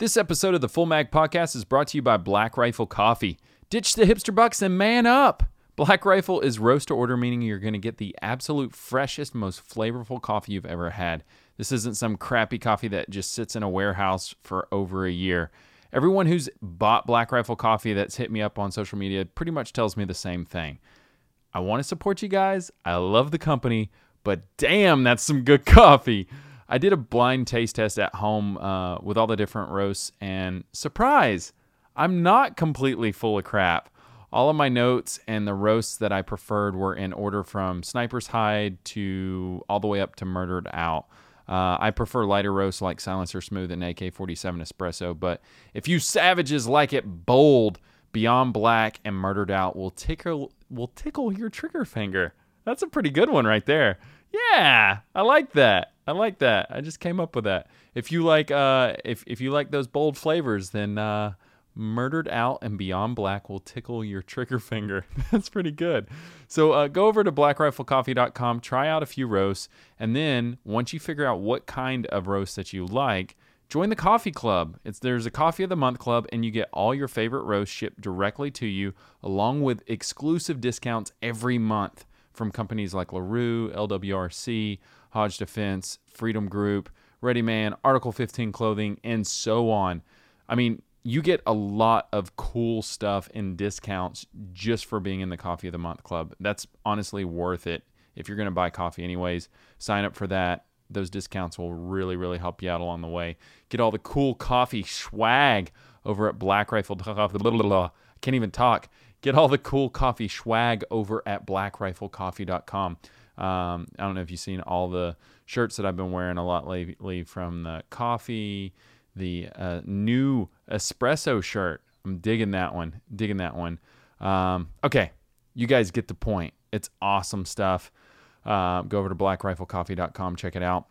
This episode of the Full Mag Podcast is brought to you by Black Rifle Coffee. Ditch the hipster bucks and man up. Black Rifle is roast to order, meaning you're going to get the absolute freshest, most flavorful coffee you've ever had. This isn't some crappy coffee that just sits in a warehouse for over a year. Everyone who's bought Black Rifle coffee that's hit me up on social media pretty much tells me the same thing. I want to support you guys. I love the company, but damn, that's some good coffee. I did a blind taste test at home uh, with all the different roasts, and surprise, I'm not completely full of crap. All of my notes and the roasts that I preferred were in order from Sniper's Hide to all the way up to Murdered Out. Uh, I prefer lighter roasts like Silencer Smooth and AK 47 Espresso, but if you savages like it bold, Beyond Black and Murdered Out will tickle will tickle your trigger finger. That's a pretty good one right there. Yeah, I like that. I like that. I just came up with that. If you like uh if if you like those bold flavors, then uh Murdered Out and Beyond Black will tickle your trigger finger. That's pretty good. So uh, go over to blackriflecoffee.com, try out a few roasts, and then once you figure out what kind of roast that you like, join the coffee club. It's there's a coffee of the month club, and you get all your favorite roasts shipped directly to you, along with exclusive discounts every month from companies like LaRue, LWRC, Hodge Defense, Freedom Group, Ready Man, Article 15 Clothing, and so on. I mean, you get a lot of cool stuff and discounts just for being in the Coffee of the Month Club. That's honestly worth it. If you're going to buy coffee, anyways, sign up for that. Those discounts will really, really help you out along the way. Get all the cool coffee swag over at Black Rifle. Can't even talk. Get all the cool coffee swag over at blackriflecoffee.com. Um, I don't know if you've seen all the shirts that I've been wearing a lot lately from the coffee, the uh, new espresso shirt. I'm digging that one. Digging that one. Um, okay, you guys get the point. It's awesome stuff. Uh, go over to blackriflecoffee.com, check it out.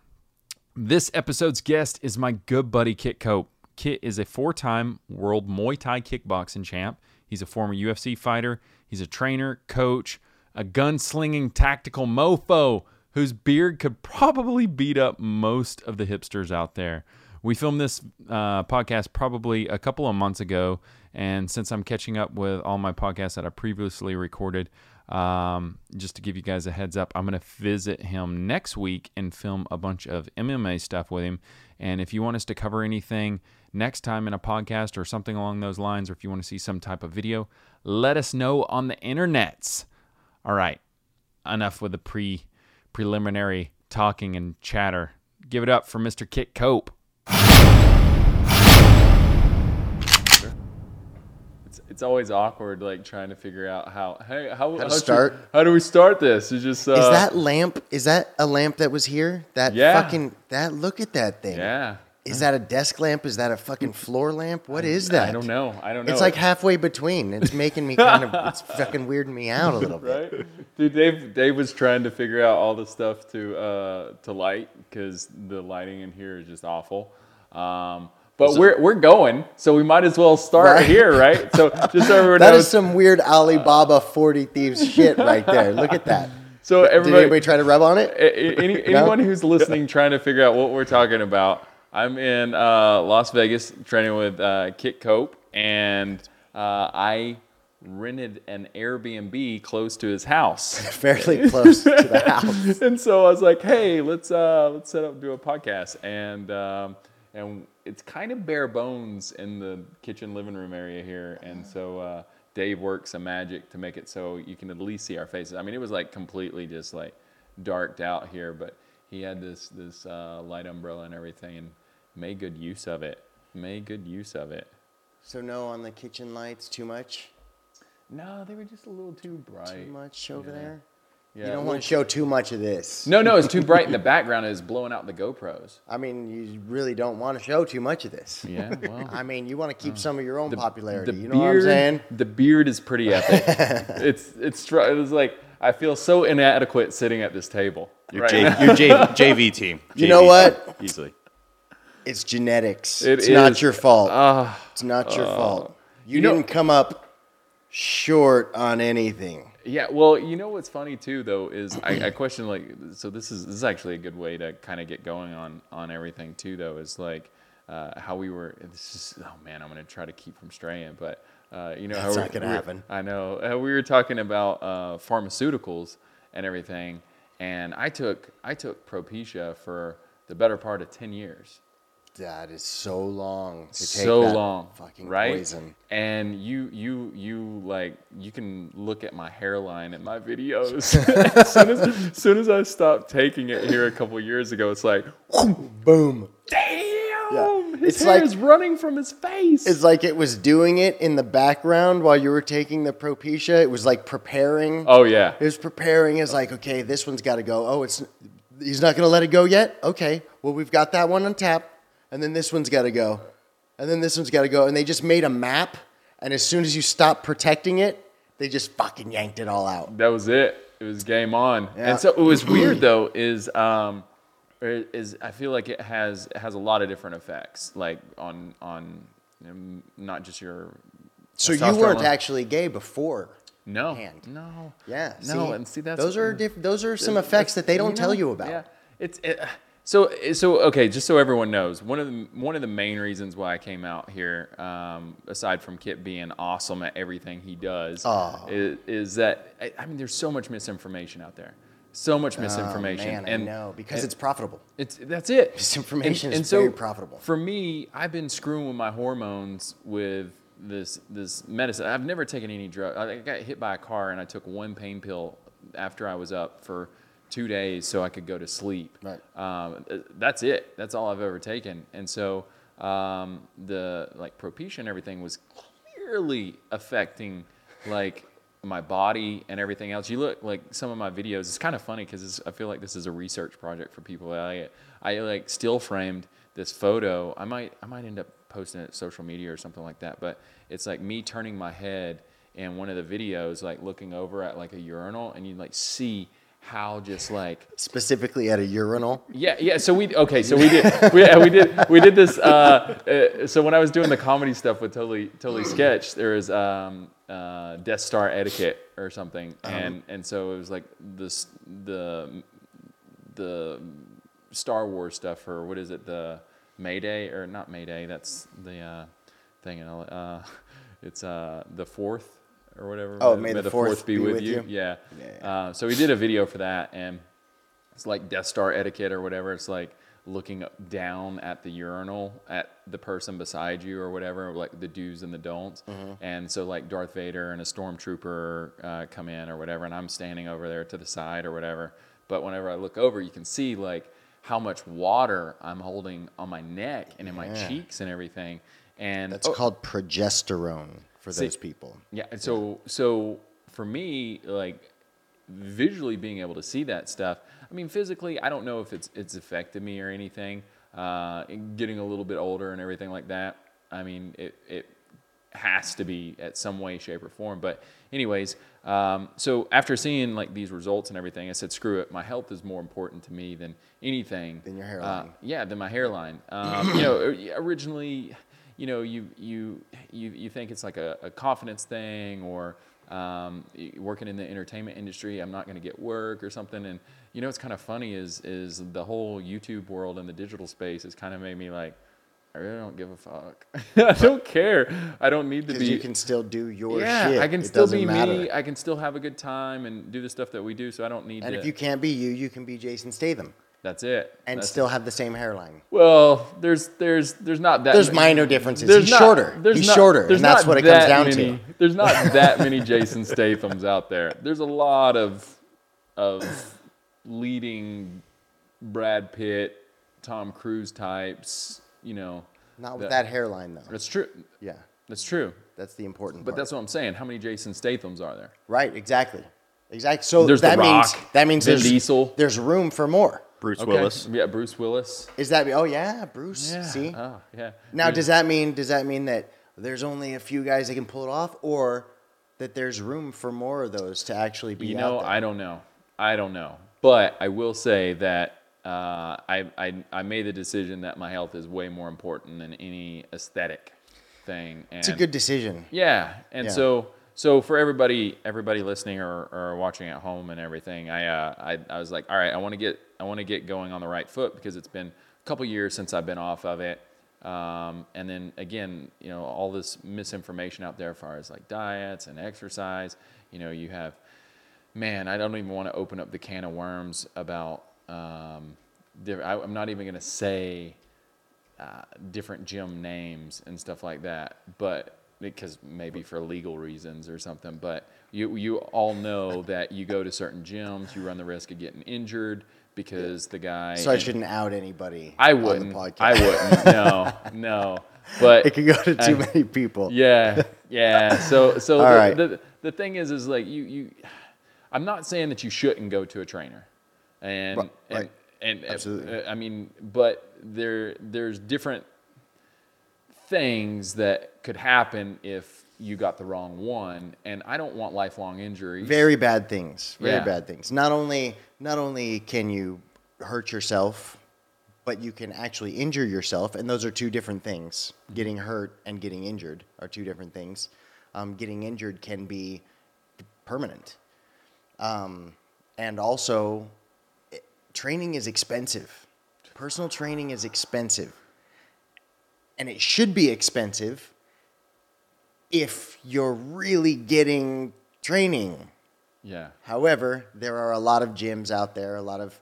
This episode's guest is my good buddy Kit Cope. Kit is a four time world Muay Thai kickboxing champ. He's a former UFC fighter. He's a trainer, coach, a gunslinging tactical mofo whose beard could probably beat up most of the hipsters out there. We filmed this uh, podcast probably a couple of months ago, and since I'm catching up with all my podcasts that I previously recorded, um, just to give you guys a heads up, I'm going to visit him next week and film a bunch of MMA stuff with him. And if you want us to cover anything next time in a podcast or something along those lines, or if you want to see some type of video, let us know on the internets. All right, enough with the pre preliminary talking and chatter. Give it up for Mr. Kit Cope. It's, it's always awkward, like trying to figure out how hey how, to how start? how do we start this? It's just uh, Is that lamp? Is that a lamp that was here? That Yeah. fucking that. Look at that thing. yeah. Is that a desk lamp? Is that a fucking floor lamp? What is that? I don't know. I don't know. It's like halfway between. It's making me kind of. It's fucking weirding me out a little bit. right, dude. Dave Dave was trying to figure out all the stuff to uh, to light because the lighting in here is just awful. Um, but we're we're going, so we might as well start Right. here, right? So just so everyone That knows. is some weird Ali Baba forty thieves shit right there. Look at that. so Did everybody, anybody try to rub on it? Any, anyone who's listening trying to figure out what we're talking about, I'm in uh, Las Vegas training with uh, Kit Cope, and uh, I rented an Airbnb close to his house. Fairly close to the house. and so I was like, "Hey, let's uh, let's set up and do a podcast." And um, and it's kind of bare bones in the kitchen living room area here, and so uh, Dave works some magic to make it so you can at least see our faces. I mean, it was like completely just like darked out here, but he had this this uh, light umbrella and everything, and made good use of it. Made good use of it. So no on the kitchen lights. Too much. No, they were just a little too bright. Too much over there. Yeah, You don't want to show too much of this. No, no, it's too bright in the background. Is blowing out the GoPros. I mean, you really don't want to show too much of this. Yeah, well. I mean, you want to keep some of your own popularity. the you know beard, what I'm saying? The beard is pretty epic. it's it's it was like I feel so inadequate sitting at this table. Your, right J, your J, JV team. You JV know team, what? Easily. It's genetics. It it's not your fault. Ah, it's not your fault. You, you didn't come up short on anything. yeah. Well, you know what's funny too, though, is I, I question like so. This is this is actually a good way to kind of get going on on everything too, though. Is like uh, how we were. This is oh man, I'm gonna try to keep from straying, but uh, you know That's how not gonna happen. I know uh, we were talking about uh, pharmaceuticals and everything, and I took I took Propecia for the better part of ten years That is so long to take so that long, fucking right? poison. And you, you, you like you can look at my hairline in my videos. as, soon as, as soon as I stopped taking it here a couple years ago, it's like, Boom. damn, his It's hair like- is running from his face. It's like it was doing it in the background while you were taking the Propecia. It was like preparing. oh yeah, It was preparing. It's like, okay, this one's got to go. Oh, it's he's not going to let it go yet. Okay, well we've got that one on tap, and then this one's got to go, and then this one's got to go. And they just made a map, and as soon as you stop protecting it, they just fucking yanked it all out. that was it. It was game on. Yeah. And so what was weird though is um, is I feel like it has it has a lot of different effects, like on on um, not just your So you weren't actually gay before. No, hand. no, Yeah. no, see? and see that's those are diff- those are some effects that they don't tell know, you about. Yeah, it's it, so so okay. Just so everyone knows, one of the one of the main reasons why I came out here, um, aside from Kit being awesome at everything he does, Aw. is, is that I, I mean, there's so much misinformation out there, so much misinformation, Oh, man, and I know because and it's profitable. it's that's it. Misinformation is very profitable. For me, I've been screwing with my hormones with this this medicine. I've never taken any drug. I got hit by a car and I took one pain pill after I was up for two days so I could go to sleep. Right. Um, that's it. That's all I've ever taken. And so um, the like Propecia and everything was clearly affecting like my body and everything else. You look like some of my videos. It's kind of funny because I feel like this is a research project for people. I I like still framed this photo. I might I might end up posting it social media or something like that. But it's like me turning my head in one of the videos, like looking over at like a urinal, and you like see how just like Specifically at a urinal. yeah, yeah. So we okay. So we did we, yeah, we did we did this. Uh, uh, so when I was doing the comedy stuff with Totally Totally Sketch, there was um, uh, Death Star etiquette or something, and and so it was like this the the Star Wars stuff or what is it the Mayday or not Mayday? That's the uh, thing. Uh, it's uh, the fourth or whatever. Oh, may the fourth be with you. Yeah. Yeah. Uh, so we did a video for that, and it's like Death Star etiquette or whatever. It's like looking down at the urinal at the person beside you or whatever, like the do's and the don'ts. And so like Darth Vader and a stormtrooper uh, come in or whatever, and I'm standing over there to the side or whatever. But whenever I look over, you can see like how much water I'm holding on my neck and in my cheeks and everything. And That's oh, called progesterone for See- those people. yeah, and so so for me, like visually being able to see that stuff. I mean, physically, I don't know if it's it's affected me or anything. Uh, getting a little bit older and everything like that. I mean, it it has to be at some way, shape, or form. But anyways, um, so after seeing like these results and everything, I said, screw it. My health is more important to me than anything. Than your Uh, hairline. yeah, than my hairline. Um, you know, originally, you know, you you you you think it's like a, a confidence thing or um, working in the entertainment industry, I'm not going to get work or something. And you know, what's kind of funny is is the whole YouTube world and the digital space has kind of made me like, I really don't give a fuck. I don't care. I don't need to be. you can still do your yeah, shit. I can It still be matter. me. I can still have a good time and do the stuff that we do. So I don't need And to. if you can't be you, you can be Jason Statham that's it. and That's- still have the same hairline. Well, there's there's there's not that. There's ma- minor differences. there's He's not- shorter. there's He's not- shorter, there's and that's what it comes down many- to. There's not that many Jason Stathams out there. There's a lot of of leading Brad Pitt, Tom Cruise types. You know, Not with that- that hairline though. that's true. Yeah, That's true. that's the important But part. that's what I'm saying. How many Jason Stathams are there? right. Exactly. Exactly. So There's The that means Rock, that means Vin there's Diesel. there's room for more. Bruce Okay. Willis. Yeah, Bruce Willis. Is that? Oh yeah, Bruce. Yeah. See. Oh, yeah. Now, Yeah. does that mean does that mean that there's only a few guys that can pull it off, or that there's room for more of those to actually be You out know, there? I don't know. I don't know. But I will say that uh, I, I I made the decision that my health is way more important than any aesthetic thing. And it's a good decision. yeah. And Yeah. so so for everybody everybody listening or, or watching at home and everything, I uh, I, I was like, all right, I want to get I want to get going on the right foot because it's been a couple years since I've been off of it. Um, and then again, you know, all this misinformation out there as far as like diets and exercise. You know, you have, man, I don't even want to open up the can of worms about. Um, I, I'm not even going to say uh, different gym names and stuff like that, but because maybe for legal reasons or something. But you you all know that you go to certain gyms, you run the risk of getting injured because the guy. So I shouldn't out anybody. I on the wouldn't. podcast. I wouldn't. No, no. But It could go to too I- many people. yeah, yeah. So, so the, right. the the thing is, is like you you. I'm not saying that you shouldn't go to a trainer, and Right, and right. and uh, Absolutely. I mean, but there there's different things that could happen if you got the wrong one, and I don't want lifelong injuries. Very bad things. Very Yeah. bad things. Not only not only can you hurt yourself, but you can actually injure yourself, and those are two different things. Getting hurt and getting injured are two different things. Um, getting injured can be permanent, um, and also it- training is expensive. Personal training is expensive, and it should be expensive if you're really getting training. Yeah, However, there are a lot of gyms out there, a lot of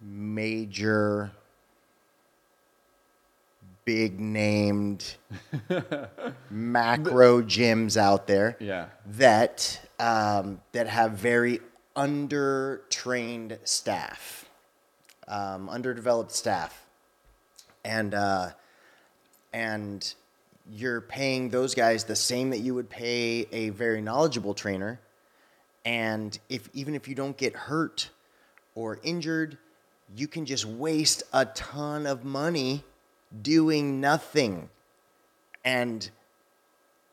major, big named macro gyms out there yeah, that um, that have very under-trained staff, um, underdeveloped staff, and uh, and you're paying those guys the same that you would pay a very knowledgeable trainer. And if even if you don't get hurt or injured, you can just waste a ton of money doing nothing. And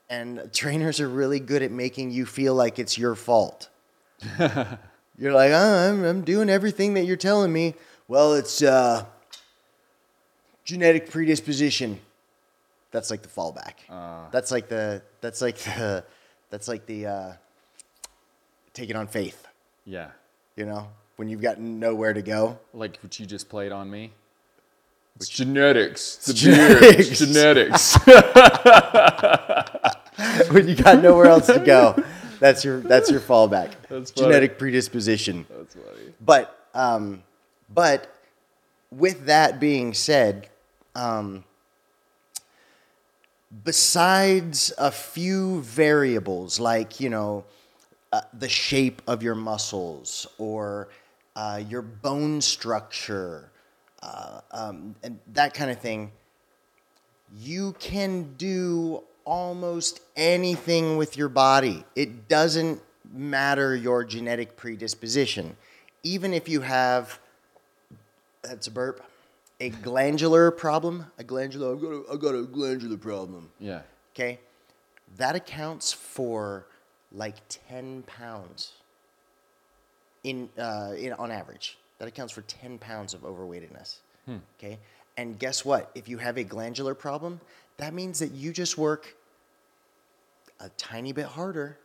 and trainers are really good at making you feel like it's your fault. you're like, oh, I'm, I'm doing everything that you're telling me. Well, it's uh, genetic predisposition. That's like the fallback. that's like the that's like the that's like the uh, take it on faith. yeah. You know, when you've got nowhere to go. Like what you just played on me. It's genetics. It's the genetics. Genetics. when you got nowhere else to go. That's your that's your fallback. That's funny. Genetic predisposition. That's funny. But um, but with that being said, um, besides a few variables like you know uh, the shape of your muscles or uh, your bone structure uh, um, and that kind of thing, you can do almost anything with your body. It doesn't matter your genetic predisposition. Even if you have, that's a burp, a glandular problem, a glandular, I've got a, I've got a glandular problem. Yeah. Okay? That accounts for like 10 pounds in, uh, in on average. That accounts for 10 pounds of overweightedness. Okay? And guess what? If you have a glandular problem, that means that you just work a tiny bit harder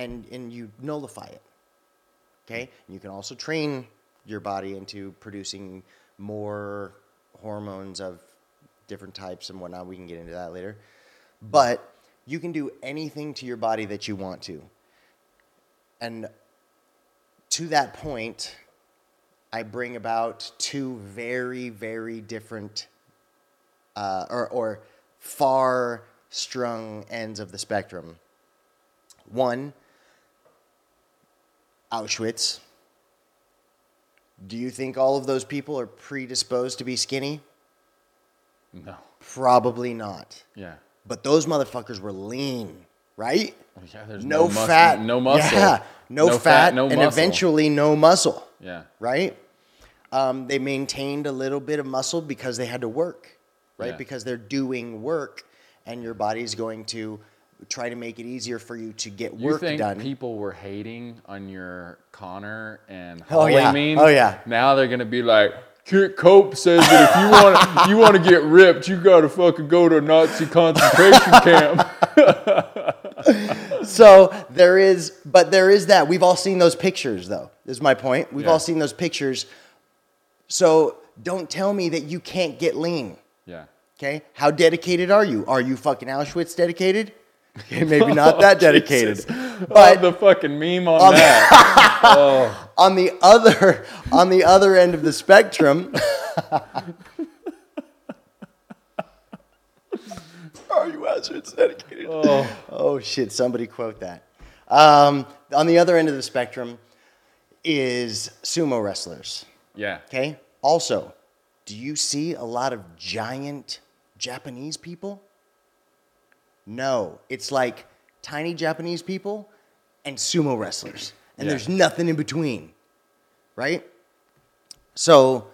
and, and you nullify it. Okay? You can also train your body into producing more hormones of different types and whatnot. We can get into that later. But you can do anything to your body that you want to. And to that point, I bring about two very, very different uh, or, or far strung ends of the spectrum. One, Auschwitz. Do you think all of those people are predisposed to be skinny? No. Probably not. Yeah. But those motherfuckers were lean, right? Oh, Yeah, there's No, mus- fat. no muscle. Yeah, no, fat, no and muscle. eventually no muscle, Yeah. right? Um, they maintained a little bit of muscle because they had to work, right? Yeah. Because they're doing work, and your body's going to try to make it easier for you to get You work think done. people were hating on your Connor and oh, Holly Oh, yeah. Oh, yeah. Now they're gonna be like, Kurt Cope says that if you want you want to get ripped, you gotta fucking go to a Nazi concentration camp. so there is, but there is that. We've all seen those pictures, though. Is my point. We've Yeah. all seen those pictures. So don't tell me that you can't get lean. Yeah. Okay, how dedicated are you? Are you fucking Auschwitz dedicated? Okay, maybe not that dedicated. But But the fucking meme on that. oh, on the other on the other end of the spectrum, are you Auschwitz dedicated? oh, Oh shit! Somebody quote that. Um, on the other end of the spectrum is sumo wrestlers. yeah. Okay. Also, do you see a lot of giant Japanese people? No, it's like tiny Japanese people and sumo wrestlers, and Yeah. there's nothing in between, right? So,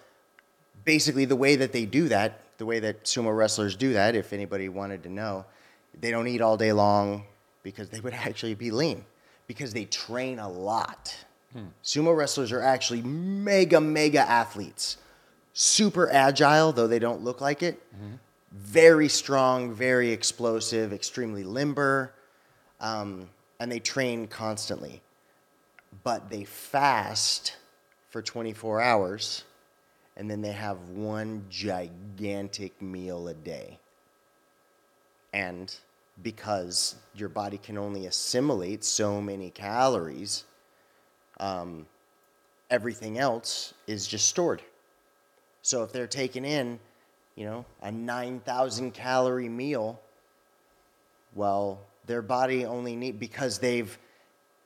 basically, the way that they do that, the way that sumo wrestlers do that, if anybody wanted to know, they don't eat all day long because they would actually be lean because they train a lot. Hmm. Sumo wrestlers are actually mega, mega athletes. Super agile, though they don't look like it. Mm-hmm. Very strong, very explosive, extremely limber. Um, and they train constantly. But they fast for 24 hours and then they have one gigantic meal a day. And because your body can only assimilate so many calories, um, everything else is just stored. So if they're taking in, you know, a 9,000 calorie meal, well, their body only need because they've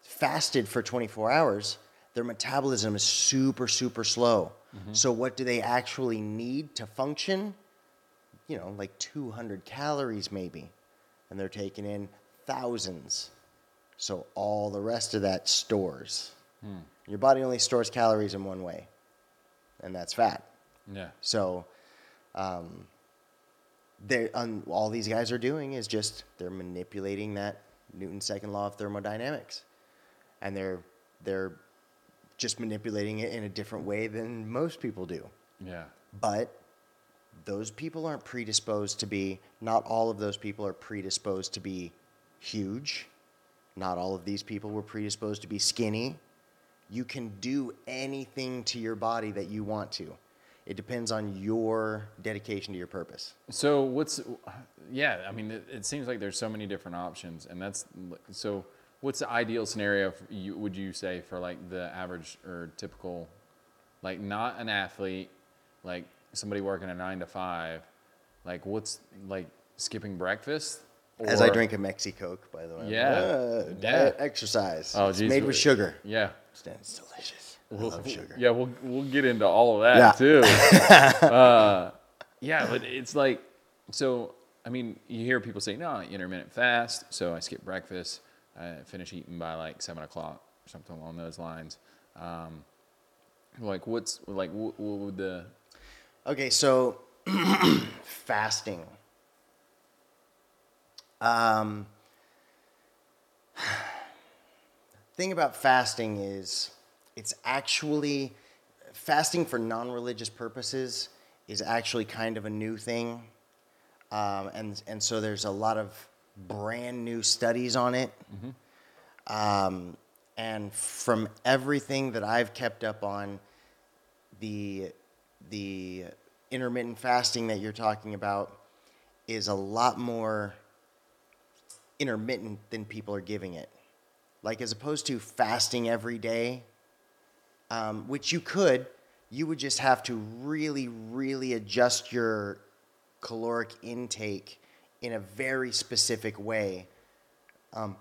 fasted for 24 hours, their metabolism is super super slow. Mm-hmm. So what do they actually need to function? You know, like 200 calories maybe. And they're taking in thousands. So all the rest of that stores. Hmm. Your body only stores calories in one way, and that's fat. Yeah. So, um, they um, all these guys are doing is just they're manipulating that Newton's second law of thermodynamics, and they're they're just manipulating it in a different way than most people do. Yeah. But those people aren't predisposed to be. Not all of those people are predisposed to be huge. Not all of these people were predisposed to be skinny. You can do anything to your body that you want to. It depends on your dedication to your purpose. So what's yeah? I mean, it, it seems like there's so many different options, and that's so. What's the ideal scenario? For you, would you say for like the average or typical, like not an athlete, like somebody working a nine to five, like what's like skipping breakfast? As I drink a Mexi Coke, by the way. Yeah. Uh, Yeah. exercise. Oh, It's made with sugar. Yeah. It's delicious. We'll- love sugar. Yeah, we'll we'll get into all of that Yeah. too. uh, yeah, but it's like so. I mean, you hear people say, "No, intermittent fast." So I skip breakfast. I finish eating by like seven o'clock or something along those lines. Um, like, what's like what, what would the Okay, so fasting. Um, thing about fasting is it's actually fasting for non-religious purposes is actually kind of a new thing, um, and and so there's a lot of brand new studies on it. Um, and from everything that I've kept up on, the the intermittent fasting that you're talking about is a lot more intermittent than people are giving it. Like as opposed to fasting every day, um, which you could, you would just have to really, really adjust your caloric intake in a very specific way um,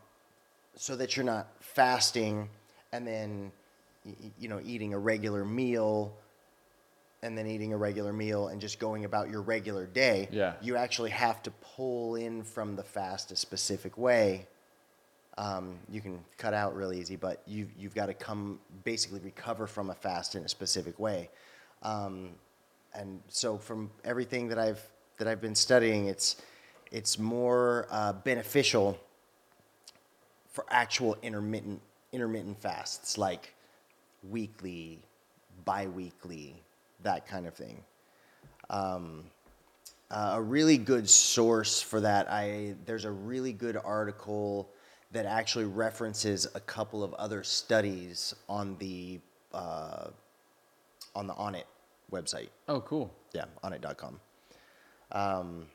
so that you're not fasting and then you know eating a regular meal and then eating a regular meal and just going about your regular day Yeah. you actually have to pull in from the fast a specific way um, you can cut out real easy but you, you've got to come basically recover from a fast in a specific way um, and so from everything that I've that I've been studying it's it's more uh, beneficial for actual intermittent intermittent fasts like weekly, bi-weekly, that kind of thing. Um, uh, a really good source for that, I there's a really good article that actually references a couple of other studies on the uh, on the Onnit website. oh cool Yeah, onnit.com. Um,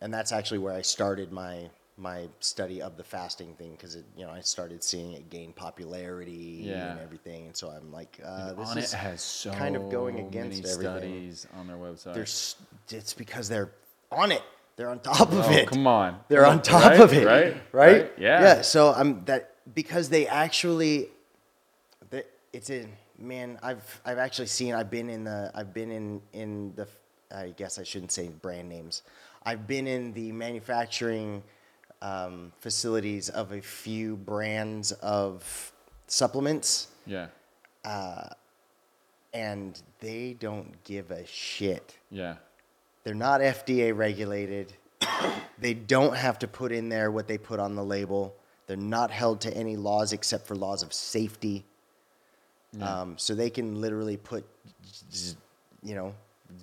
and that's actually where I started my my study of the fasting thing because you know I started seeing it gain popularity Yeah. and everything, and so I'm like, uh, this on is has so kind of going against many everything. studies on their website. There's it's because they're on it. They're on top of oh, it. come on. They're on top right? of it, Right? Right? Right? Yeah. Yeah. So I'm that because they actually, it's a man. I've I've actually seen. I've been in the. I've been in in the. I guess I shouldn't say brand names. I've been in the manufacturing um, facilities of a few brands of supplements, Yeah. Uh, and they don't give a shit. Yeah. They're not FDA regulated. they don't have to put in there what they put on the label. They're not held to any laws except for laws of safety. Um, so they can literally put, you know,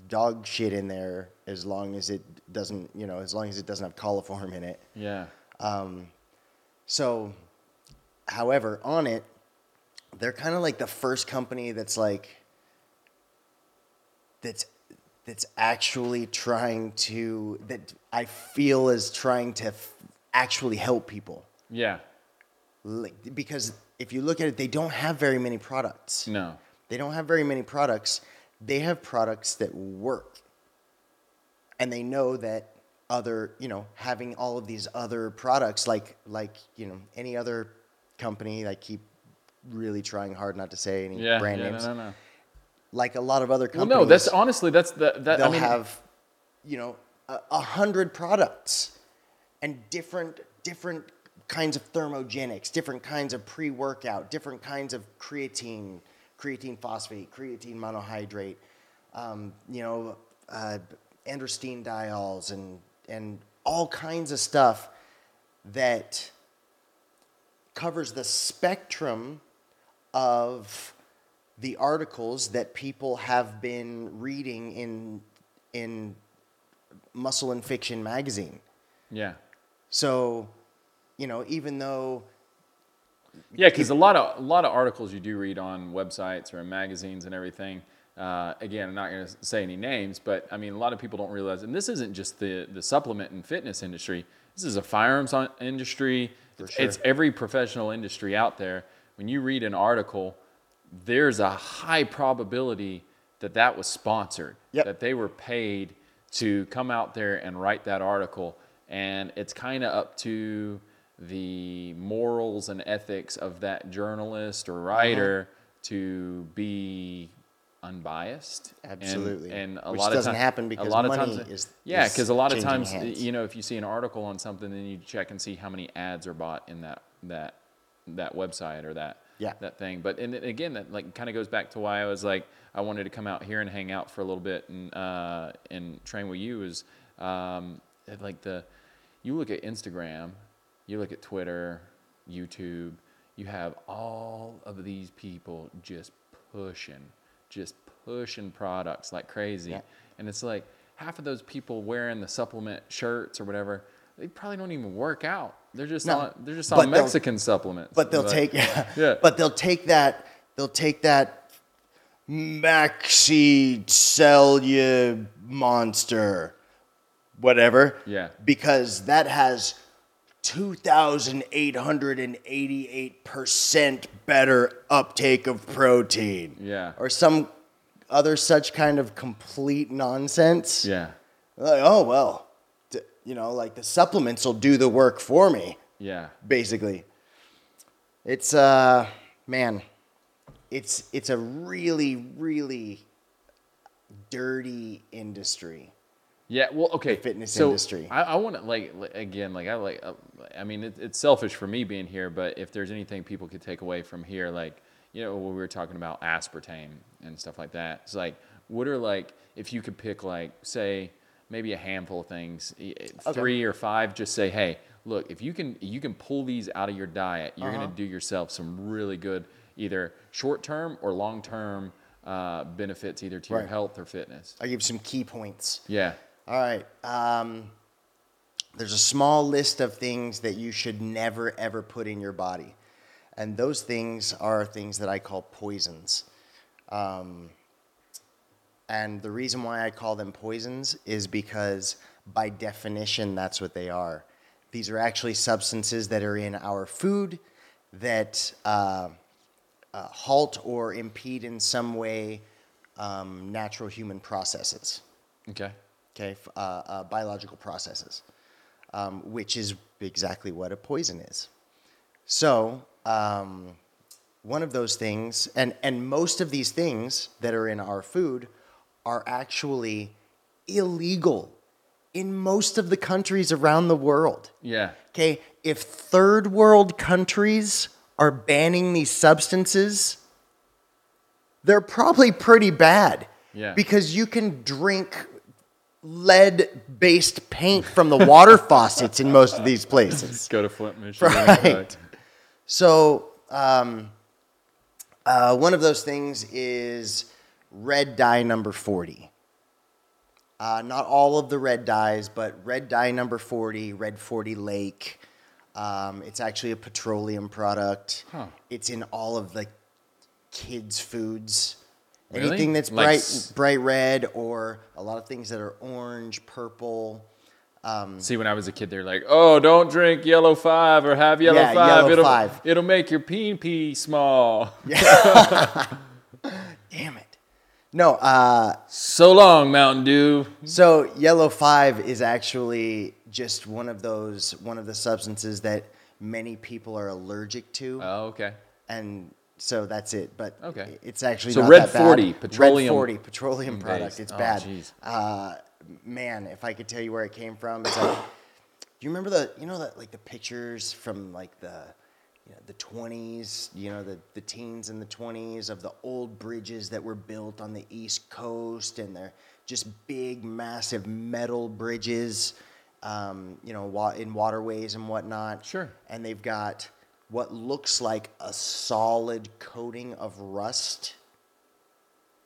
dog shit in there as long as it doesn't, you know, as long as it doesn't have coliform in it. Yeah. So, however, on it, they're kind of like the first company that's like that's that's actually trying to that I feel is trying to f- actually help people. Yeah. Like, because if you look at it, they don't have very many products. No. They don't have very many products. They have products that work. And they know that other, you know, having all of these other products like like, you know, any other company, I keep really trying hard not to say any Yeah. brand yeah, names. No, no, no. Like a lot of other companies. Well, no, that's honestly, that's the, that, they'll I mean, have, you know, a, a hundred products and different different kinds of thermogenics, different kinds of pre-workout, different kinds of creatine, creatine phosphate, creatine monohydrate, um, you know, uh, androstenediols diols, and and all kinds of stuff that covers the spectrum of the articles that people have been reading in in Muscle and Fiction magazine. yeah. So, you know, even though Yeah, because a lot of a lot of articles you do read on websites or in magazines and everything. Uh, again, I'm not going to say any names, but I mean, a lot of people don't realize, and this isn't just the the supplement and fitness industry. This is a firearms industry. It's, sure. it's every professional industry out there. When you read an article, there's a high probability that that was sponsored. Yep. That they were paid to come out there and write that article, and it's kind of up to the morals and ethics of that journalist or uh-huh. writer to be unbiased. And- Absolutely. And, a Which lot doesn't of happen a because lot of money times, is- yeah, because a lot of times, hands. you know, if you see an article on something, then you check and see how many ads are bought in that that that website or that Yeah. that thing. But and again, that like kind of goes back to why I was like I wanted to come out here and hang out for a little bit and uh, and train with you is um, like the you look at Instagram, you look at Twitter, YouTube, you have all of these people just pushing, just pushing products like crazy, Yeah. and it's like half of those people wearing the supplement shirts or whatever. They probably don't even work out. They're just No. on. They're just But on Mexican supplements. but they'll Like- take Yeah. yeah. but they'll take that they'll take that maxi sell you monster whatever Yeah. because that has 2888% better uptake of protein Yeah. or some other such kind of complete nonsense Yeah. like oh well you know like the supplements will do the work for me Yeah. basically. It's uh man, it's it's a really really dirty industry. Yeah, well, okay. fitness so industry. I, I want to like again, like I like. Uh, I mean, it, it's selfish for me being here, but if there's anything people could take away from here, like you know, when we were talking about aspartame and stuff like that, it's like, what are like, if you could pick like, say, maybe a handful of things, y- three or five, just say, hey, look, if you can, you can pull these out of your diet, you're Uh-huh. gonna do yourself some really good, either short term or long term uh, benefits, either to your health or fitness. I'll give some key points. Yeah. All right. Um, there's a small list of things that you should never ever put in your body, and those things are things that I call poisons. Um, And the reason why I call them poisons is because, by definition, that's what they are. These are actually substances that are in our food that uh, uh, halt or impede in some way um, natural human processes, Okay. okay, uh, uh, biological processes, um, which is exactly what a poison is. So, um, one of those things, and, and most of these things that are in our food are actually illegal in most of the countries around the world. Yeah. Okay, if third world countries are banning these substances, they're probably pretty bad. Yeah. Because you can drink lead based paint from the water faucets in most of these places. Go to Flint, Michigan. Right. So, um, uh, one of those things is red dye number 40. Uh, not all of the red dyes, but red dye number 40, red 40 lake. Um, it's actually a petroleum product. Huh. It's in all of the kids' foods. Really? Anything that's Like bright, s- bright red, or a lot of things that are orange, purple. See, when I was a kid, they're like, "Oh, don't drink yellow five or have yellow Yeah, five. yellow it'll five. it'll make your pee pee small." Damn it. No, uh, So long, Mountain Dew. So yellow five is actually just one of those one of the substances that many people are allergic to, Oh, okay. and so that's it. But Okay. it's actually So not Red that bad. 40, petroleum Red forty petroleum product. based. It's Oh, bad. Uh, man, if I could tell you where it came from, it's like, do you remember the you know that like the pictures from like the you know, the 20s, you know, the, the teens and the 20s of the old bridges that were built on the East Coast, and they're just big, massive metal bridges, um, you know, wa- in waterways and whatnot. Sure. And they've got what looks like a solid coating of rust,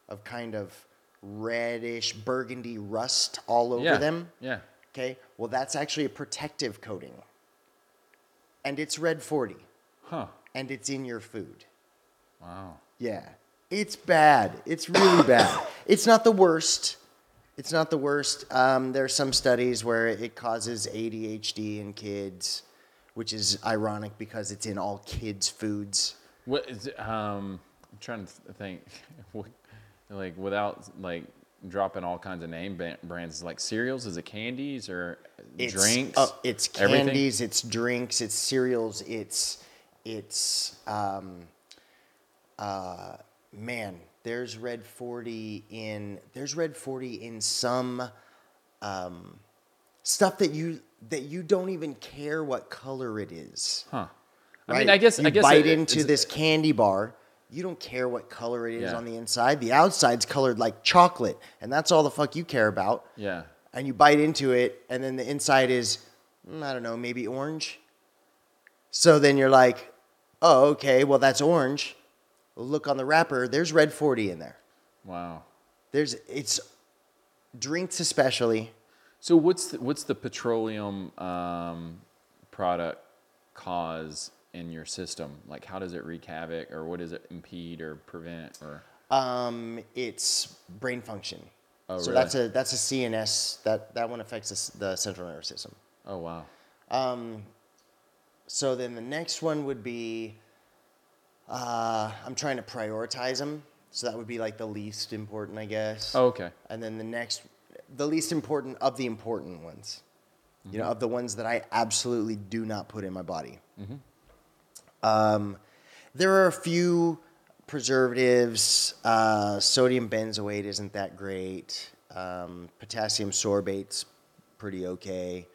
of kind of reddish burgundy rust all over yeah. them. Yeah. Okay, well, that's actually a protective coating. And it's red 40, Huh. and it's in your food. Wow. Yeah, it's bad. It's really bad. It's not the worst. It's not the worst. Um, there are some studies where it causes ADHD in kids, which is ironic because it's in all kids' foods. What is it, um? I'm trying to think. Like without like dropping all kinds of name brands, like cereals. Is it candies or It's, drinks? uh, it's Everything? candies. It's drinks. It's cereals. It's it's um, uh, man. There's red forty in there's red forty in some um, stuff that you that you don't even care what color it is. Huh. I right? mean, I guess you I guess bite it- into this candy bar. You don't care what color it is Yeah. on the inside. The outside's colored like chocolate, and that's all the fuck you care about Yeah. and you bite into it, and then the inside is, mm, I don't know, maybe orange. So then you're like, oh, okay, well, that's orange. Look on the wrapper, there's red 40 in there. Wow. There's, it's drinks especially. So what's the, what's the petroleum um, product cause in your system? Like, how does it wreak havoc, or what does it impede or prevent? Or Um, it's brain function. Oh, so really? that's a that's a CNS that that one affects the, the central nervous system. oh wow, Um, so then the next one would be, uh, I'm trying to prioritize them. So that would be like the least important, I guess. oh, okay, And then the next, the least important of the important ones, you know, of the ones that I absolutely do not put in my body. Um, there are a few preservatives. Uh, sodium benzoate isn't that great. Um, potassium sorbate's pretty okay.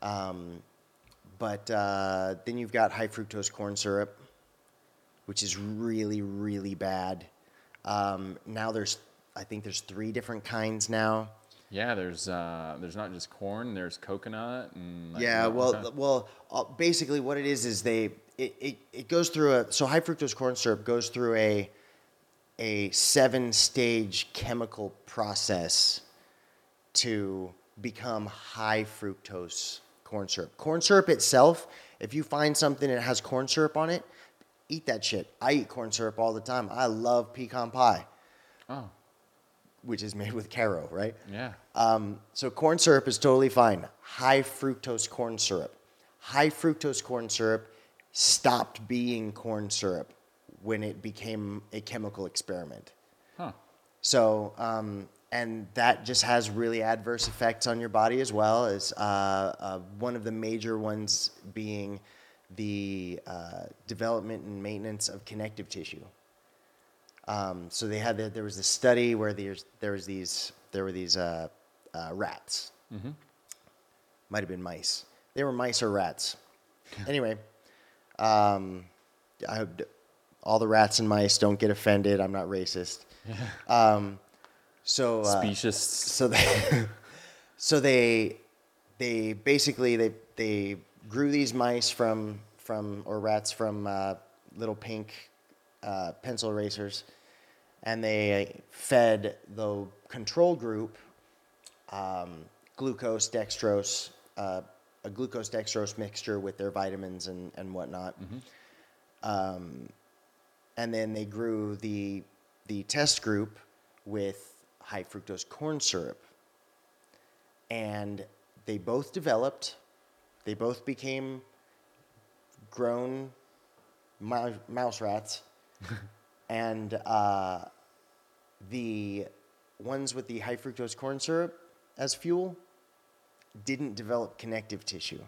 Um, but uh, then you've got high fructose corn syrup, which is really, really bad. Um, now there's, I think there's three different kinds now. yeah. There's uh, there's not just corn. There's coconut and like, Yeah, well, well, uh, basically what it is is they it, it, it goes through a so high fructose corn syrup goes through a a seven stage chemical process to become high fructose corn syrup. Corn syrup itself, if you find something that has corn syrup on it, eat that shit. I eat corn syrup all the time. I love pecan pie. oh, which is made with Karo, right? Yeah. Um, so corn syrup is totally fine. High fructose corn syrup. High fructose corn syrup stopped being corn syrup when it became a chemical experiment. Huh. So, um, and that just has really adverse effects on your body as well as uh, uh, one of the major ones being the uh, development and maintenance of connective tissue. Um, so they had the, there was a study where there's there was these there were these uh, uh, rats. Might have been mice. They were mice or rats. anyway, um, I hope all the rats and mice don't get offended. I'm not racist. Um, so uh, Specious. so they so they they basically they they grew these mice from from or rats from uh, little pink uh, pencil erasers, and they fed the control group um, glucose dextrose uh, a glucose dextrose mixture with their vitamins and and whatnot. Um, and then they grew the the test group with high fructose corn syrup and they both developed they both became grown mouse rats and uh, the ones with the high fructose corn syrup as fuel didn't develop connective tissue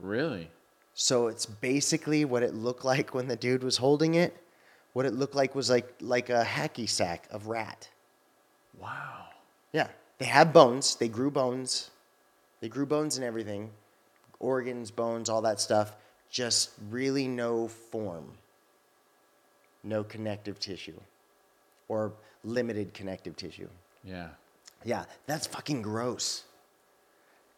Really? so it's basically what it looked like when the dude was holding it. What it looked like was like like a hacky sack of rat. Wow. Yeah, they had bones. They grew bones. They grew bones and everything, organs, bones, all that stuff. Just really no form. No connective tissue, or limited connective tissue. Yeah. Yeah, that's fucking gross.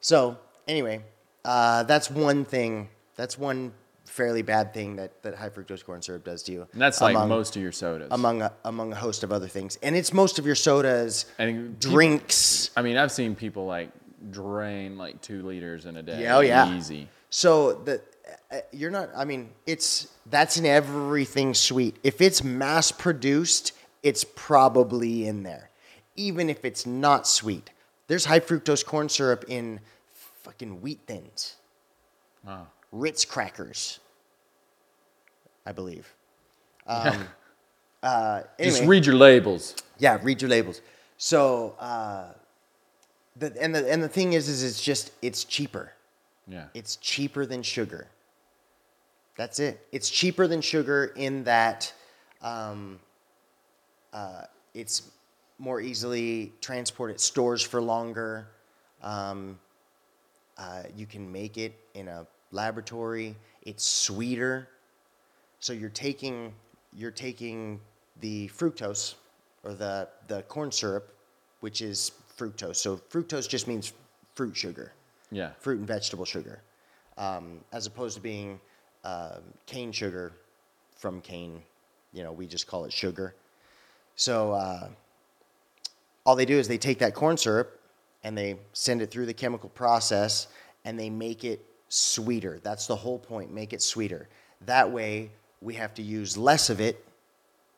So, anyway, uh, that's one thing. That's one fairly bad thing that, that high fructose corn syrup does to you. And that's like most of your sodas. among a, among a host of other things, and it's most of your sodas, and drinks. I mean, I've seen people like drain like two liters in a day. Yeah, oh, yeah. Easy. So the uh, you're not. I mean, it's that's in everything sweet. If it's mass produced, it's probably in there, even if it's not sweet. There's high fructose corn syrup in fucking wheat thins, Wow. Ritz crackers, I believe. Um, uh, anyway, Just read your labels. yeah, read your labels. So, uh, the, and the and the thing is, is it's just it's cheaper. Yeah. It's cheaper than sugar. That's it. It's cheaper than sugar in that um, uh, it's more easily transported, stores for longer. Um, uh, you can make it in a laboratory. It's sweeter. So you're taking you're taking the fructose or the the corn syrup, which is fructose. So fructose just means fruit sugar yeah. fruit and vegetable sugar, um, as opposed to being um cane sugar from cane. You know, we just call it sugar. So uh, all they do is they take that corn syrup and they send it through the chemical process and they make it sweeter. That's the whole point. Make it sweeter. That way, we have to use less of it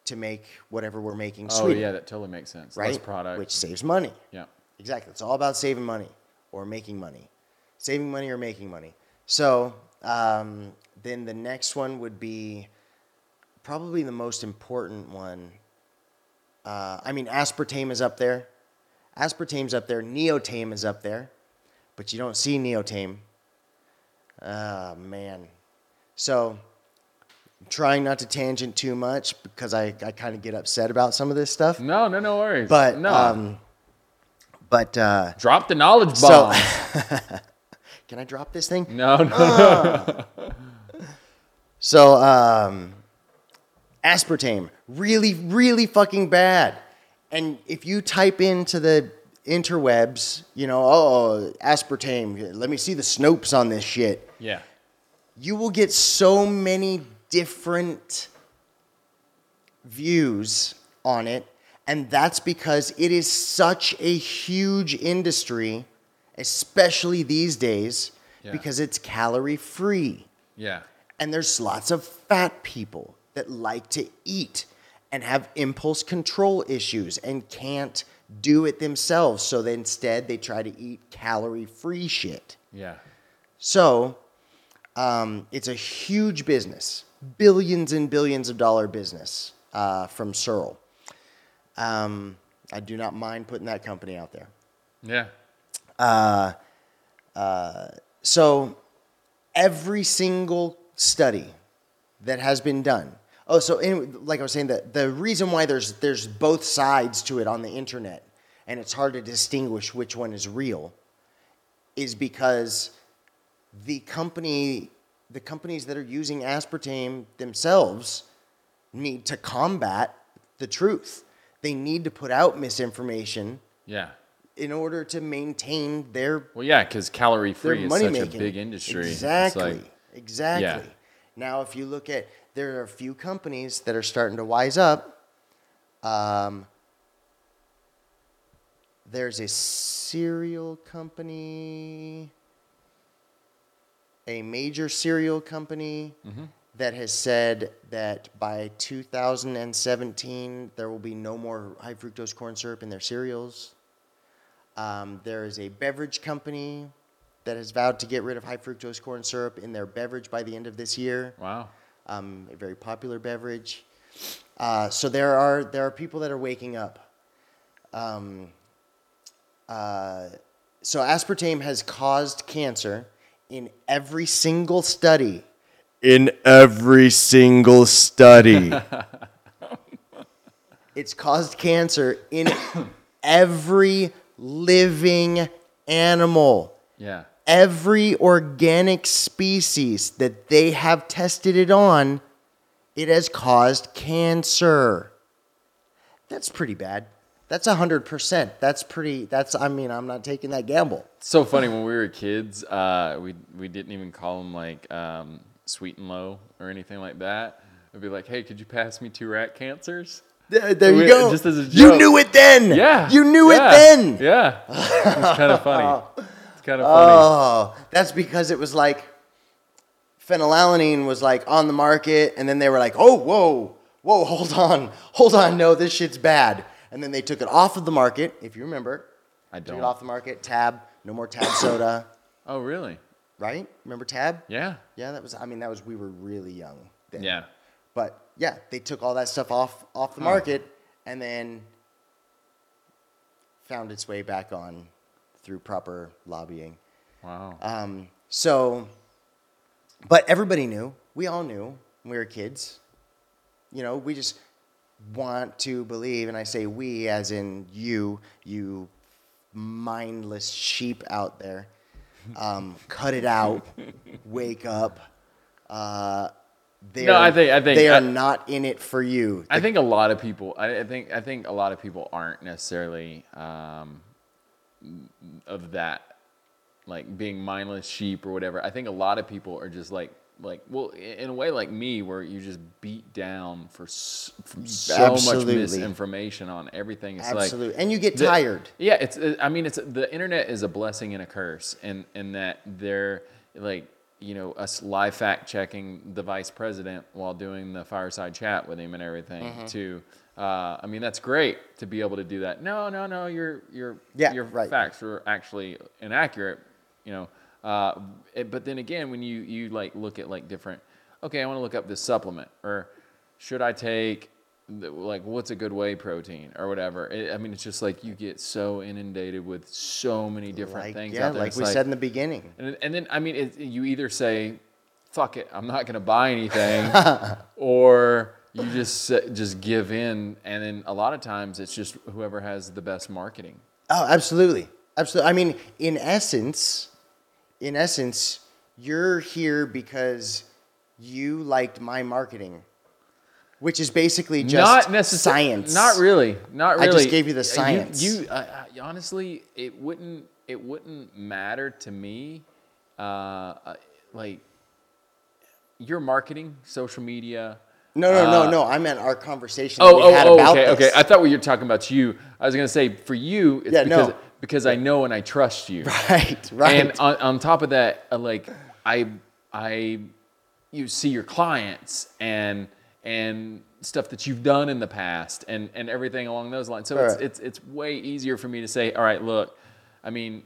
to make whatever we're making Oh sweeter. yeah, that totally makes sense. right? Less product. Which saves money. yeah. Exactly. It's all about saving money or making money. Saving money or making money. So um, then the next one would be probably the most important one. Uh, I mean, aspartame is up there. Aspartame's up there. Neotame is up there. But you don't see neotame. Ah, man. So I'm trying not to tangent too much because I, I kind of get upset about some of this stuff. No, no, no worries. But no. um, but uh, Drop the knowledge so can I drop this thing? no, no. So um, aspartame, really, really fucking bad. And if you type into the interwebs, you know, oh, aspartame, let me see the Snopes on this shit. yeah. You will get so many different views on it. And that's because it is such a huge industry, especially these days, Yeah. because it's calorie free. Yeah. And there's lots of fat people that like to eat and have impulse control issues and can't do it themselves. So they, instead, they try to eat calorie free shit. Yeah. So um, it's a huge business, billions and billions of dollar business uh, from Searle. Um, I do not mind putting that company out there. Yeah. So every single study that has been done. Oh, so in, like I was saying, the, the reason why there's there's both sides to it on the internet, and it's hard to distinguish which one is real, is because the company, the companies that are using aspartame themselves, need to combat the truth. They need to put out misinformation Yeah. in order to maintain their Well, yeah, because calorie free is such making. a big industry. Exactly. like- exactly. Yeah. Now, if you look at, there are a few companies that are starting to wise up. Um, there's a cereal company, a major cereal company Mm-hmm. that has said that by 2017 there will be no more high fructose corn syrup in their cereals. Um, there is a beverage company that has vowed to get rid of high fructose corn syrup in their beverage by the end of this year. wow. Um, a very popular beverage. Uh, so there are there are people that are waking up. Um, uh, so aspartame has caused cancer in every single study. In every single study. it's caused cancer in every living animal Yeah. Every organic species that they have tested it on, it has caused cancer. That's pretty bad. That's 100%. That's pretty, that's, I mean, I'm not taking that gamble. So funny when we were kids, uh, we we didn't even call them like um, sweet and low or anything like that. It'd be like, hey, could you pass me two rat cancers? There, there you go. just as a joke. You knew it then. Yeah. You knew yeah, it then. Yeah. It's kind of funny. It's kind of funny. Oh, that's because it was like phenylalanine was like on the market, and then they were like, "Oh, whoa, whoa, hold on, hold on, no, this shit's bad." And then they took it off of the market, if you remember. I don't. Took it off the market. Tab, no more Tab soda, Oh, really? right? Remember Tab? Yeah. Yeah, that was. I mean, that was we were really young. Then. Yeah. But yeah, they took all that stuff off off the Huh. market, and then found its way back on through proper lobbying. Wow. Um, so, but everybody knew. We all knew when we were kids. You know, we just want to believe, and I say we as in you, you mindless sheep out there. Um, cut it out. wake up. Uh, they No, are, I think- I think- they are I- not in it for you. I think a lot of people. I, I think. I think a lot of people aren't necessarily um, of that, like being mindless sheep or whatever. I think a lot of people are just like, like, well, in a way, like me, where you just beat down for, s- from so much misinformation on everything. It's like Absolutely, and you get the- tired. Yeah, it's. uh, I mean, it's the internet is a blessing and a curse, and and that they're like you know us live fact checking the vice president while doing the fireside chat with him and everything. Mm-hmm. To, uh, I mean, that's great to be able to do that. No, no, no, your your Yeah, your right. facts are actually inaccurate. You know, uh, it- but then again, when you you like look at like different, okay, I want to look up this supplement or should I take the- like what's a good whey protein or whatever. It, I mean, it's just like you get so inundated with so many different Like, things yeah, out there. like It's we said in the beginning. and, and then I mean, it, you either say, "Fuck it, I'm not gonna buy anything," or you just just give in. And then a lot of times it's just whoever has the best marketing. Oh, absolutely. Absolutely. I mean, in essence, in essence, you're here because you liked my marketing, which is basically just not necessarily science. Not really. Not really. I just gave you the science. You, uh, uh, honestly, it wouldn't. It wouldn't matter to me. Uh, uh, like your marketing, social media. No, no, no, uh, no. I meant our conversation Oh, that we oh, had oh, okay, this. okay. I thought we were talking about you. I was gonna say for you, it's Yeah, because no. because I know and I trust you. right, right. And on, on top of that, uh, like I I you see your clients and and stuff that you've done in the past and and everything along those lines. So it's Right. it's it's way easier for me to say, all right, look, I mean,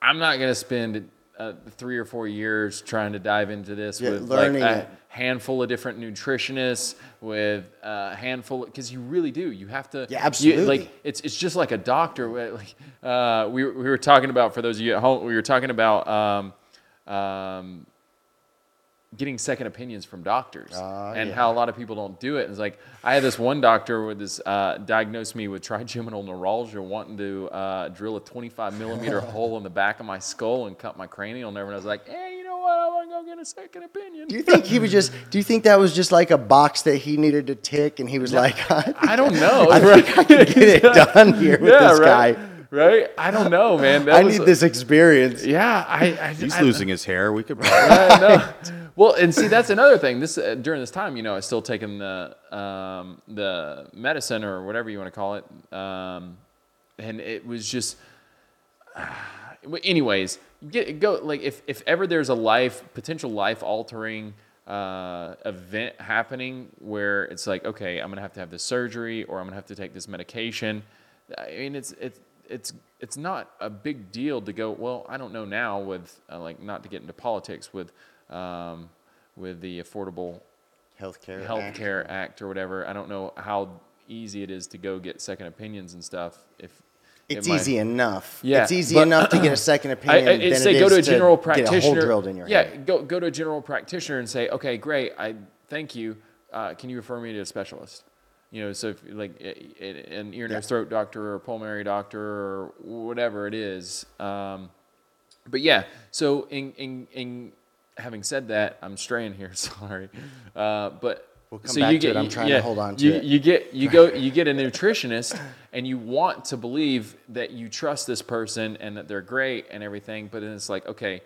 I'm not going to spend uh, three or four years trying to dive into this Yeah, with learning like a it. handful of different nutritionists, with a handful because you really do. You have to. Yeah, you- absolutely. like it's it's just like a doctor. Like uh, we were- we were talking about for those of you at home, we were talking about. Um, um, getting second opinions from doctors Ah, and yeah. how a lot of people don't do it. And It's like I had this one doctor with this uh, diagnosed me with trigeminal neuralgia, wanting to uh, drill a 25 millimeter hole in the back of my skull and cut my cranial nerve. And I was like, hey, you know what? I want to go get a second opinion. Do you think he was just? Do you think that was just like a box that he needed to tick, and he was like, I don't know. I think I can get it done here with yeah, this right. guy. Right? I don't know, man. That I was- need this experience. Yeah, I. I He's I- losing his hair. We could. I know. Well, and see, that's another thing. This uh, during this time, you know, I still taking the um, the medicine or whatever you want to call it, um, and it was just. But anyways, get go like if if ever there's a life potential life altering uh, event happening where it's like okay, I'm gonna have to have this surgery or I'm gonna have to take this medication. I mean, it's it's it's it's not a big deal to go. Well, I don't know now with uh, like not to get into politics with um, with the affordable Healthcare. healthcare act or whatever. I don't know how easy it is to go get second opinions and stuff. If it It's might- easy enough. Yeah, it's easy but- enough to get a second opinion. I, I'd it say go is to a general Get practitioner. a hole drilled in your yeah, head. go go to a general practitioner and say, okay, great, I thank you. Uh, can you refer me to a specialist? You know, so if, like an ear, nose, throat doctor or pulmonary doctor or whatever it is. Um, but yeah, so in in in having said that, I'm straying here. Sorry, uh, but We'll come so back you to get, it. I'm trying to hold on to you, it. You get you go you get a nutritionist and you want to believe that you trust this person and that they're great and everything, but then it's like okay,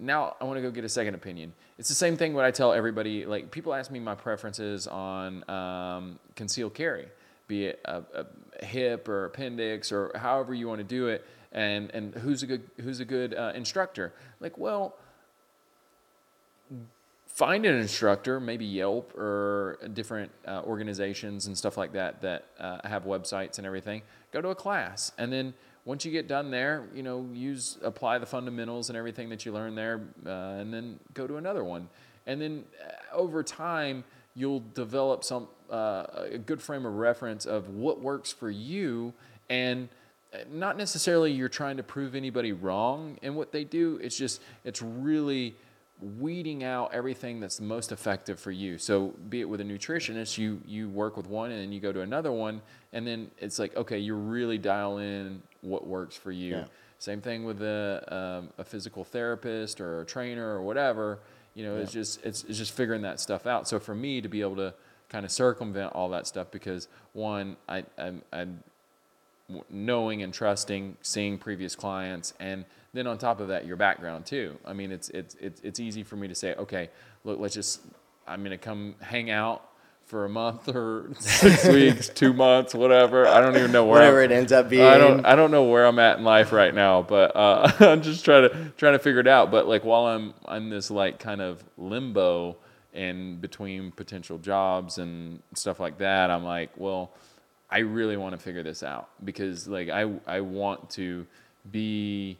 now I want to go get a second opinion. It's the same thing what I tell everybody. Like people ask me my preferences on um, concealed carry, be it a, a hip or appendix or however you want to do it, and and who's a good who's a good uh, instructor. Like well find an instructor, maybe Yelp or different uh, organizations and stuff like that that uh, have websites and everything. Go to a class, and then once you get done there, you know, use apply the fundamentals and everything that you learn there, uh, and then go to another one, and then uh, over time you'll develop some uh, a good frame of reference of what works for you and uh, not necessarily you're trying to prove anybody wrong in what they do it's just it's really weeding out everything that's most effective for you. So be it with a nutritionist, you you work with one and then you go to another one, and then it's like okay, you really dial in what works for you. Yeah. Same thing with a um, a physical therapist or a trainer or whatever. You know, it's just it's it's just figuring that stuff out. So for me to be able to kind of circumvent all that stuff because one, I I'm, I'm knowing and trusting, seeing previous clients, and then on top of that, your background too. I mean, it's it's it's it's easy for me to say, okay, look, let's just I'm gonna come hang out for a month or six weeks, two months, whatever. I don't even know where Whatever I'm- it ends up being. I don't I don't know where I'm at in life right now, but uh, I'm just trying to trying to figure it out. But like while I'm I'm this like kind of limbo in between potential jobs and stuff like that, I'm like, well, I really want to figure this out because like I I want to be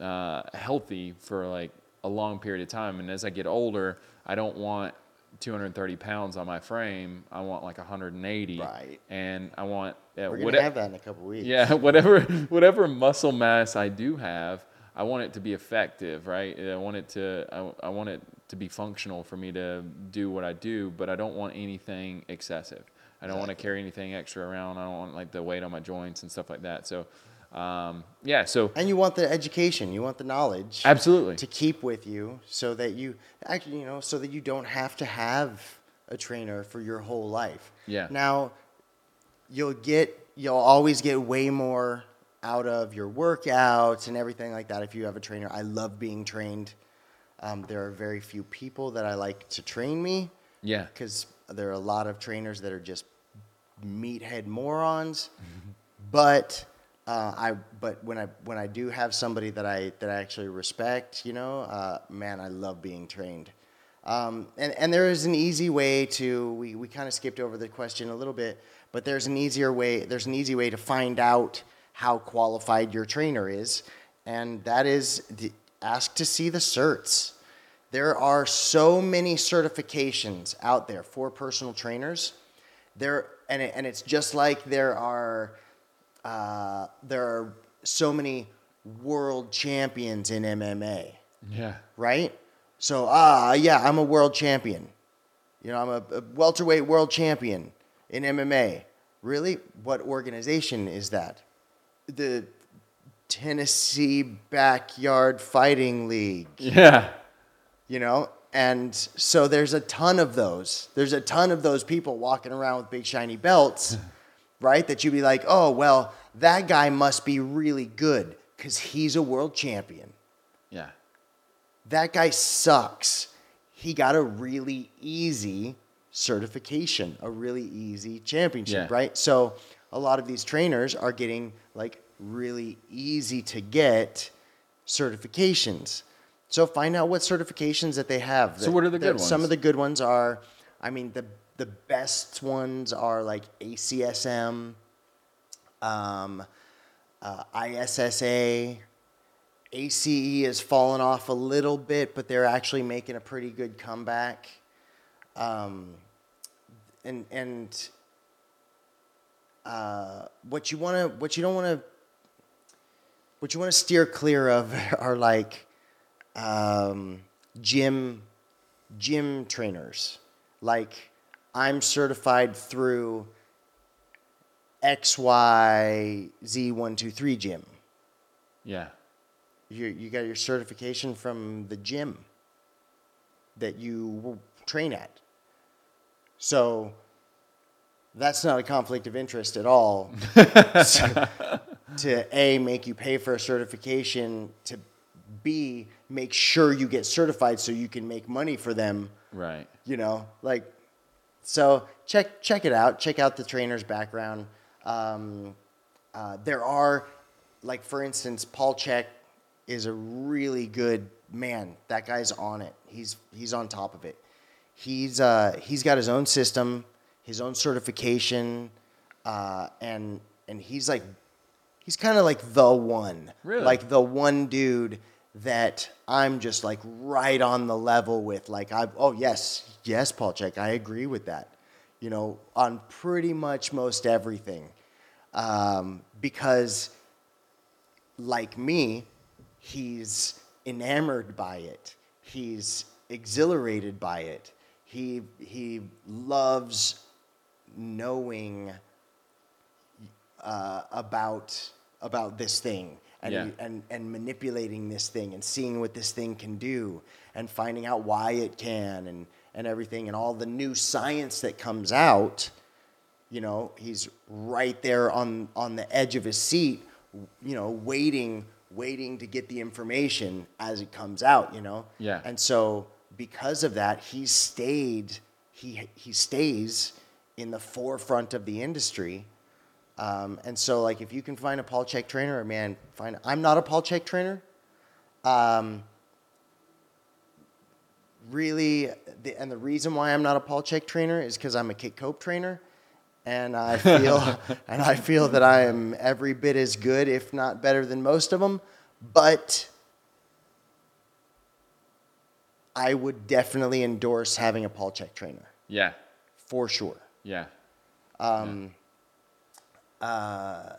uh, healthy for like a long period of time, and as I get older, I don't want 230 pounds on my frame. I want like 180, Right. and I want uh, We're gonna have that in a couple weeks. yeah, whatever whatever muscle mass I do have, I want it to be effective, right? I want it to I, I want it to be functional for me to do what I do, but I don't want anything excessive. I don't want to carry anything extra around. I don't want like the weight on my joints and stuff like that. So, um, yeah, so And you want the education, you want the knowledge absolutely, to keep with you so that you actually, you know, so that you don't have to have a trainer for your whole life. Yeah. Now, you'll get, you'll always get way more out of your workouts and everything like that if you have a trainer. I love being trained. Um, there are very few people that I like to train me yeah, because there are a lot of trainers that are just meathead morons. But uh, I but when I when I do have somebody that I that I actually respect, you know, uh, man, I love being trained. Um, and, and there is an easy way to, we, we kind of skipped over the question a little bit, but there's an easier way, there's an easy way to find out how qualified your trainer is. And that is the, ask to see the certs. There are so many certifications out there for personal trainers. There, and, it, and it's just like there are, uh, there are so many world champions in MMA Yeah. right? So, ah, yeah, I'm a world champion. You know, I'm a, a welterweight world champion in MMA. Really? What organization is that? The Tennessee Backyard Fighting League, Yeah. you know? And so there's a ton of those. There's a ton of those people walking around with big shiny belts, right? That you'd be like, oh, well, that guy must be really good because he's a world champion Yeah. that guy sucks. He got a really easy certification, a really easy championship, Yeah. right? So a lot of these trainers are getting like really easy to get certifications. So find out what certifications that they have. So what are the good Some of the good ones are, I mean, the the best ones are like ACSM, um, uh, ISSA. ACE has fallen off a little bit, but they're actually making a pretty good comeback. Um, and and uh, what you want to, what you don't want to, what you want to steer clear of are like um, gym gym trainers. Like I'm certified through XYZ123 gym. Yeah. You, you got your certification from the gym that you train at. So that's not a conflict of interest at all to, to A, make you pay for a certification, to B, make sure you get certified so you can make money for them Right. you know like so check check it out. Check out the trainer's background. Um, uh, there are like for instance paul Chek is a really good man. That guy's on it. He's he's on top of it. He's uh, he's got his own system his own certification uh, and and he's like he's kind of like the one. Really? like the one dude that I'm just like right on the level with. Like, I oh yes, yes, Paul Chek, I agree with that. You know, on pretty much most everything, um, because like me, he's enamored by it. He's exhilarated by it. He he loves knowing uh, about about this thing and, Yeah. and and manipulating this thing and seeing what this thing can do and finding out why it can and and everything and all the new science that comes out you know he's right there on on the edge of his seat you know waiting waiting to get the information as it comes out you know Yeah. and so because of that he stayed he he stays in the forefront of the industry um, and so, like, if you can find a Paul Chek trainer, or man, find. I'm not a Paul Chek trainer. Um, really, the, and the reason why I'm not a Paul Chek trainer is because I'm a Kit Cope trainer, and I feel and I feel that I am every bit as good, if not better, than most of them. But I would definitely endorse having a Paul Chek trainer Yeah. for sure. Yeah. Um, uh,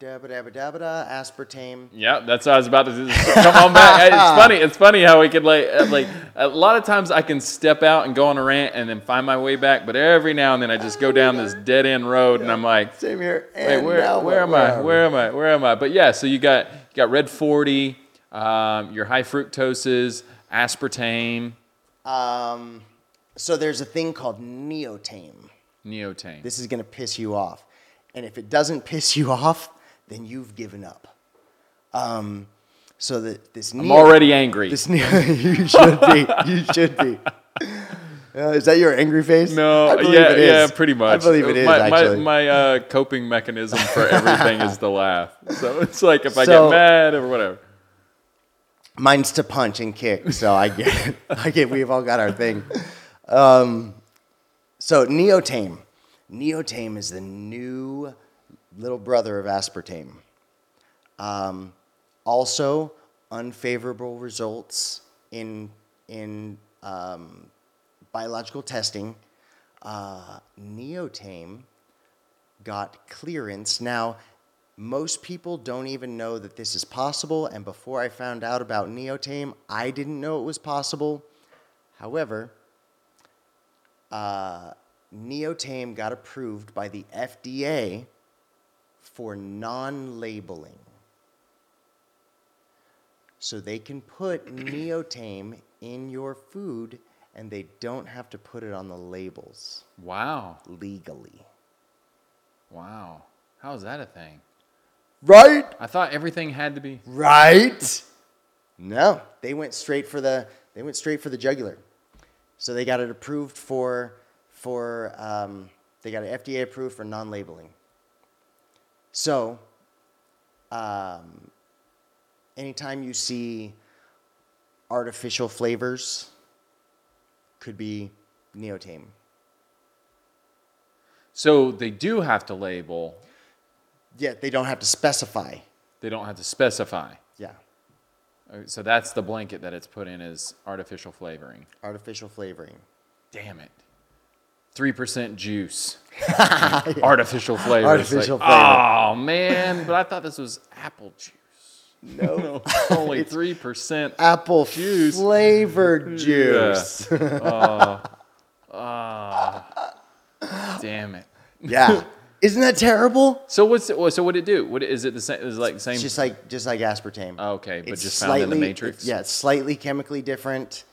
dabba dabba dabba da, aspartame. Yeah, that's what I was about to do. Come on back. It's funny. It's funny how we could like uh, like a lot of times I can step out and go on a rant and then find my way back, but every now and then I just go down this dead end road and I'm like, Same here. wait, And where, now where what- am I? Where am I? Where am I? But yeah, so you got you got red forty, um, your high fructoses, aspartame. Um, so there's a thing called neotame. neotame. This is gonna piss you off, and if it doesn't piss you off, then you've given up. Um, so that this I'm already angry. This neo, you should be. You should be. Uh, is that your angry face? no, I yeah, it yeah, pretty much. I believe it is my, my- actually. My, uh, coping mechanism for everything is to laugh. So it's like if I get mad or whatever. Mine's to punch and kick, so I get it. I get. We've all got our thing. Um, so Neotame, Neotame is the new little brother of aspartame. Um, also, unfavorable results in in um, biological testing. Uh, Neotame got clearance. Now, most people don't even know that this is possible, and before I found out about Neotame, I didn't know it was possible. However, uh, Neotame got approved by the FDA for non labeling. So they can put Neotame in your food and they don't have to put it on the labels Wow. legally. Wow. How is that a thing? Right? I thought everything had to be. Right? No, they went straight for the they went straight for the jugular. So they got it approved for for um, they got it FDA approved for non-labeling. So, um, anytime you see artificial flavors, could be neotame. So they do have to label. Yeah, they don't have to specify. They don't have to specify. Yeah, So that's the blanket that it's put in as artificial flavoring. artificial flavoring. Damn it. 3% juice. Artificial flavor. Artificial like, flavor. Oh, man. But I thought this was apple juice. No, Only 3%. apple Juice. flavored juice. Oh. Damn it. yeah, isn't that terrible? So what's it, so what would it do? What is it the same? Is it like the same? It's just like just like aspartame. okay, but It's just found in the slightly- matrix. Yeah, it's slightly chemically different.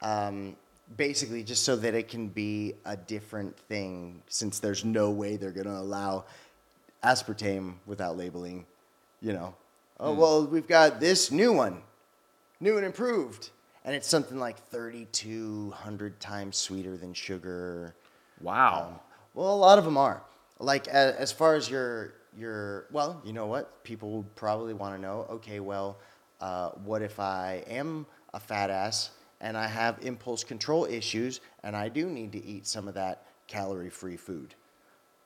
Um, basically, just so that it can be a different thing, since there's no way they're going to allow aspartame without labeling. You know, oh well, we've got this new one, new and improved, and it's something like 3,200 times sweeter than sugar. Wow. Well, a lot of them are. Like as, as far as your your well, you know what? People would probably want to know. Okay, well, uh, what if I am a fat ass and I have impulse control issues and I do need to eat some of that calorie-free food?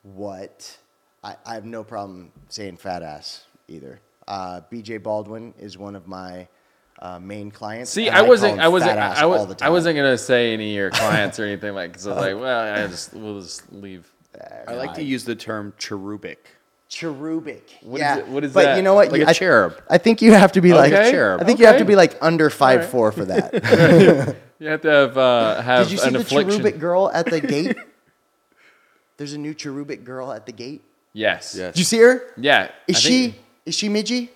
What? I, I have no problem saying fat ass either. Uh, BJ Baldwin is one of my uh, main clients. See, and I wasn't. I wasn't. fat I, was, the I time. wasn't gonna say any of your clients or anything like. Because I was like, well, I just we'll just leave. I like to use the term cherubic. Cherubic. What is yeah. it- what is but that? you know what? Like You- a I- cherub. I think you have to be like Okay. cherub. I think you have to be like under five four for that. You have to have uh, have Did you see an the affliction. cherubic girl at the gate? There's a new cherubic girl at the gate. Yes. Yes. Did you see her? Yeah. Is I she think- is she midgy?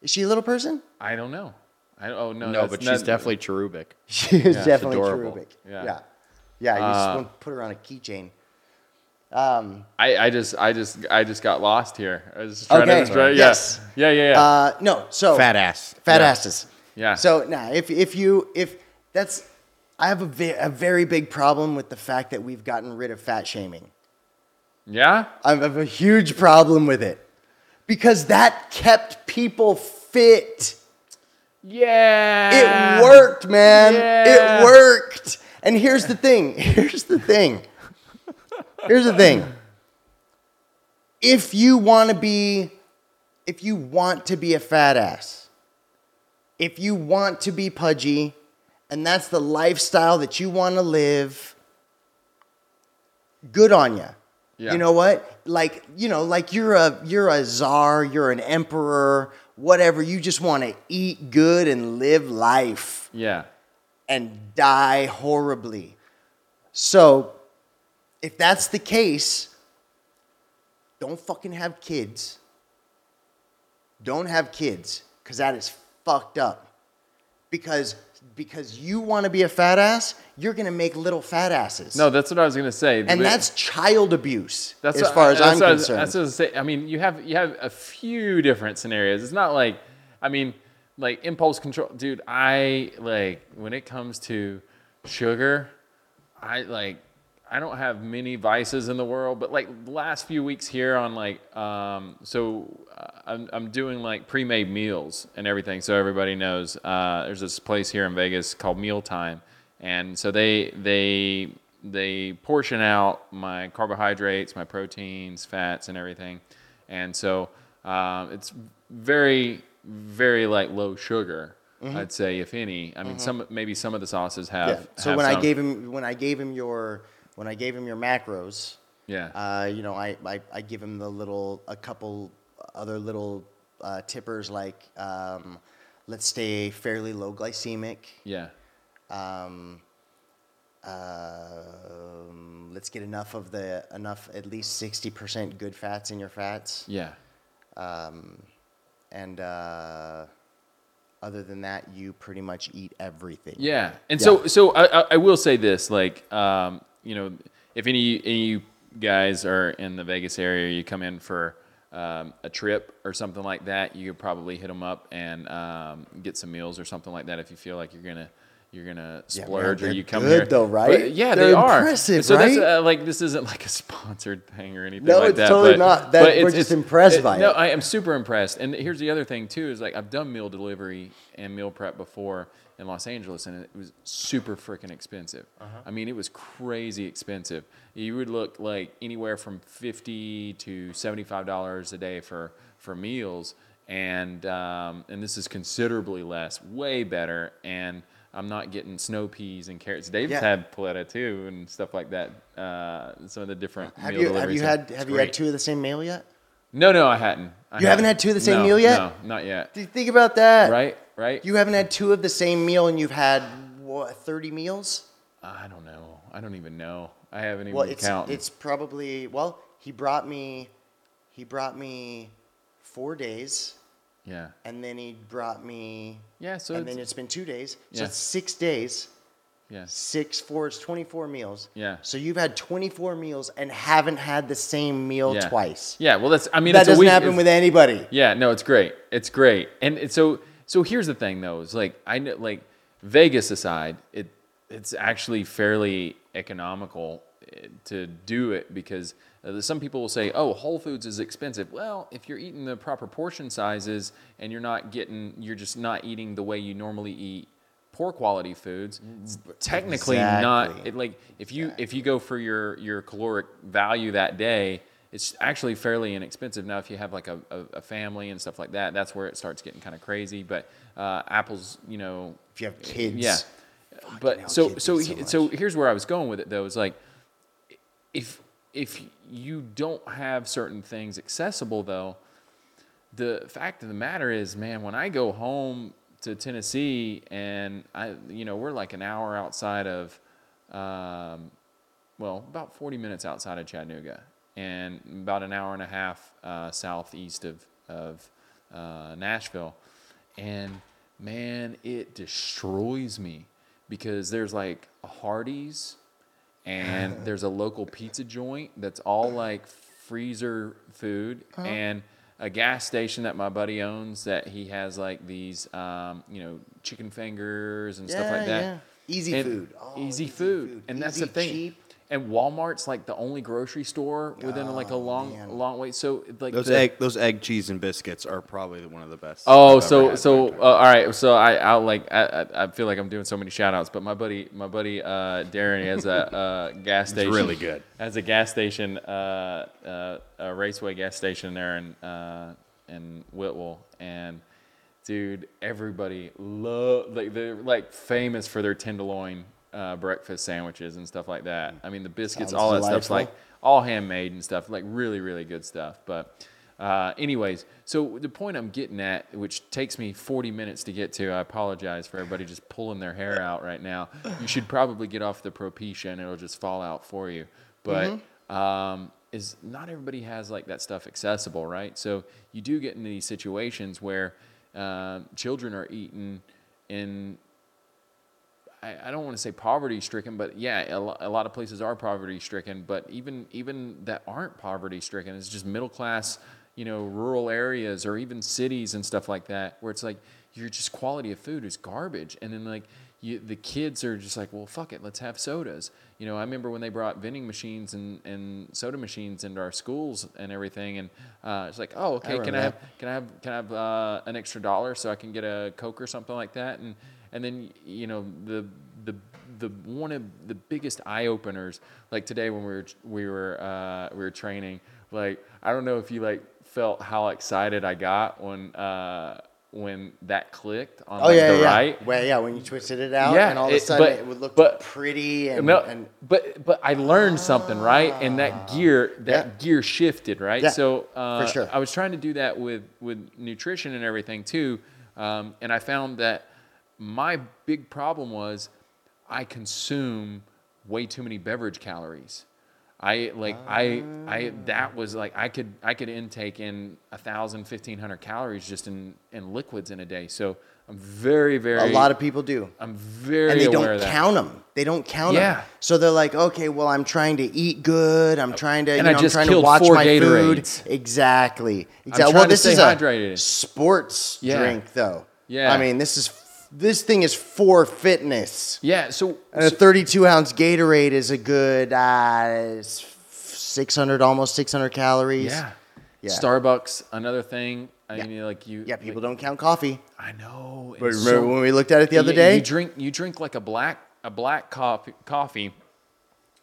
Is she a little person? I don't know. I oh no. No, but not- she's definitely cherubic. She is definitely cherubic. Yeah. Yeah. Yeah, you just Uh, want to put her on a keychain. Um, I, I just I just I just got lost here. I was just trying Okay. to try, Yes. Yeah. Yeah. Yeah. Yeah. uh, no, so Fat ass. fat Yeah. asses. Yeah. So now, if if you if that's, I have a, ve- a very big problem with the fact that we've gotten rid of fat shaming. yeah. I have a huge problem with it because that kept people fit. Yeah. It worked, man. Yeah. It worked. And here's the thing. Here's the thing. Here's the thing. If you want to be if you want to be a fat ass, if you want to be pudgy, and that's the lifestyle that you want to live, good on you. Yeah. You know what? Like, you know, like you're a you're a czar, you're an emperor, whatever. You just want to eat good and live life Yeah. and die horribly. So, if that's the case, don't fucking have kids. Don't have kids cuz that is fucked up. Because because you want to be a fat ass, you're going to make little fat asses. No, that's what I was gonna say. and that's child abuse That's as what- far as I'm what I was- concerned. That's what I was say. I mean, you have you have a few different scenarios. It's not like, I mean, like impulse control, dude. I like when it comes to sugar, I like I don't have many vices in the world, but like the last few weeks here on like, um, so uh, I'm, I'm doing like pre-made meals and everything. So everybody knows, uh, there's this place here in Vegas called Mealtime. And so they, they, they portion out my carbohydrates, my proteins, fats and everything. And so, um, it's very, very like low sugar. I'd say, if any. I mean, some maybe some of the sauces have. Yeah. So have when I gave him when I gave him your when I gave him your macros, yeah, uh, you know, I, I I give him the little a couple other little uh, tippers like um, let's stay fairly low glycemic. yeah, Um, um, let's get enough of the enough at least sixty percent good fats in your fats. yeah. Um, and uh, other than that, you pretty much eat everything. Yeah, and Yeah. so so I, I- I will say this, like, um, you know, if any any of you guys are in the Vegas area, you come in for um, a trip or something like that, you could probably hit them up and um, get some meals or something like that if you feel like you're gonna you're gonna Yeah, man, splurge or you come good here. though, right? But yeah, They're they are impressive, So that's uh, like this isn't like a sponsored thing or anything No, like it's that. totally but, not. That- but we're it's- just it's- impressed by it. no. I am super impressed. And here's the other thing too is like I've done meal delivery and meal prep before in Los Angeles, and it was super freaking expensive. Uh-huh. I mean, it was crazy expensive. You would look like anywhere from fifty to seventy-five dollars a day for for meals, and um, and this is considerably less, way better. And I'm not getting snow peas and carrots. Dave's Yeah. had paleta too and stuff like that. Uh, some of the different Have meal you have you had have you had two of the same meal yet? No, no, I hadn't. I You haven't had two of the same No, meal yet? No, not yet. Do you think about that? Right, right. You haven't had two of the same meal, and you've had what thirty meals? I don't know. I don't even know. I haven't even Well, it's counting. it's probably well. He brought me, he brought me four days, yeah, and then he brought me, yeah. So and it's, then it's been two days. So Yeah. it's six days. yeah, Six four twenty four meals. Yeah. So you've had twenty four meals and haven't had the same meal yeah. twice. Yeah. Well, that's. I mean, that it's doesn't week- happen it's- with anybody. Yeah, no, it's great. It's great. And it- so so here's the thing though, is like I know like Vegas aside, it it's actually fairly economical eh, to do it because uh, some people will say, "Oh, Whole Foods is expensive." Well, if you're eating the proper portion sizes and you're not getting you're just not eating the way you normally eat poor quality foods, it's technically not it, like if you if you go for your your caloric value that day it's actually fairly inexpensive now if you have like a, a, a family and stuff like that. That's where it starts getting kind of crazy but uh, apples you know If you have kids. yeah. Hell, but so so so so here's where i was going with it though is like if if you don't have certain things accessible though the fact of the matter is, man, when I go home to Tennessee and I, you know, we're like an hour outside of, um, well, about 40 minutes outside of Chattanooga and about an hour and a half uh, southeast of, of uh, Nashville. And man, it destroys me because there's like a Hardee's and there's a local pizza joint that's all like freezer food Uh-huh. and a gas station that my buddy owns that he has like these um, you know chicken fingers and stuff like that yeah. Easy food. Oh, easy, easy food. food. and that's the thing cheap. And walmart's like the only grocery store within like a Oh, long man. long way so like Those the- egg, those egg, cheese, and biscuits are probably one of the best. Oh, I've so so uh, all right. So I I'll like I, I I feel like I'm doing so many shout outs, but my buddy my buddy uh, Darren has a, uh gas station. really good. Has a gas station, uh, uh, a Raceway gas station there in uh, in Whitwell, and dude, everybody love like they're like famous for their tenderloin uh, breakfast sandwiches and stuff like that. I mean, the biscuits, Sounds all that stuff's like all handmade and stuff, like really, really good stuff. But, uh, anyways, so the point I'm getting at, which takes me 40 minutes to get to, I apologize for everybody just pulling their hair out right now. You should probably get off the Propecia and it'll just fall out for you. But, um, is not everybody has like that stuff accessible, right? So you do get into these situations where uh, children are eating in I, I don't want to say poverty stricken, but yeah, a, lo- a lot of places are poverty stricken. But even even that aren't poverty stricken, it's just middle class, you know, rural areas or even cities and stuff like that, where it's like you your just quality of food is garbage. And then like you, the kids are just like, well, fuck it, let's have sodas. You know, I remember when they brought vending machines and, and soda machines into our schools and everything, and uh, it's like, oh, okay, can remember I have can I have can I have uh, an extra dollar so I can get a Coke or something like that? And and then you know the the the one of the biggest eye openers like today when we were we were uh, we were training like I don't know if you like felt how excited I got when uh, when that clicked on Oh like, yeah, the yeah. right Well, yeah, when you twisted it out, Yeah, and all of a it- sudden but- it would look but- pretty and, no, and but but I learned something, right? And that gear that Yeah. gear shifted, right? So uh, for sure. I was trying to do that with with nutrition and everything too, um, and I found that my big problem was I consume way too many beverage calories. I like I I that was like I could I could intake in a thousand fifteen hundred calories just in in liquids in a day. So I'm very very a lot of people do. I'm very and they aware don't of that. count them. They don't count Yeah. them. So they're like, okay, well, I'm trying to eat good. I'm trying to, you And know, I just I'm trying to watch four my Gatorades. food. Exactly. Exactly. well, this is a sports Yeah. drink, though. Yeah. I mean, this is this thing is for fitness. Yeah. So, And a 32 ounce Gatorade is a good uh, 600, almost 600 calories. yeah. Yeah. Starbucks, another thing. I Yeah. mean, like you. Yeah, people don't count coffee. I know. But remember so- when we looked at it the other you- day? You drink. You drink like a black a black coffee. Coffee.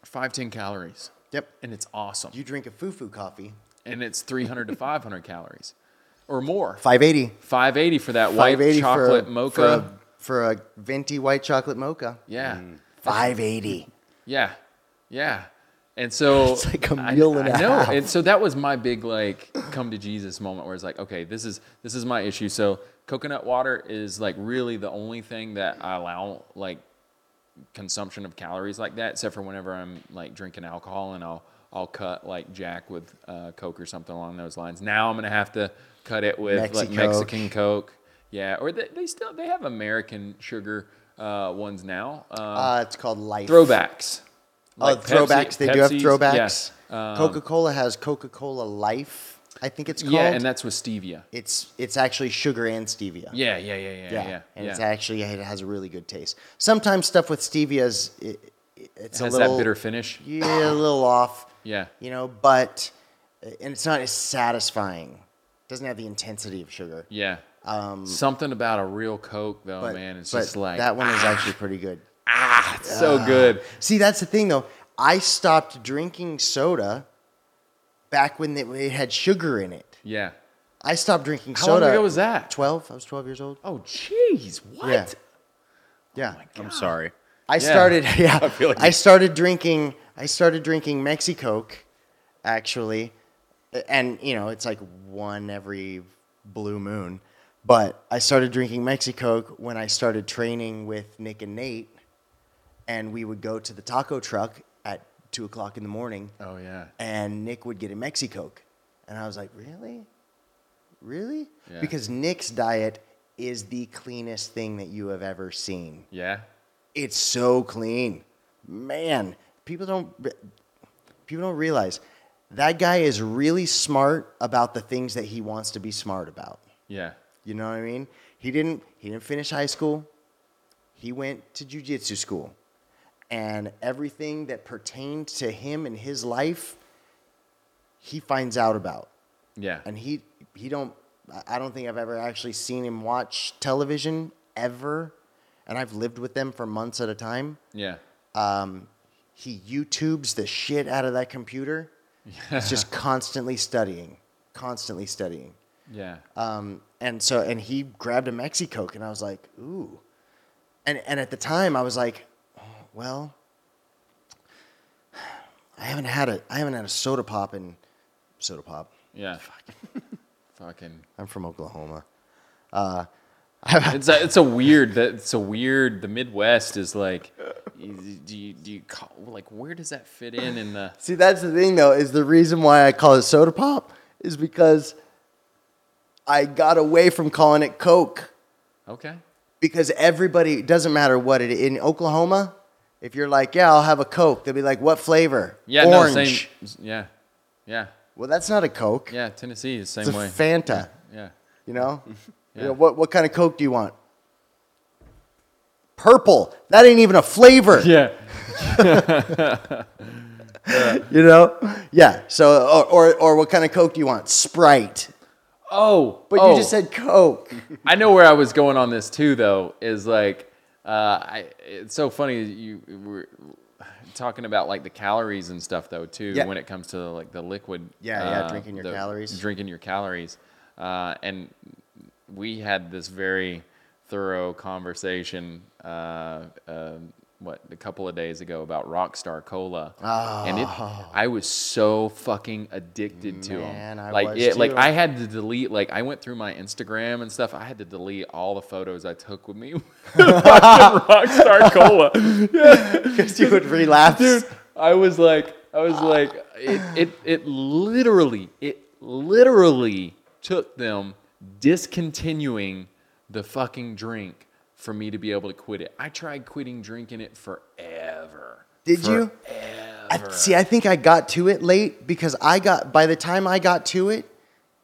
Five ten calories, Yep. and it's awesome. You drink a foo-foo coffee. and it's three hundred to five hundred calories, or more. 580. Five eighty for that white chocolate for a, mocha. For a, for a venti white chocolate mocha. yeah. 580. Yeah, yeah. And so It's like a meal and I a know. half. And so that was my big like come to Jesus moment where it's like, okay, this is this is my issue. So coconut water is like really the only thing that I allow like consumption of calories like that, except for whenever I'm like drinking alcohol and I'll I'll cut like Jack with uh, Coke or something along those lines. Now I'm gonna have to cut it with like Mexi-Coke. Mexican Coke. Yeah, or they, they still they have American sugar uh, ones now. Um, Uh, it's called Life. throwbacks. Oh, Pepsi- throwbacks. They do have throwbacks. Yeah. Um, Coca Cola has Coca Cola Life, I think it's called. yeah, and that's with stevia. it's it's actually sugar and stevia. Yeah, yeah, yeah, yeah, Yeah, yeah. and yeah. it's actually it has a really good taste. Sometimes stuff with stevia is it, it- it's It a little that bitter finish. yeah, a little off. Yeah. you know, but and it's not as satisfying. Doesn't have the intensity of sugar. Yeah. Um, Something about a real Coke, though, but, man. It's but just like that one is actually pretty good. ah, it's so good. See, that's the thing though. I stopped drinking soda back when it, it had sugar in it. Yeah. I stopped drinking How long soda. ago was that? Twelve. I was twelve years old. Oh, jeez. What? Yeah. Yeah. I'm sorry. I started. Yeah. I, feel like you- started drinking. I started drinking Mexicoke, actually, and you know it's like one every blue moon. But I started drinking Mexicoke when I started training with Nick and Nate, and we would go to the taco truck at two o'clock in the morning, Oh, yeah. and Nick would get a Mexicoke, and I was like, really, really? Yeah. Because Nick's diet is the cleanest thing that you have ever seen. Yeah. It's so clean, man. People don't people don't realize that guy is really smart about the things that he wants to be smart about. Yeah. You know what I mean? He didn't he didn't finish high school. He went to jujitsu school. And everything that pertained to him and his life, he finds out about. Yeah. And he he don't I- I don't think I've ever actually seen him watch television ever. And I've lived with them for months at a time. yeah. Um, he YouTubes the shit out of that computer. He's just constantly studying, constantly studying. Yeah. Um, and so, and he grabbed a Mexi Coke, and I was like, ooh. And and at the time, I was like, oh, well, I haven't had a I haven't had a soda pop in soda pop. Yeah. Fucking. I'm from Oklahoma. Uh, It's a, it's a weird that it's a weird. The Midwest is like, do you do you call, like where does that fit in in the? See, that's the thing, though, is the reason why I call it soda pop is because I got away from calling it Coke. Okay. because everybody doesn't matter what it in Oklahoma. If you're like, yeah, I'll have a Coke, they'll be like, what flavor? Yeah. Orange. No. Same. Yeah. Yeah. Well, that's not a Coke. Yeah. Tennessee is the it's same a way. Fanta. Yeah. You know, You know, what what kind of Coke do you want? Purple. That ain't even a flavor. Yeah. You know? Yeah. So or, or or what kind of Coke do you want? Sprite. Oh, But oh. you just said Coke. I know where I was going on this too, though. Is like, uh, I, it's so funny you were talking about like the calories and stuff though too. Yeah. When it comes to like the liquid. Yeah, yeah, uh, drinking your the- calories. Drinking your calories, uh, and we had this very thorough conversation. Uh, uh, what a couple of days ago about Rockstar Cola, and it, I was so fucking addicted to Man, them. I like it, like. I had to delete. Like I went through my Instagram and stuff. I had to delete all the photos I took with me. Rockstar Cola. Because you would relapse. Dude, I was like, I was like, it, it, it literally, it literally took them discontinuing the fucking drink for me to be able to quit it. I tried quitting drinking it forever. Did you? I, see, I think I got to it late because I got by the time I got to it,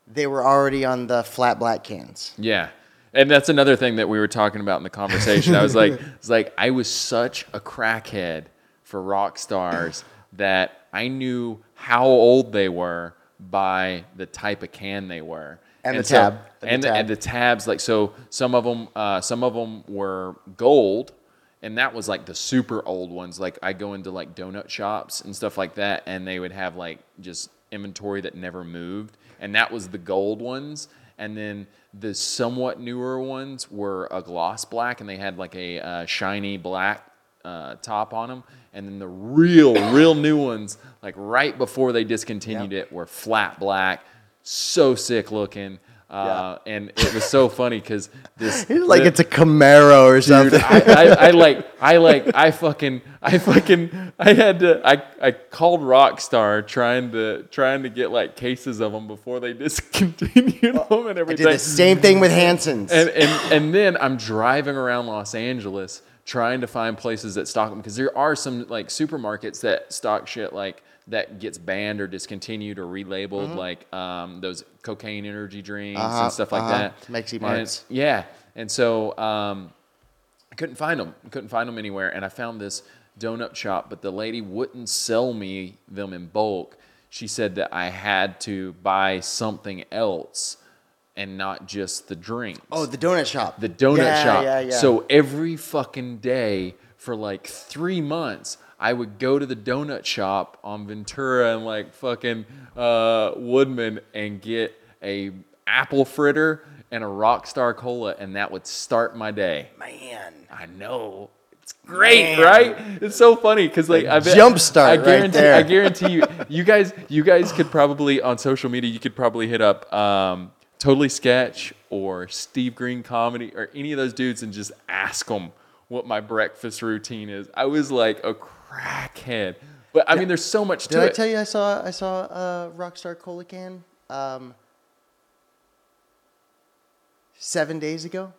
they were already on the flat black cans. Yeah. And that's another thing that we were talking about in the conversation. I was like, it's like I was such a crackhead for rock stars that I knew how old they were by the type of can they were. And the so- tab. And the And, the, tab. and the tabs, like so, some of them, uh, some of them were gold, and that was like the super old ones. Like I go into like donut shops and stuff like that, and they would have like just inventory that never moved, and that was the gold ones. And then the somewhat newer ones were a gloss black, and they had like a uh, shiny black uh, top on them. And then the real, real new ones, like right before they discontinued it, were flat black, so sick looking. Uh, and it was so funny because this Like the- it's a Camaro or Dude, something. I, I, I like, I like, I fucking, I fucking, I had to, I, I called Rockstar trying to, trying to get like cases of them before they discontinued them and I did everything. the same thing with Hansen's. And, and, and then I'm driving around Los Angeles trying to find places that stock them because there are some like supermarkets that stock shit like that gets banned or discontinued or relabeled like um, those cocaine energy drinks Mm-hmm. Uh-huh, and stuff like uh-huh. that. Mexi And- yeah, and so um, I couldn't find them. Couldn't find them anywhere. And I found this donut shop, but the lady wouldn't sell me them in bulk. She said that I had to buy something else and not just the drinks. oh, the donut shop. the donut Yeah, shop. Yeah, yeah. So every fucking day for like three months, I would go to the donut shop on Ventura and like fucking uh, Woodman and get a apple fritter and a Rockstar Cola, and that would start my day. man. I know. It's great, right? It's so funny because like I bet, Jumpstart I right there. I guarantee you, you guys, you guys could probably on social media, you could probably hit up um, Totally Sketch or Steve Green Comedy or any of those dudes and just ask them what my breakfast routine is. I was like a crackhead, but I mean, there's so much to Did I it. tell you I saw I saw a Rockstar Cola can um, seven days ago?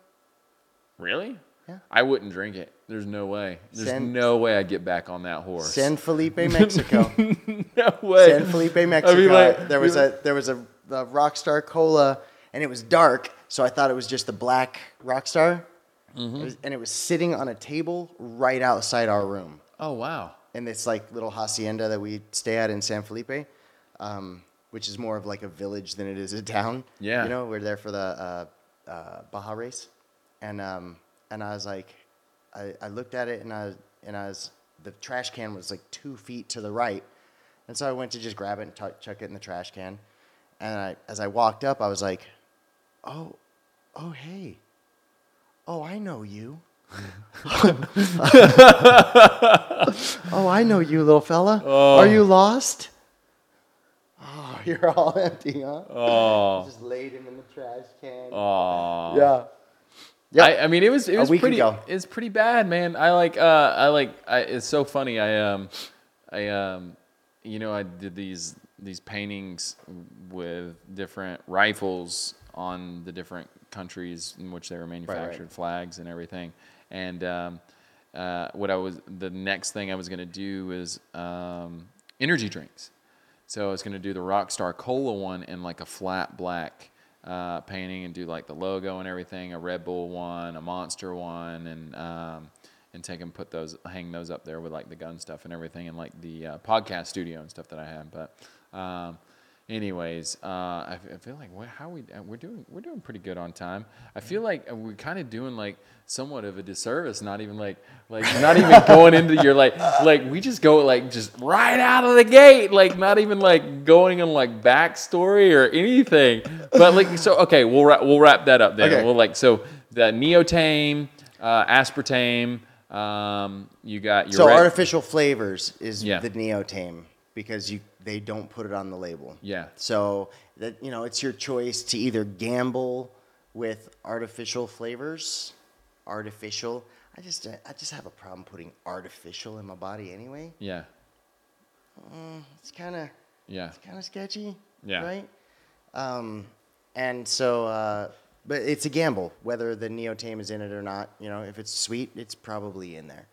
really? Yeah. I wouldn't drink it. There's no way. There's San- no way I'd get back on that horse. San Felipe, Mexico. no way. San Felipe, Mexico. like- there was a there was a, a Rockstar Cola, and it was dark, so I thought it was just the black Rockstar, Mm-hmm. It was- and it was sitting on a table right outside our room Oh wow. And this like little hacienda that we stay at in San Felipe, um, which is more of like a village than it is a town. Yeah. you know, we're there for the uh, uh, Baja race, and um, and I was like, I, I looked at it and I and I was the trash can was like two feet to the right, and so I went to just grab it and tuck chuck it in the trash can, and I as I walked up, I was like, oh, oh hey, oh I know you. Oh, I know you, little fella. Are you lost? Oh, you're all empty, huh? Oh. Just laid him in the trash can. Aw. Yeah. Yep. I, I mean, it was it was pretty ago. it's pretty bad, man. I like uh I like I, it's so funny. I um I um you know I did these these paintings with different rifles on the different countries in which they were manufactured, flags and everything. And um, uh, what I was the next thing I was gonna do was um, energy drinks. So I was gonna do the Rockstar Cola one in like a flat black uh, painting and do like the logo and everything, a Red Bull one, a Monster one, and um, and take and put those, hang those up there with like the gun stuff and everything, and like the uh, podcast studio and stuff that I have. But um, anyways, uh, I, I feel like wha- how we uh, we're doing we're doing pretty good on time. I feel like uh, we're kind of doing like somewhat of a disservice, not even like like not even going into your like like we just go like just right out of the gate, like not even like going on like backstory or anything. But like so, okay, we'll wrap, we'll wrap that up then. Okay. We'll like so the neotame, uh, aspartame. Um, you got your So artificial flavors is Yeah. the neotame because you they don't put it on the label. Yeah. So that you know, it's your choice to either gamble with artificial flavors, artificial. I just I just have a problem putting artificial in my body anyway. yeah It's kind of yeah It's kind of sketchy. Yeah. Right. Um, and so, uh, but it's a gamble whether the neotame is in it or not. You know, if it's sweet, it's probably in there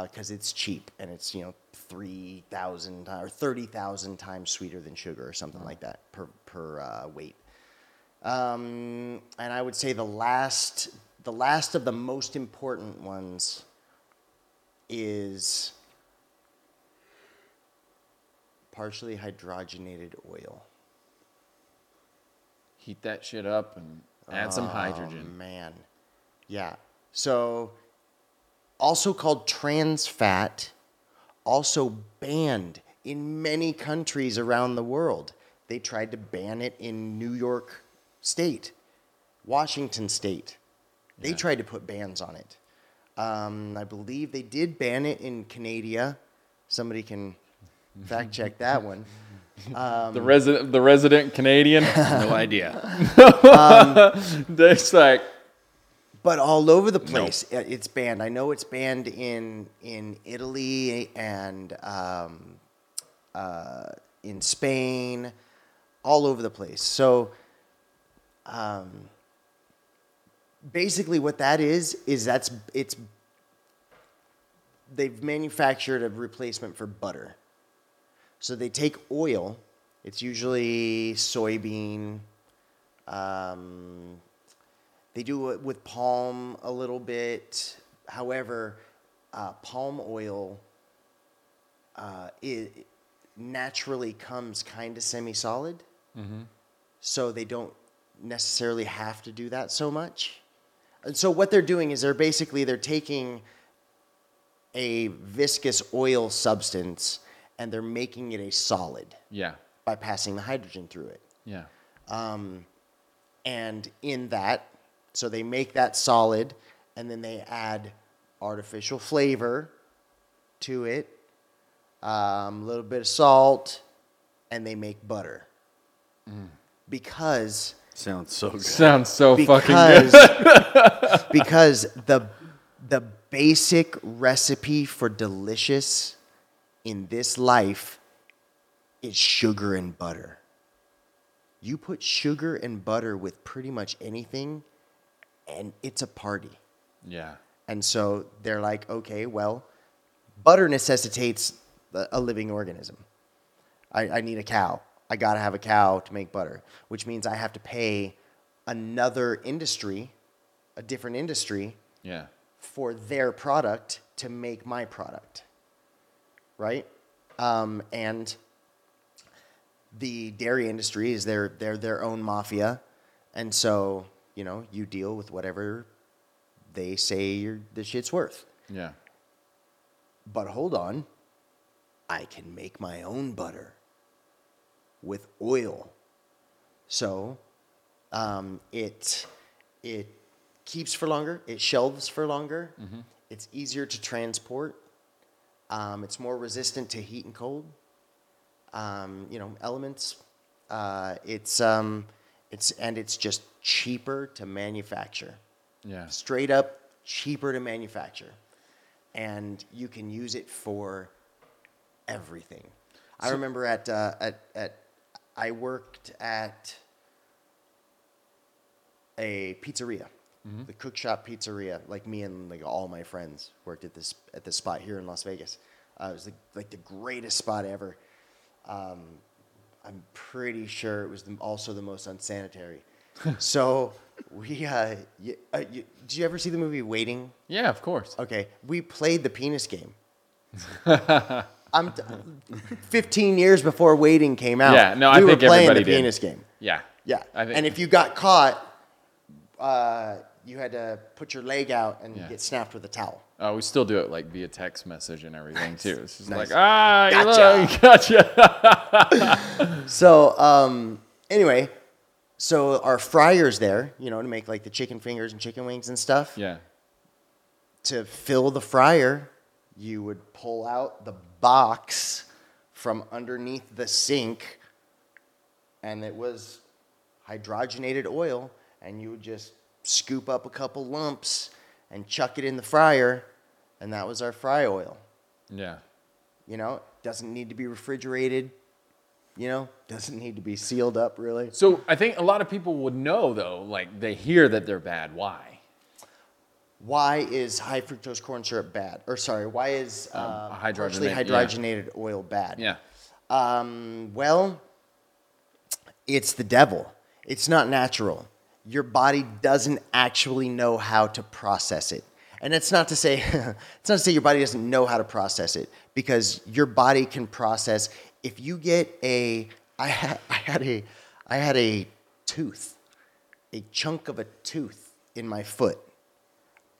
because it's cheap and it's you know three thousand or thirty thousand times sweeter than sugar or something like that per per uh, weight. Um, and I would say the last the last of the most important ones is partially hydrogenated oil. heat that shit up and add some Oh, hydrogen. man. Yeah. So, also called trans fat, also banned in many countries around the world. They tried to ban it in New York State, Washington State. They Yeah. tried to put bans on it. Um, I believe they did ban it in Canada. Somebody can fact check that one. the resident, the resident Canadian, No idea. that's like, but all over the place uh, it's banned. I know it's banned in in Italy and um, uh, in Spain, all over the place. So, um, basically, what that is is that's it's they've manufactured a replacement for butter. So they take oil. It's usually soybean. Um, they do it with palm a little bit. However, uh, palm oil uh, it naturally comes kind of semi-solid, so they don't necessarily have to do that so much. And so what they're doing is they're basically they're taking a viscous oil substance and they're making it a solid yeah, by passing the hydrogen through it. yeah, And in that, so they make that solid and then they add artificial flavor to it, um, a little bit of salt, and they make butter. Because Sounds so good. sounds so fucking good. because because the the basic recipe for delicious in this life is sugar and butter. You put sugar and butter with pretty much anything and it's a party. Yeah, And so they're like, okay, well, butter necessitates a living organism. I, I need a cow. I got to have a cow to make butter, which means I have to pay another industry, a different industry, yeah, for their product to make my product. Right? Um, and the dairy industry is their, their, their own mafia. And so, you know, you deal with whatever they say your the shit's worth. yeah, But hold on, I can make my own butter with oil. So um, it it keeps for longer. It shelves for longer. It's easier to transport. Um, it's more resistant to heat and cold. Um, you know, elements. Uh, it's um, it's and it's just cheaper to manufacture. Yeah. straight up cheaper to manufacture. And you can use it for everything. I remember at, uh, at, at i worked at a pizzeria the cook shop pizzeria. Like me and like all my friends worked at this at this spot here in las vegas. Uh, it was the, like the greatest spot ever. Um, i'm pretty sure it was the, also the most unsanitary so we, uh, y uh, y did you ever see the movie Waiting? Yeah, of course. Okay, we played the penis game. I'm t- 15 years before Waiting came out. Yeah, no, we I were think playing everybody the did. penis game. Yeah. Yeah, I think. and if you got caught, uh, you had to put your leg out and Yeah. get snapped with a towel. Oh, we still do it like via text message and everything too. It's just Nice. like ah, you Gotcha. look, gotcha. So um, anyway, so our fryers there, you know, to make like the chicken fingers and chicken wings and stuff. yeah. To fill the fryer, you would pull out the box from underneath the sink, and it was hydrogenated oil, and you would just scoop up a couple lumps and chuck it in the fryer, and that was our fry oil. Yeah. You know, doesn't need to be refrigerated. You know, doesn't need to be sealed up really. So I think a lot of people would know though, like they hear that they're bad. Why? Why is high fructose corn syrup bad? Or sorry, why is uh, hydrogenate- partially yeah. hydrogenated oil bad? Yeah. Um, well, it's the devil. It's not natural. Your body doesn't actually know how to process it. And it's not to say it's not to say your body doesn't know how to process it because your body can process if you get a I had I had a I had a tooth, a chunk of a tooth in my foot.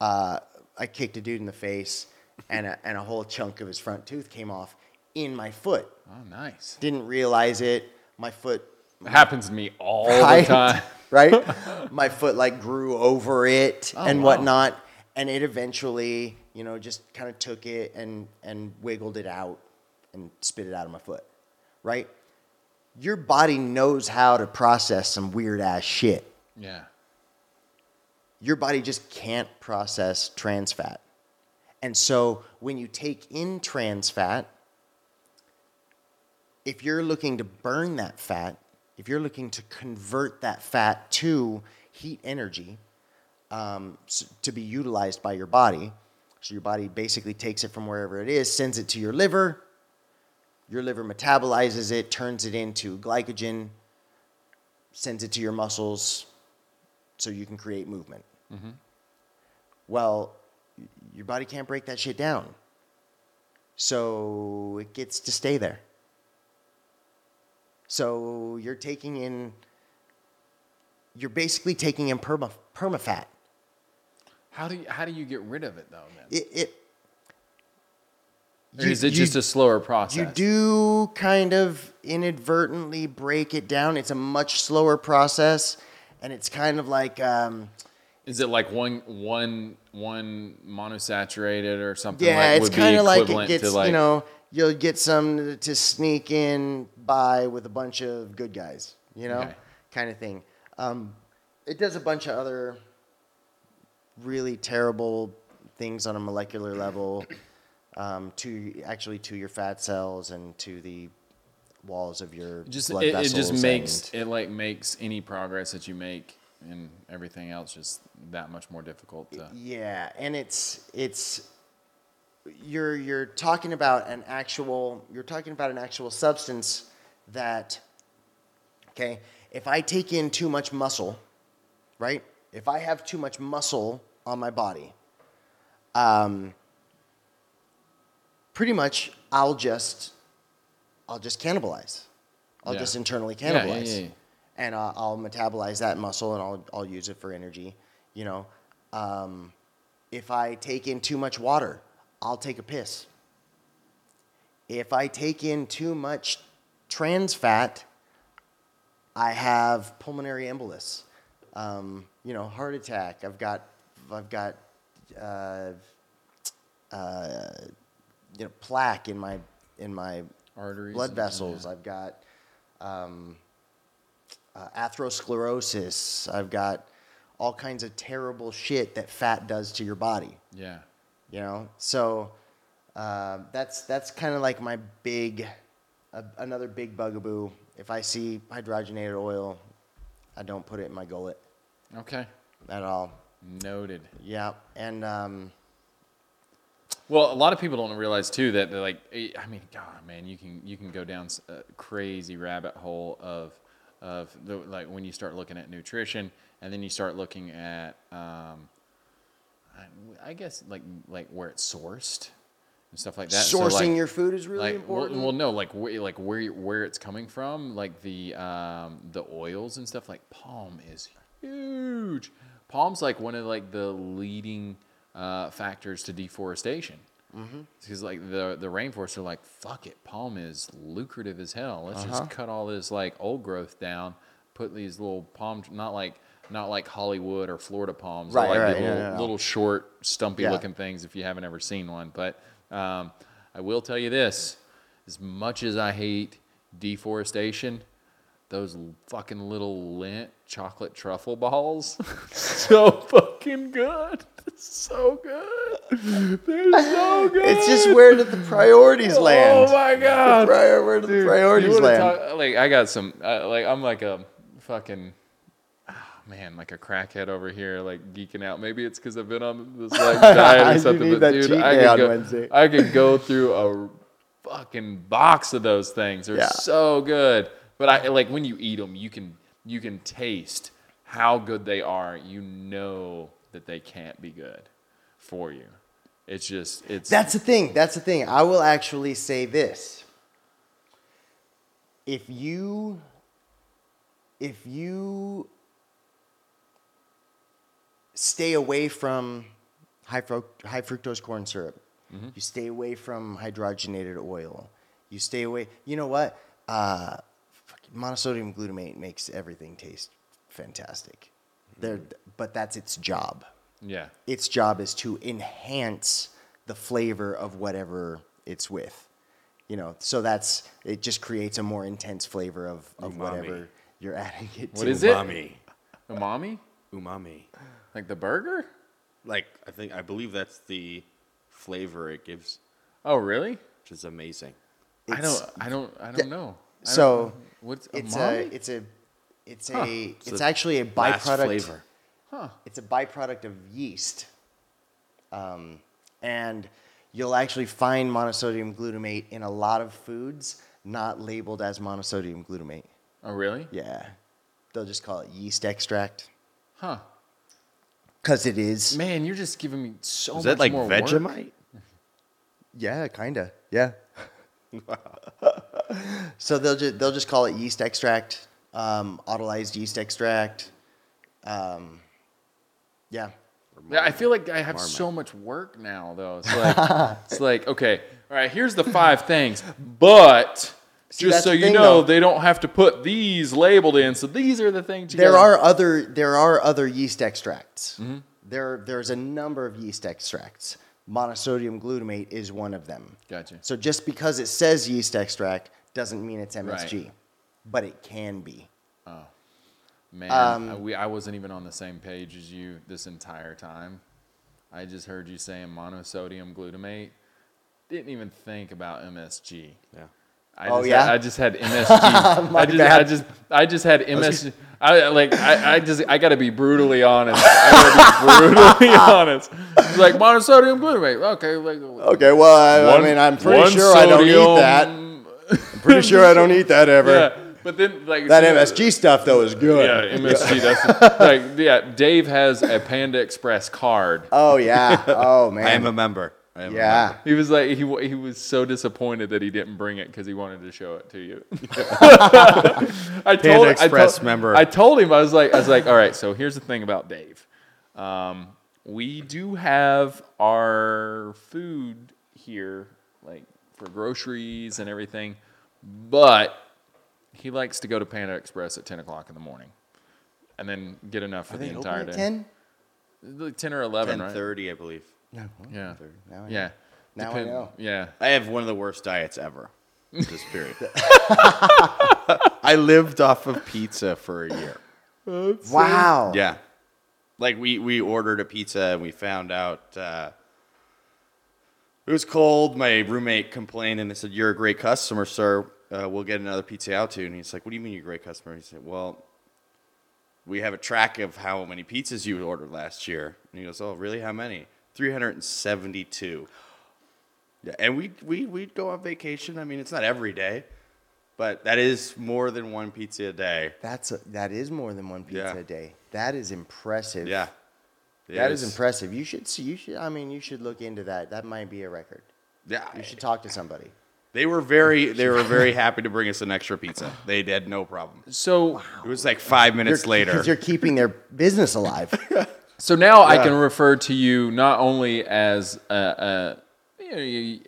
Uh, I kicked a dude in the face and a, and a whole chunk of his front tooth came off in my foot Oh, nice. didn't realize it. My foot, It happens to me all right? the time. right? My foot like grew over it Oh, and wow. whatnot, and it eventually, you know, just kind of took it and and wiggled it out and spit it out of my foot, right? Your body knows how to process some weird ass shit. Yeah. Your body just can't process trans fat. And so when you take in trans fat, if you're looking to burn that fat, if you're looking to convert that fat to heat energy um, to be utilized by your body, so your body basically takes it from wherever it is, sends it to your liver. Your liver metabolizes it, turns it into glycogen, sends it to your muscles so you can create movement. Mm-hmm. Well, your body can't break that shit down. So it gets to stay there. So you're taking in, you're basically taking in perma, permafat. How do you, how do you get rid of it though? Then? It, it Or is it just a slower process? You do kind of inadvertently break it down. It's a much slower process, and it's kind of like um, Is it like one one one monosaturated or something? yeah, like, it's kind of like it gets like, you know you'll get some to sneak in by with a bunch of good guys, you know, Okay. kind of thing. Um, it does a bunch of other really terrible things on a molecular level um, to actually to your fat cells and to the walls of your just blood it, it just makes it like makes any progress that you make and everything else just that much more difficult to Yeah, and it's it's you're you're talking about an actual you're talking about an actual substance that okay, if I take in too much muscle, right? If I have too much muscle on my body, um pretty much I'll just I'll just cannibalize. I'll Yeah. just internally cannibalize. yeah, yeah. And uh, I'll metabolize that muscle and I'll, I'll use it for energy. You know, um, if I take in too much water, I'll take a piss. If I take in too much trans fat, I have pulmonary embolus. Um, you know, heart attack. I've got, I've got, uh, uh, you know, plaque in my in my arteries blood vessels. I've got um, uh, atherosclerosis. I've got all kinds of terrible shit that fat does to your body. yeah You know, so uh, that's that's kind of like my big, uh, another big bugaboo. If I see hydrogenated oil, I don't put it in my gullet okay at all. noted Yeah, and um, well a lot of people don't realize too that they're like eh, i mean god man you can you can go down a crazy rabbit hole of of the, like when you start looking at nutrition, and then you start looking at, um, I, I guess like like where it's sourced and stuff like that. So, Sourcing like- your food is really like, well- important. Well, no, like where, like where where it's coming from, like the um, the oils and stuff. Like palm is huge. Palm's like one of like the leading uh, factors to deforestation. Because like the the rainforests are like fuck it, palm is lucrative as hell. Let's Uh-huh. just cut all this like old growth down, put these little palm not like not like Hollywood or Florida palms, Right, like right, yeah, little, yeah. little short, stumpy Yeah. looking things. If you haven't ever seen one, but um, I will tell you this: as much as I hate deforestation, those fucking little Lindt chocolate truffle balls, so fucking good. so good. They're so good. it's just where did the priorities land? Oh my god. Prior, where did the priorities land? talk- like I got some, uh, like I'm like a fucking, ah, man, like a crackhead over here, like geeking out. Maybe it's because I've been on this like diet or something. but dude, I could go, Wednesday. I could go through a fucking box of those things. They're Yeah. so good. But I like when you eat them, you can you can taste how good they are. You know that they can't be good for you. It's just it's That's the thing. That's the thing. I will actually say this. If you if you stay away from high, high fructose corn syrup, you stay away from hydrogenated oil, you stay away. You know what? Uh, monosodium glutamate makes everything taste fantastic. There, but that's its job yeah. its job is to enhance the flavor of whatever it's with. You know, so that's it just creates a more intense flavor of, of Umami. whatever you're adding it What to. is it? Umami. Umami? Umami. Like the burger? Like I think I believe that's the flavor it gives, Oh, really? which is amazing. I It's- don't. I don't. I don't know. I So what's it's umami? a it's a it's a It's it's a actually a byproduct. flavor. huh? It's a byproduct of yeast, um, and you'll actually find monosodium glutamate in a lot of foods not labeled as monosodium glutamate. Oh, really? Yeah, they'll just call it yeast extract Huh? because it is. Man, you're just giving me so Is much more Is that like more work. Vegemite? Yeah, kinda. Yeah. so they'll just they'll just call it yeast extract, um, autolyzed yeast extract. Um, yeah. Yeah, I feel like I have so much work now, though. It's like, it's like, okay, all right, here's the five things, but See, just so you thing, know, though. they don't have to put these labeled in. So these are the things. You There gotta- are other there are other yeast extracts. Mm-hmm. There there's a number of yeast extracts. Monosodium glutamate is one of them. Gotcha. So just because it says yeast extract doesn't mean it's MSG, Right. but it can be. Oh man, Um, I, we, I wasn't even on the same page as you this entire time. I just heard you saying monosodium glutamate. Didn't even think about MSG. Yeah. I Oh, just yeah? Had, I just had MSG. My I just, I just, I just had MSG. I like, I, I just, I gotta be brutally honest. I gotta be brutally honest. It's like monosodium glutamate. Okay, like. Okay, well, I, one- I mean, I'm pretty one sure I don't eat that. Sodium- Pretty sure I don't eat that ever. Yeah, but then like That MSG stuff though is good. Yeah, MSG. That's like yeah. Dave has a Panda Express card. Oh yeah. Oh man. I am a member. I am a yeah. member. He was like he he was so disappointed that he didn't bring it because he wanted to show it to you. I told I Express told- member. I told him I was like I was like all right. So here's the thing about Dave. Um, we do have our food here, like for groceries and everything, but he likes to go to Panda Express at ten o'clock in the morning, and then get enough for Are the they open entire at day. ten? Like ten or eleven, right? 10:30, I believe. No. Yeah. Now I Yeah. Now I know. Yeah. I have one of the worst diets ever. This period. I lived off of pizza for a year. Wow. Yeah. Like we we ordered a pizza and we found out uh, it was cold. My roommate complained and they said, "You're a great customer, sir. Uh, we'll get another pizza out to you." And he's like, "What do you mean you're a great customer?" He said, "Well, we have a track of how many pizzas you ordered last year." And he goes, "Oh, really? How many?" 372. Yeah, and we we we'd go on vacation. I mean, it's not every day, but that is more than one pizza a day. That's a, that is more than one pizza Yeah. a day. That is impressive. Yeah. It That is impressive. You should see. You should. I mean, you should look into that. That might be a record. Yeah. You should talk to somebody. They were very they were very happy to bring us an extra pizza. They had no problem. So It was like five minutes later. because you're keeping their business alive. So now I can refer to you not only as uh, uh, you know, you-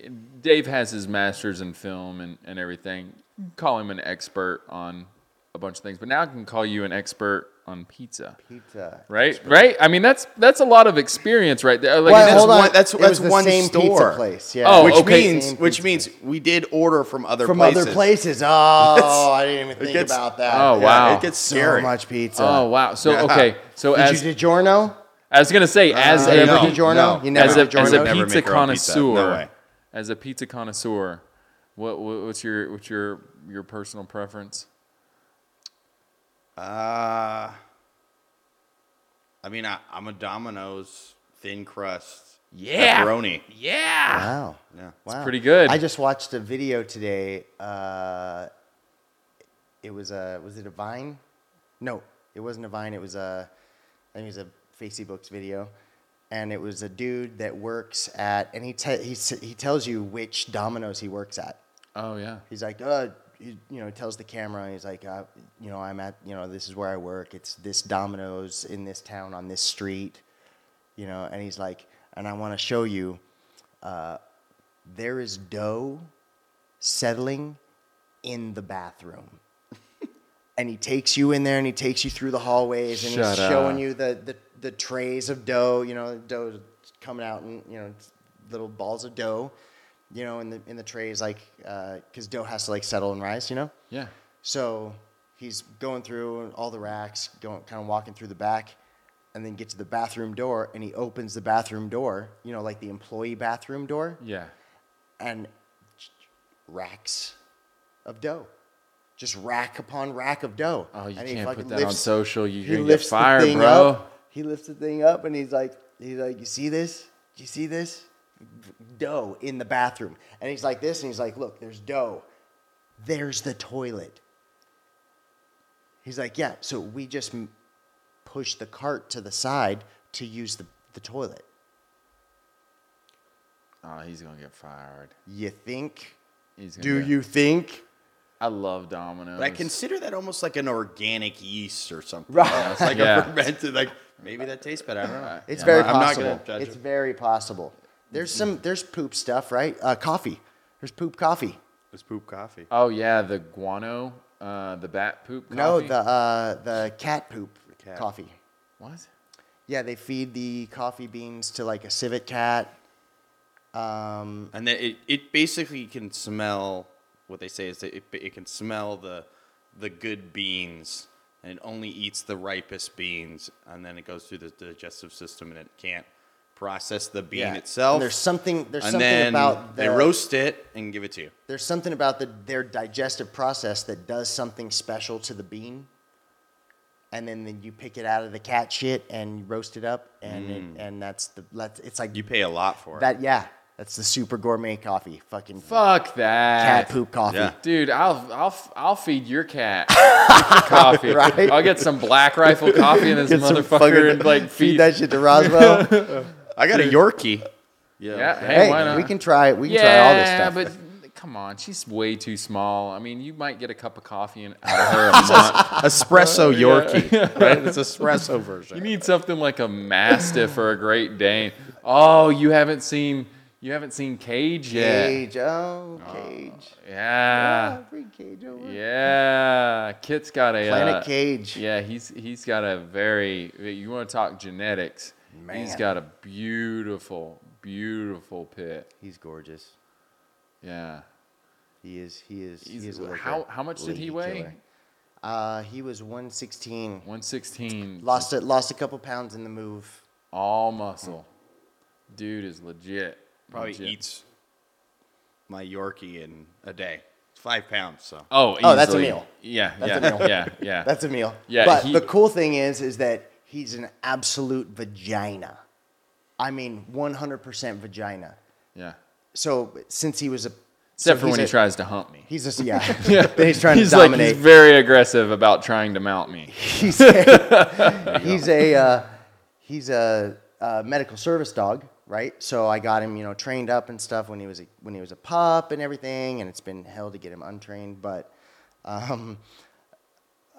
Dave has his masters in film and, and everything. Call him an expert on a bunch of things, but now I can call you an expert on pizza. Pizza. Right, right. I mean, that's that's a lot of experience right there. Like, Well, that's hold on. one- that's- It that's was the one same store. pizza place. Yeah. Oh, which okay. means which means we did order from other from places. other places. Oh, I didn't even think gets- about that. Oh, Yeah, wow. It gets So much pizza. oh wow. So Yeah. okay. So Did as you DiGiorno? I was gonna say, as Uh, a never no, DiGiorno? no. You never as a, DiGiorno? as a pizza make pizza. No connoisseur, way. as a pizza connoisseur, what, what what's your what's your your personal preference? Uh, I mean, I, I'm a Domino's thin crust Yeah. pepperoni. Yeah, Wow. Yeah. Wow. pretty good. I just watched a video today. Uh, it was a was it a Vine? No, it wasn't a Vine. It was a I think it was a Facebook's video, and it was a dude that works at and he te- he he tells you which Domino's he works at. oh yeah. He's like, uh, he, you know, tells the camera, he's like, uh, you know, I'm at, you know, this is where I work. It's this Domino's in this town on this street, you know, and he's like, and I want to show you, uh, there is dough settling in the bathroom. and he takes you in there and he takes you through the hallways and Shut he's showing you the, the, the trays of dough, you know, dough coming out and, you know, little balls of dough you know, in the in the trays, like uh, because dough has to like settle and rise, you know. Yeah. So he's going through all the racks, going kind of walking through the back, and then get to the bathroom door, and he opens the bathroom door, you know, like the employee bathroom door, Yeah. and racks of dough, just rack upon rack of dough. Oh, you And can't put that on social. You're gonna get fired, bro. up. He lifts the thing up and he's like, he's like, you see this? Do you see this? Dough in the bathroom. And he's like this, and he's like, look, there's dough. There's the toilet. He's like, yeah. So we just push the cart to the side to use the, the toilet. Oh, he's gonna get fired. You think? He's Do get- you think? I love Domino's. But I consider that almost like an organic yeast or something. Right. You know, It's like Yeah. a fermented, like maybe that tastes better. I don't know. It's Yeah. very I'm not possible. gonna judge it's it. very possible. There's some there's poop stuff, right? Uh, coffee. There's poop coffee. It's poop coffee. Oh yeah, the guano, uh, the bat poop. Coffee? No, the uh, the cat poop cat. coffee. what? Yeah, they feed the coffee beans to like a civet cat. Um, And then it, it basically can smell. What they say is that it, it can smell the the good beans, and it only eats the ripest beans, and then it goes through the digestive system, and it can't process the bean yeah. itself. And there's something there's and something then about the, they roast it and give it to you. there's something about the their digestive process that does something special to the bean. And then, then you pick it out of the cat shit and you roast it up, and it, and that's the that's, it's like Mm. You pay a lot for it. that. Yeah, that's the super gourmet coffee. Fucking Fuck that. cat poop coffee. Yeah. Dude, I'll I'll I'll feed your cat coffee. Right? I'll get some Black Rifle coffee and this Get motherfucker fucking- and like feed feed. that shit to Roswell. I got a Yorkie. Yeah, hey, hey, why not? we can try. We can yeah, try all this stuff. but come on, she's way too small. I mean, you might get a cup of coffee and out of her a month. espresso Yorkie, right? It's espresso version. You need something like a Mastiff or a Great Dane. Oh, you haven't seen you haven't seen Cage yet. Cage, oh, Cage. Yeah. Ah, bring Cage over. Yeah, Kit's got a Planet uh, Cage. Yeah, he's he's got a very. You want to talk genetics? He's Man. got a beautiful, beautiful pit. He's gorgeous. Yeah. He is. He is. He's- he is a how- how much did he weigh? killer. Uh, he was 116. One sixteen. Lost it. Lost a couple pounds in the move. all muscle. Dude is legit. Probably legit. eats my Yorkie in a day. It's five pounds, so. Oh, Oh, that's a meal. Yeah, That's yeah, a meal. yeah, yeah. That's a meal. Yeah, But he- the cool thing is, is that he's an absolute vagina. I mean, 100% vagina. yeah. So since he was a Except for he's when he tries to hump me. He's just yeah. Then he's trying He's to like dominate. he's very aggressive about trying to mount me. he's a, he's a uh, he's a, uh medical service dog, right? So I got him, you know, trained up and stuff when he was a, when he was a pup and everything, and it's been hell to get him untrained, but um,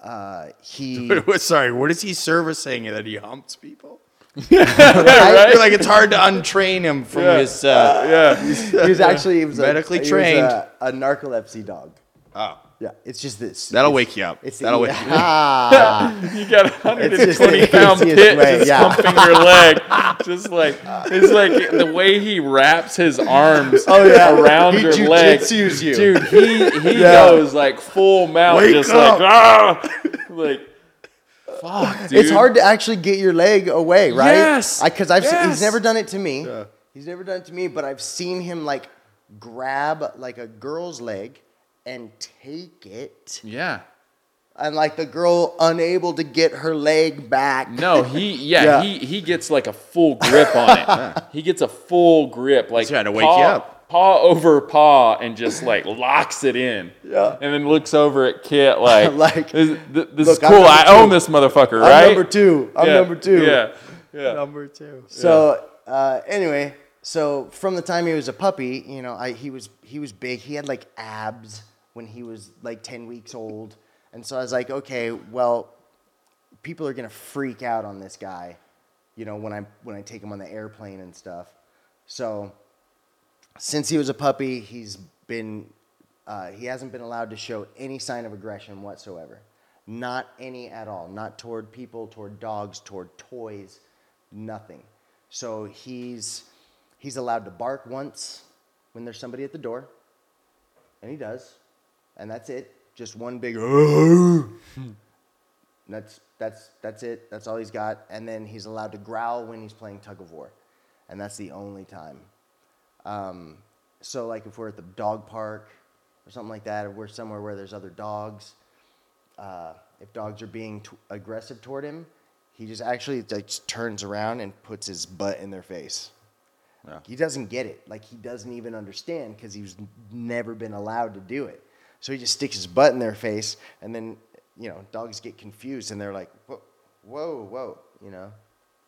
uh, he Sorry, what is he servicing that he humps people? right? I feel like it's hard to untrain him from his. Uh, Yeah. he was actually he was a- Medically he was trained. a, a narcolepsy dog. oh, Yeah, it's just this. that'll it's, wake you up. It's That'll wake you up. ah, You got a just 120 the pound pit way, just yeah. humping your leg. Just like it's like the way he wraps his arms Oh, yeah. around He your leg. jujitsus you. Dude, he he Yeah. goes like full mount, Wake just up. like ah, like fuck, dude. it's hard to actually get your leg away, right? Yes, Because I've seen, yes. he's never done it to me. He's never done it to me, but I've seen him like grab like a girl's leg and take it, Yeah. and like the girl unable to get her leg back. No, he yeah, Yeah. he he gets like a full grip on it. He gets a full grip, like He's trying to wake paw, you up. paw over paw, and just like locks it in. Yeah. and then looks over at Kit like, Like, this, this look, is cool. I own this motherfucker, I'm number two. I'm Yeah, number two. Yeah, yeah. Number two. So uh, anyway, so from the time he was a puppy, you know, I, he was he was big. He had like abs when he was like ten weeks old, and so I was like, okay, well, people are gonna freak out on this guy, you know, when I when I take him on the airplane and stuff. So since he was a puppy, he's been uh, he hasn't been allowed to show any sign of aggression whatsoever. Not any at all. Not toward people, toward dogs, toward toys, nothing. So he's he's allowed to bark once when there's somebody at the door, and he does, and that's it. Just one big. that's that's that's it. That's all he's got. And then he's allowed to growl when he's playing tug of war, and that's the only time. Um, so like if we're at the dog park or something like that, or we're somewhere where there's other dogs, uh, if dogs are being t- aggressive toward him, he just actually like just turns around and puts his butt in their face. Yeah. He doesn't get it. Like he doesn't even understand because he's never been allowed to do it. So he just sticks his butt in their face, and then you know dogs get confused and they're like, whoa, whoa, whoa, you know,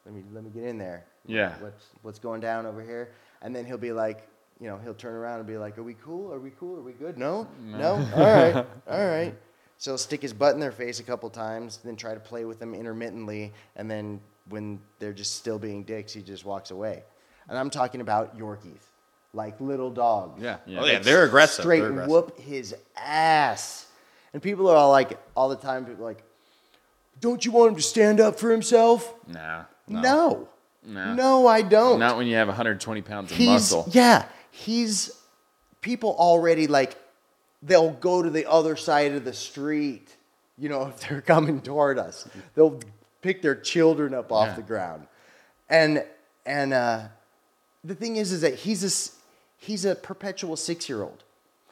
let me let me get in there. Yeah. What's what's going down over here? And then he'll be like, you know, he'll turn around and be like, "Are we cool? Are we cool? Are we good? No, no. All right, all right." So he'll stick his butt in their face a couple times, then try to play with them intermittently, and then when they're just still being dicks, he just walks away. And I'm talking about Yorkies, like little dogs. Yeah. Yeah. Oh yeah, they're aggressive. Straight They're aggressive. whoop his ass. And people are all like, all the time, people are like, "Don't you want him to stand up for himself?" Nah, No, No. no, I don't. not when you have 120 pounds of he's muscle. yeah he's people already like they'll go to the other side of the street you know if they're coming toward us they'll pick their children up off Yeah. the ground and and uh, the thing is is that he's a s- he's a perpetual six year old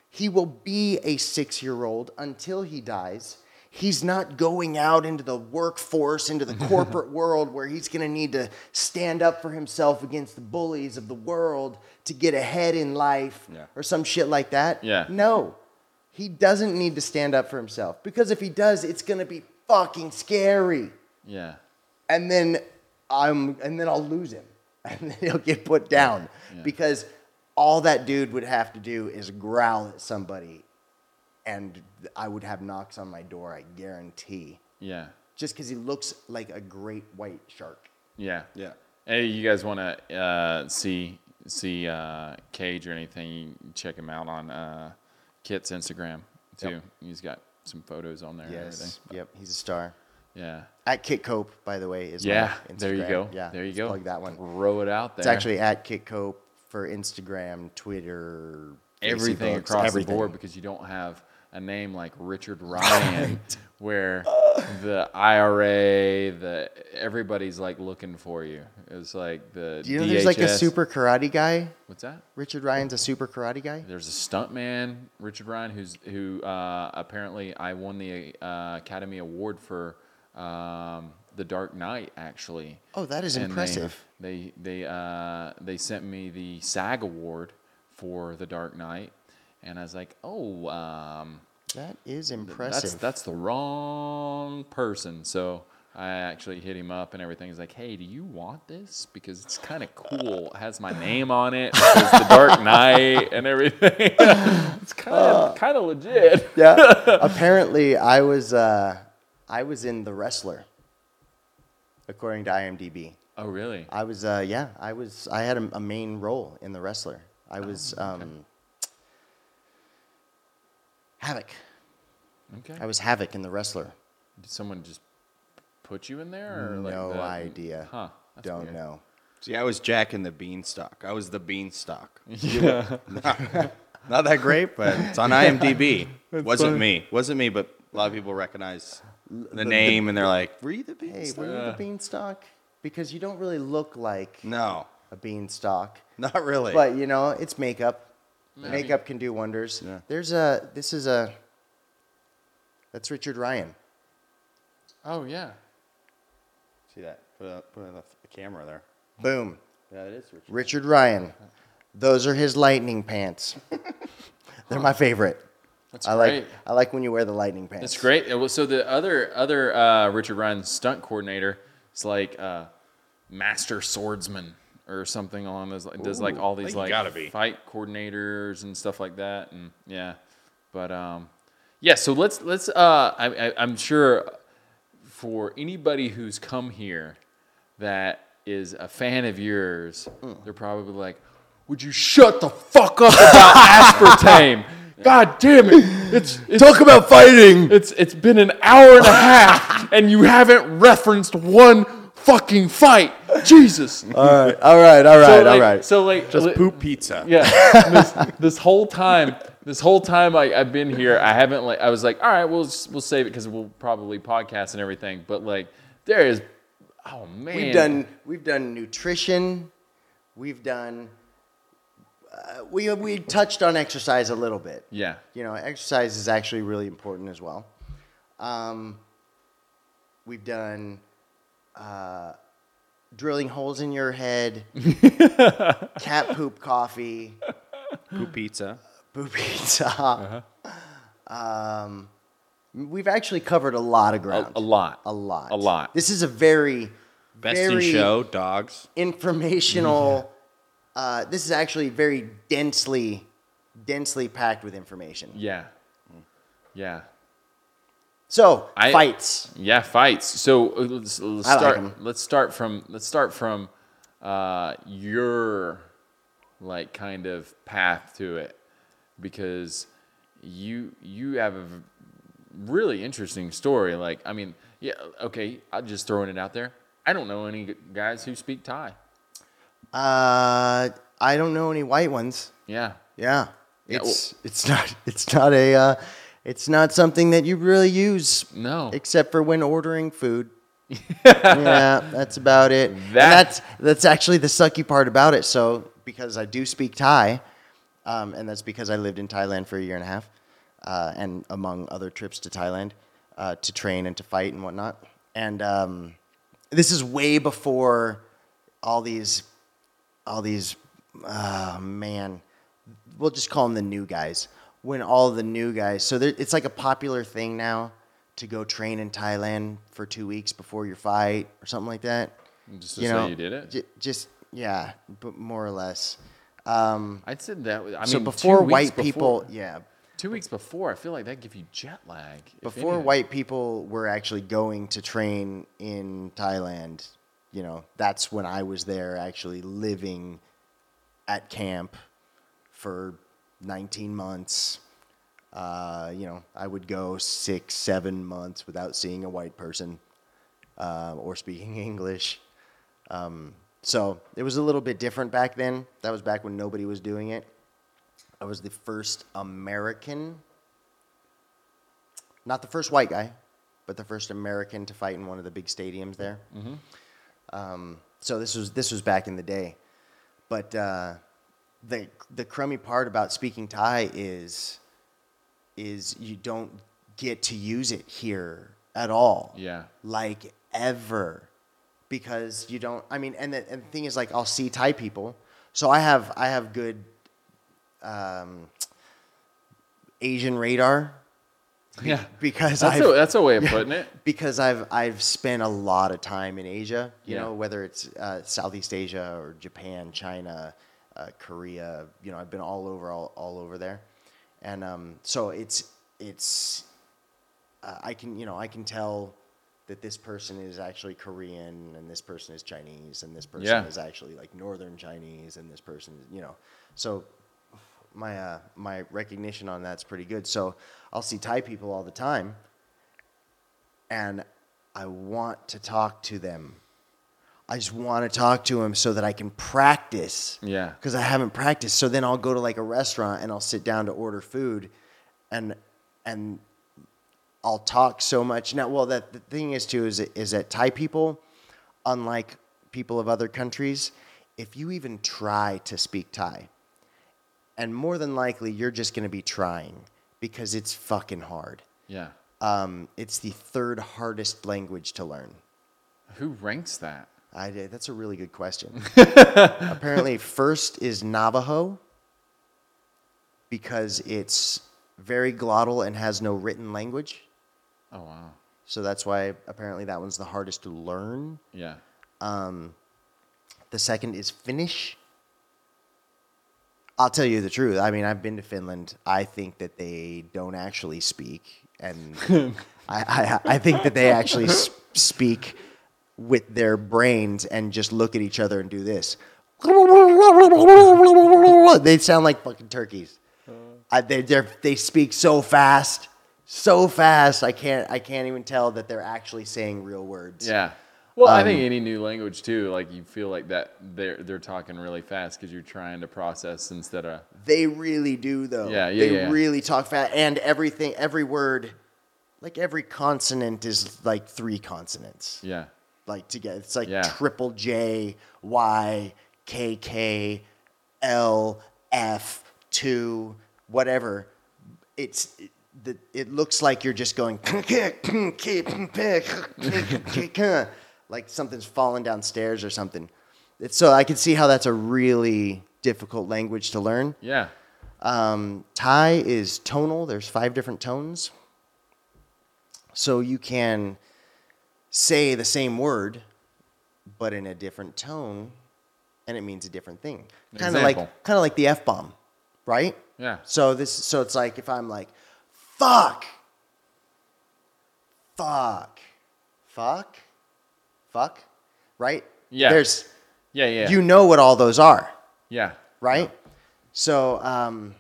he will be a six year old until he dies. He's not going out into the workforce, into the corporate world where he's going to need to stand up for himself against the bullies of the world to get ahead in life Yeah. or some shit like that. Yeah. No, he doesn't need to stand up for himself because if he does, it's going to be fucking scary. Yeah, And then I'm, and then I'll lose him, and then he'll get put down because all that dude would have to do is growl at somebody, and I would have knocks on my door. I guarantee, yeah, just because he looks like a great white shark. yeah. Yeah. Hey, you guys want to uh, see see uh, Cage or anything? Check him out on uh, Kit's Instagram too. Yep. He's got some photos on there. and everything. Yep. He's a star. Yeah. At Kit Cope, by the way, is my Yeah. There you go. Yeah. There you let's go. Plug that one. Throw it out there. It's actually at Kit Cope for Instagram, Twitter, everything Facebooks, across everything. the board because you don't have a name like Richard Ryan, where the IRA, the everybody's like looking for you. It's like the Do you know DHS. there's like a super karate guy? What's that? Richard Ryan's a super karate guy. There's a stuntman, Richard Ryan, who's who uh, apparently I won the uh, Academy Award for um, The Dark Knight. Actually, Oh, that is And impressive. They they uh, they sent me the SAG award for The Dark Knight, and I was like, "Oh, um, That is impressive. that's the wrong person." So I actually hit him up and everything. He's like, "Hey, do you want this? Because it's kind of cool. It has my name on it. It says the Dark Knight and everything. it's kind of kind of legit." yeah. Apparently, I was uh, I was in The Wrestler, according to IMDb. Oh, really? I was uh, yeah. I was I had a, a main role in The Wrestler. I was Oh, um, Havoc. Okay. I was Havoc in The Wrestler. Did someone just put you in there? Or like no the- idea. Huh. that's Don't weird. know. See, I was Jack in the Beanstalk. I was the Beanstalk. Yeah. Not that great, but it's on IMDb. Wasn't me. Wasn't me, but a lot of people recognize the name and they're like, "Were you the Hey, Beanstalk?" were you the beanstalk? Because you don't really look like No, a beanstalk. not really. But you know, it's makeup. Makeup can do wonders. Yeah. There's a. This is a. That's Richard Ryan. Oh yeah. See that? Put, a, put a, a camera there. Boom. Yeah, it is Richard. Richard Ryan. Those are his lightning pants. They're my favorite. That's I great. like. I like when you wear the lightning pants. That's great. So the other other uh, Richard Ryan stunt coordinator is like uh, master swordsman or something along those. lines. Does like all these like gotta be. fight coordinators and stuff like that. And yeah, but um, yeah. So let's let's. Uh, I, I, I'm sure for anybody who's come here that is a fan of yours, they're probably like, "Would you shut the fuck up about aspartame?" God damn it! It's, it's Talk about fighting. it's it's been an hour and a half, and you haven't referenced one fucking fight. Jesus. All right. All right. All right. so, all like, right. So like, Just li- poop pizza. Yeah. this, this whole time, this whole time I, I've been here, I haven't like. I was like, all right, we'll s- we'll save it because we'll probably podcast and everything. But like, there is, oh man, We've done we've done nutrition. We've done. Uh, we we touched on exercise a little bit. Yeah. You know, exercise is actually really important as well. Um, we've done uh, drilling holes in your head, cat poop coffee, Poop pizza. poop pizza. Um, we've actually covered a lot of ground. a lot, A lot. a lot. This is a very Best in show, dogs. informational. Uh, this is actually very densely, densely packed with information. Yeah, yeah. So I- fights. Yeah, fights. So uh, let's, let's I like let's start from. Let's start from uh, your like kind of path to it, because you you have a really interesting story. Like, I mean, yeah, okay. I'm just throwing it out there. I don't know any guys who speak Thai. Uh, I don't know any white ones. Yeah, Yeah, Yeah, it's it's not it's not a uh, it's not something that you really use no. except for when ordering food. yeah, that's about it. And That- that's that's actually the sucky part about it. So because I do speak Thai, um, and that's because I lived in Thailand for a year and a half, uh, and among other trips to Thailand uh, to train and to fight and whatnot. And um, this is way before all these all these oh man we'll just call them the new guys when all the new guys so there, it's like a popular thing now to go train in thailand for two weeks before your fight or something like that Just to say you did it? j- just yeah but more or less um, I said that. I mean, so two before weeks white before- people yeah two weeks before, I feel like that give you jet lag. before white people were actually going to train in Thailand, you know, that's when I was there actually living at camp for 19 months. Uh, you know, I would go six, seven months without seeing a white person uh, or speaking English. Um, so it was a little bit different back then. That was back when nobody was doing it. I was the first American not the first white guy, but the first American to fight in one of the big stadiums there. Um, so this was this was back in the day, but uh, the the crummy part about speaking Thai is is you don't get to use it here at all. Yeah. like ever, because you don't. I mean, and the, and the thing is, like, I'll see Thai people, so I have I have good. Um, Asian radar Yeah. because That's I've, a, that's a way of putting it. because I've I've spent a lot of time in Asia. You Yeah. know, whether it's uh, Southeast Asia or Japan, China, uh, Korea. You know, I've been all over all, all over there, and um, so it's it's uh, I can you know I can tell that this person is actually Korean and this person is Chinese and this person Yeah. is actually like Northern Chinese and this person you know so my uh, my recognition on that's pretty good. So I'll see Thai people all the time, and I want to talk to them. I just want to talk to them so that I can practice. Yeah. Because I haven't practiced. So then I'll go to like a restaurant and I'll sit down to order food, and and I'll talk so much. Now, well, that the thing is too is is that Thai people, unlike people of other countries, if you even try to speak Thai, and more than likely you're just going to be trying because it's fucking hard. Yeah. Um, it's the third hardest language to learn. Who ranks that? I did. That's a really good question. Apparently, first is Navajo because it's very glottal and has no written language. Oh wow. So that's why apparently that one's the hardest to learn. Yeah. Um, The second is Finnish. I'll tell you the truth. I mean, I've been to Finland. I think that they don't actually speak, and I, I, I think that they actually s- speak with their brains and just look at each other and do this. They sound like fucking turkeys. Uh. I, they they speak so fast, so fast. I can't I can't even tell that they're actually saying real words. Yeah. Well, I Um, think any new language too, like you feel like that they're they're talking really fast because you're trying to process instead of They really do though. Yeah, yeah, They yeah. really talk fast and everything every word like every consonant is like three consonants. yeah. Like together. It's like Yeah. triple J, Y, K K, L, F, two, whatever. It's it, the, it looks like you're just going like something's falling downstairs or something. It's, so I can see how that's a really difficult language to learn. Yeah. Um, Thai is tonal. There's five different tones. So you can say the same word, but in a different tone, and it means a different thing. Kind of like kind of like the f bomb, right? Yeah. So this so it's like if I'm like, fuck, fuck, fuck, fuck, right? Yeah. There's Yeah. Yeah. you know what all those are yeah. right? So, um,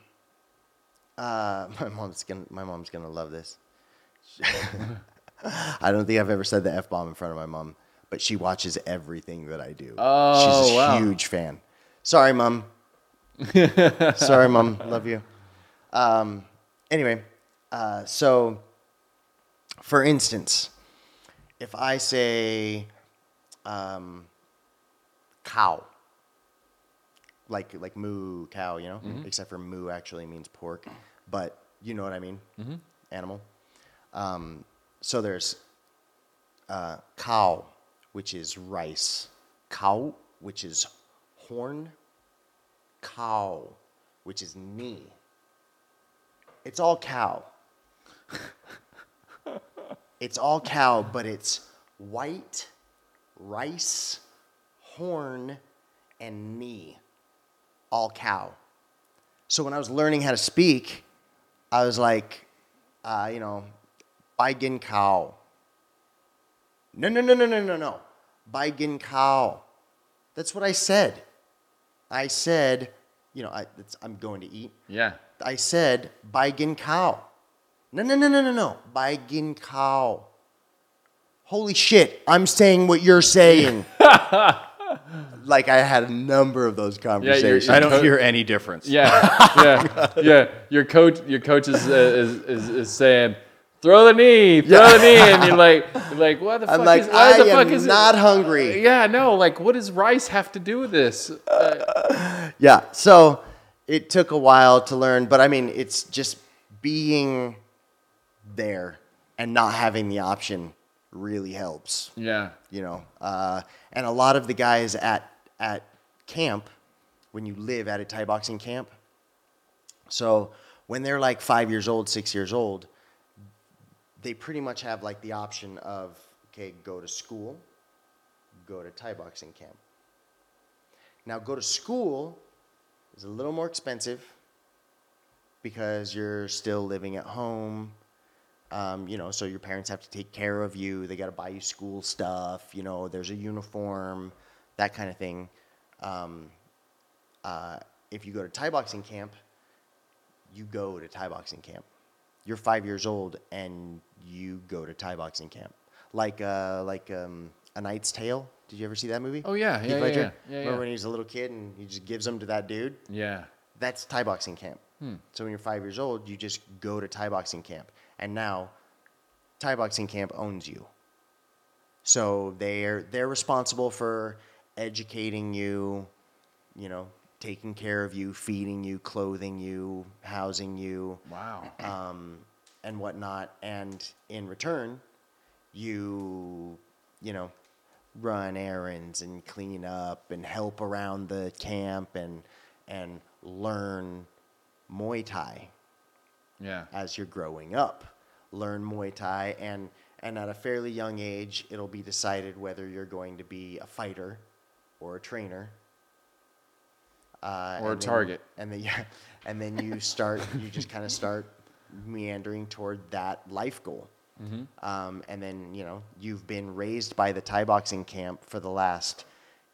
uh, my mom's gonna my mom's gonna love this. I don't think I've ever said the f bomb in front of my mom, but she watches everything that I do. Oh, she's a wow. huge fan. Sorry, mom. Sorry, mom. Love you. Um, anyway, uh, so for instance, if I say um, cow, like like moo cow, you know, except for moo actually means pork, but you know what I mean, animal. Um, so there's uh, cow, which is rice, cow, which is horn, cow, which is knee. It's all cow. it's all cow, but it's white, rice, horn, and knee. All cow. So when I was learning how to speak, I was like, uh, you know, Baigin cow. No, no, no, no, no, no, no. Baigin cow. That's what I said. I said, you know, I, I'm going to eat. Yeah. I said, Baigin cow. No, no, no, no, no, no. Baigin cow. Holy shit, I'm saying what you're saying. like I had a number of those conversations. I don't hear any difference. Yeah. Yeah. yeah. Your coach. Your coach is, uh, is is is saying. Throw the knee, throw the knee, and you're like, you're like, what the I'm fuck like, is? I the am fuck is it- not hungry. Yeah, no, like, what does rice have to do with this? Uh, Yeah. So it took a while to learn, but I mean, it's just being there and not having the option really helps. yeah, You know, uh, and a lot of the guys at at camp, when you live at a Thai boxing camp, so when they're like five years old, six years old, they pretty much have like the option of okay, go to school, go to Thai boxing camp. Now, go to school is a little more expensive because you're still living at home. Um, you know, so your parents have to take care of you. They got to buy you school stuff. You know, there's a uniform, that kind of thing. Um, uh, if you go to Thai boxing camp, you go to Thai boxing camp. You're five years old and you go to Thai boxing camp, like uh, like um, A Knight's Tale. Did you ever see that movie? Oh, yeah, Heath yeah, yeah, Ledger? yeah, yeah, Remember when he's a little kid and he just gives them to that dude? Yeah. That's Thai boxing camp. So when you're five years old, you just go to Thai boxing camp, and now Thai boxing camp owns you. So they're they're responsible for educating you, you know, taking care of you, feeding you, clothing you, housing you, Wow. um, and whatnot. And in return, you, you know, run errands and clean up and help around the camp and and learn Muay Thai yeah. as you're growing up. Learn Muay Thai and and at a fairly young age, it'll be decided whether you're going to be a fighter or a trainer. Uh, Or a then- target. and then yeah, and then you start, you just kind of start meandering toward that life goal. Um, and then you know you've been raised by the Thai boxing camp for the last,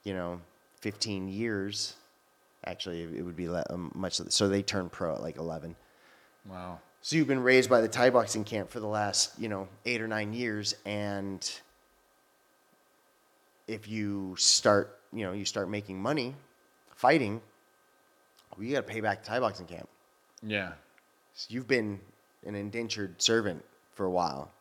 you know, 15 years. Actually, it would be le- um, much. So they turn pro at like 11. Wow. So you've been raised by the Thai boxing camp for the last, you know, eight or nine years, and if you start, you know, you start making money fighting, well, you got to pay back the Thai boxing camp. Yeah. So you've been an indentured servant for a while,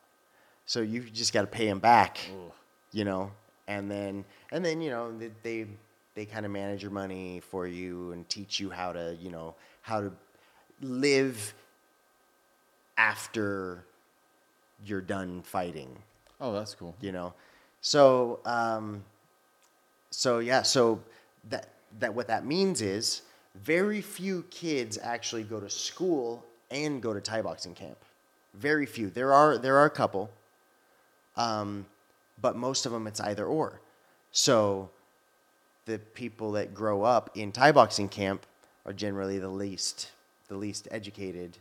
so you've just got to pay them back, Ooh. you know, and then and then you know they they, they kind of manage your money for you and teach you how to you know how to live after you're done fighting Oh, that's cool. you know? So um so yeah so that that what that means is very few kids actually go to school and go to Thai boxing camp. Very few. There are there are a couple um but most of them it's either or. So the people that grow up in Thai boxing camp are generally the least the least educated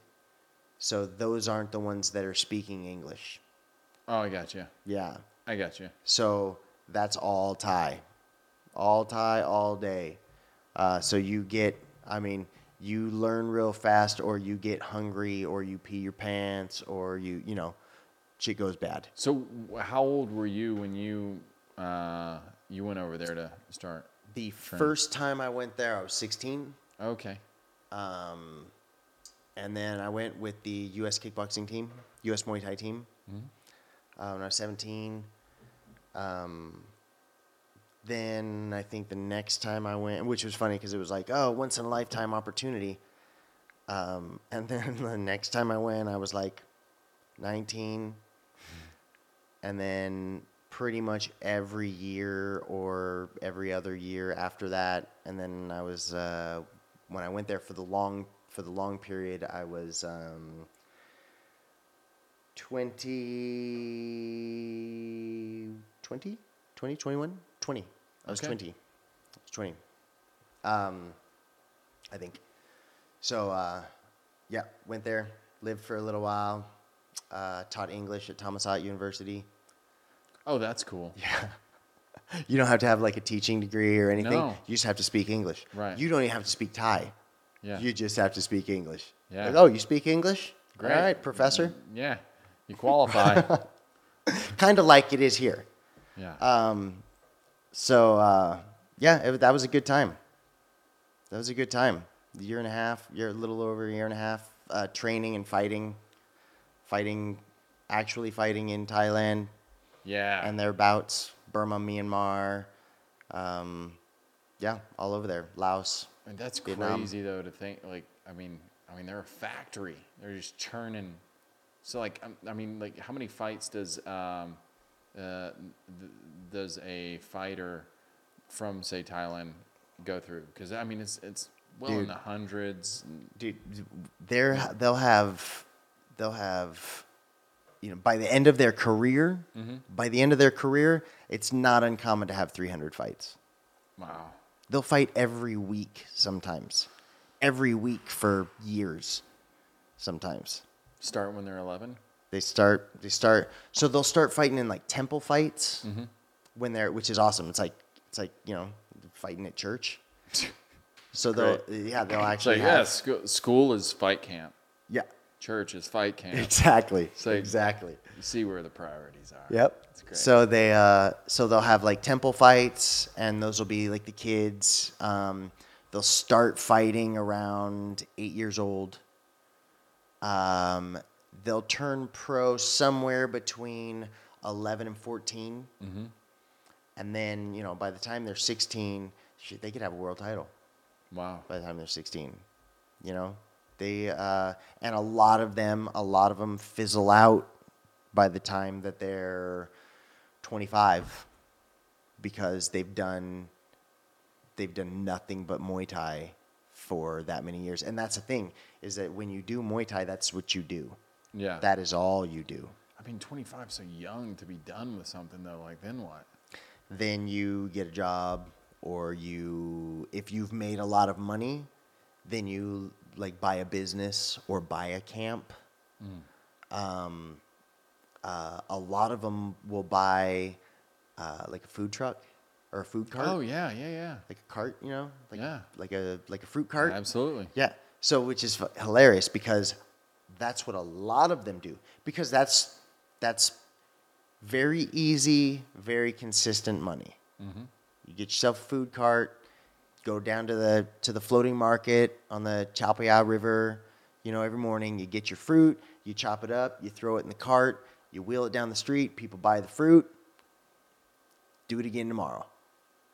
so those aren't the ones that are speaking English Oh, I got you. yeah I got you. so that's all Thai, all Thai, all day. Uh, so you get, I mean, you learn real fast, or you get hungry, or you pee your pants, or you, you know, shit goes bad. So, how old were you when you uh, you went over there to start? The first time I went there, I was 16, Okay. um, and then I went with the U.S. kickboxing team, U.S. Muay Thai team. Uh, when I was 17. Um, then I think the next time I went, which was funny because it was like, oh, once in a lifetime opportunity. Um, and then the next time I went, I was like 19. And then pretty much every year or every other year after that. And then I was, uh, when I went there for the long, for the long period, I was, um, 20, 20, 20, 21, 20. I was Okay. 20. I was 20. Um, I think. So, uh, yeah, went there, lived for a little while, uh, taught English at Thomas Thammasat University. Oh, that's cool. Yeah. You don't have to have like a teaching degree or anything. No. You just have to speak English. Right. You don't even have to speak Thai. Yeah. You just have to speak English. Yeah. Like, oh, you speak English? Great. All right, professor. Yeah. You qualify. kind of like it is here. yeah. Um, so uh, yeah, it, that was a good time. That was a good time. A year and a half, year a little over a year and a half, uh, training and fighting, fighting, actually fighting in Thailand yeah. and thereabouts, Burma, Myanmar, um, yeah, all over there, Laos. And that's Vietnam. crazy though to think like I mean I mean they're a factory. They're just churning. So like um, I mean like how many fights does um uh th- does a fighter from say Thailand go through? Because I mean it's it's well in the hundreds. dude they're they'll have they'll have you know by the end of their career by the end of their career it's not uncommon to have 300 fights Wow. They'll fight every week sometimes. Every week for years sometimes. Start when they're 11. they start they start so they'll start fighting in like temple fights mm-hmm. when they're which is awesome. It's like it's like you know fighting at church. So they'll yeah they'll So actually yeah, have, sco- school is fight camp. yeah. Church is fight camp. exactly. So- exactly You see where the priorities are. Yep. So they uh so they'll have like temple fights and those will be like the kids. Um they'll start fighting around 8 years old. Um they'll turn pro somewhere between 11 and 14. Mm-hmm. And then, you know, by the time they're 16, shit, they could have a world title wow. by the time they're 16 you know they uh, and a lot of them a lot of them fizzle out by the time that they're 25 because they've done they've done nothing but muay thai for that many years and that's the thing is that when you do muay thai that's what you do Yeah. that is all you do I mean, 25 so young to be done with something though. Like then what? then you get a job or you if you've made a lot of money then you like buy a business or buy a camp um, uh, a lot of them will buy uh, like a food truck or a food cart Oh yeah, yeah, yeah. like a cart you know like, Yeah. like a like a fruit cart Absolutely. yeah. So which is hilarious because that's what a lot of them do because that's that's very easy, very consistent money. You get yourself a food cart, go down to the to the floating market on the Chao Phraya River. You know, every morning you get your fruit, you chop it up, you throw it in the cart, you wheel it down the street. People buy the fruit. Do it again tomorrow.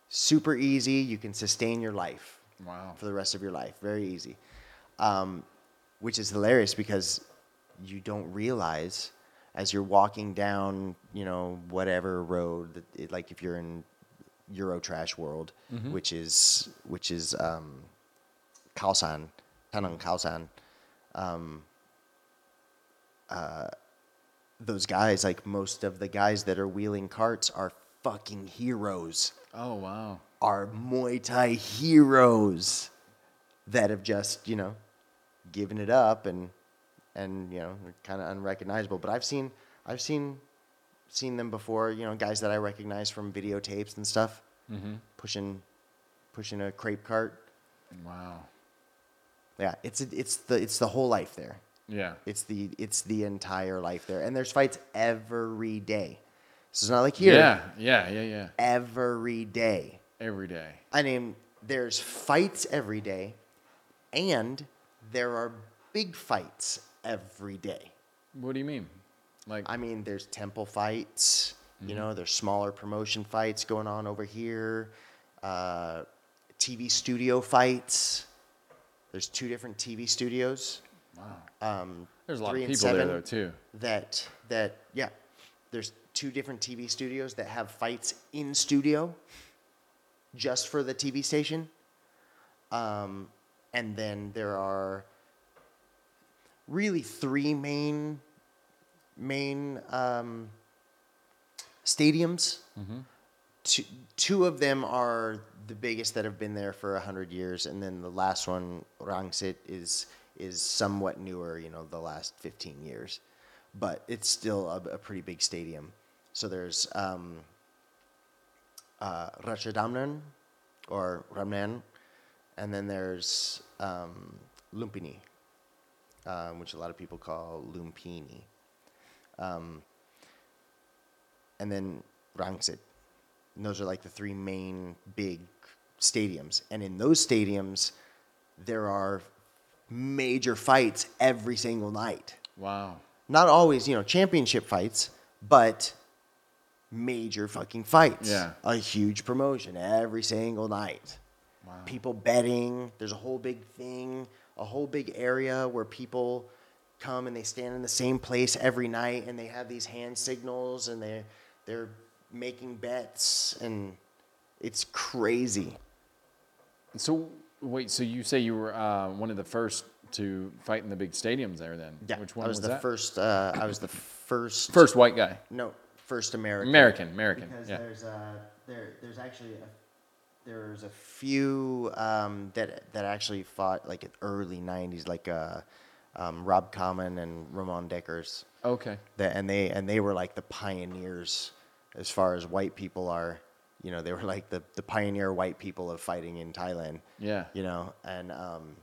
Super easy. You can sustain your life Wow. for the rest of your life. Very easy. Um, which is hilarious because you don't realize as you're walking down, you know, whatever road, that it, like if you're in Eurotrash world, which is which is um, Khao San, Tanang Khao San, um, uh, those guys, like most of the guys that are wheeling carts, are fucking heroes Oh wow. are Muay Thai heroes that have just, you know, given it up and and you know, kind of unrecognizable. But I've seen I've seen seen them before, you know, guys that I recognize from videotapes and stuff, mm-hmm. pushing pushing a crepe cart. Wow. Yeah, it's it's the it's the whole life there. Yeah. It's the it's the entire life there, and there's fights every day. So it's not like here. Yeah. Yeah. Yeah. Yeah. Every day. Every day. I mean, there's fights every day, and there are big fights every day. What do you mean? Like I mean, there's temple fights. You know, there's smaller promotion fights going on over here. Uh, TV studio fights. There's two different TV studios. Wow. Um, There's a lot of people there though too. That that yeah, there's two different TV studios that have fights in studio, just for the TV station. Um, and then there are really three main main um, stadiums. Two, two of them are the biggest that have been there for hundred years, and then the last one, Rangsit, is is somewhat newer. You know, the last fifteen years, but it's still a, a pretty big stadium. So there's um, uh, or Ramnan, and then there's um, Lumpini, um, which a lot of people call Lumpini, um, and then Rangsit. And those are like the three main big stadiums. And in those stadiums, there are major fights every single night. Wow. Not always, you know, championship fights, but major fucking fights. Yeah. A huge promotion every single night. Wow. People betting. There's a whole big thing, a whole big area where people come and they stand in the same place every night and they have these hand signals and they they're making bets and it's crazy. So Wait, so you say you were uh, one of the first to fight in the big stadiums there? Then, Yeah, which one I was, the that? first. Uh, I was the first. First white guy, No, first American. American, American. Because yeah. there's uh, there there's actually a, there's a few um, that that actually fought like in early '90s, like uh, um, Rob Kaman and Ramon Dekkers. Okay. That and they and they were like the pioneers as far as white people are. You know, they were like the, the pioneer white people of fighting in Thailand. Yeah. You know, and um,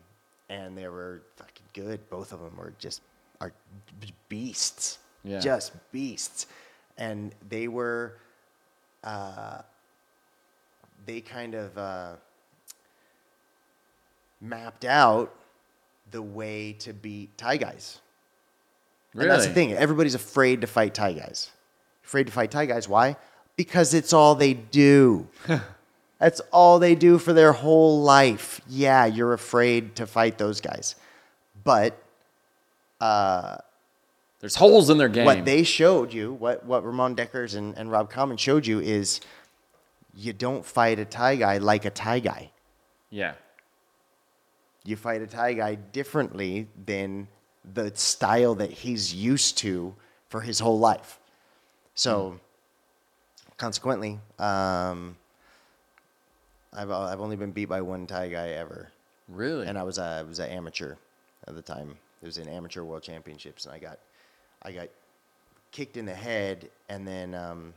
and they were fucking good. Both of them were just are beasts. Yeah. Just beasts, and they were. Uh, they kind of uh, mapped out the way to beat Thai guys. Really? And that's the thing. Everybody's afraid to fight Thai guys. Afraid to fight Thai guys. Why? Because it's all they do. that's all they do for their whole life. Yeah, you're afraid to fight those guys. But uh, There's holes in their game. what they showed you, what, what Ramon Dekkers and, and Rob Kaman showed you is you don't fight a Thai guy like a Thai guy. yeah. you fight a Thai guy differently than the style that he's used to for his whole life. So, consequently, um, I've I've only been beat by one Thai guy ever, Really? and I was a, I was an amateur at the time. It was in amateur world championships, and I got I got kicked in the head, and then um,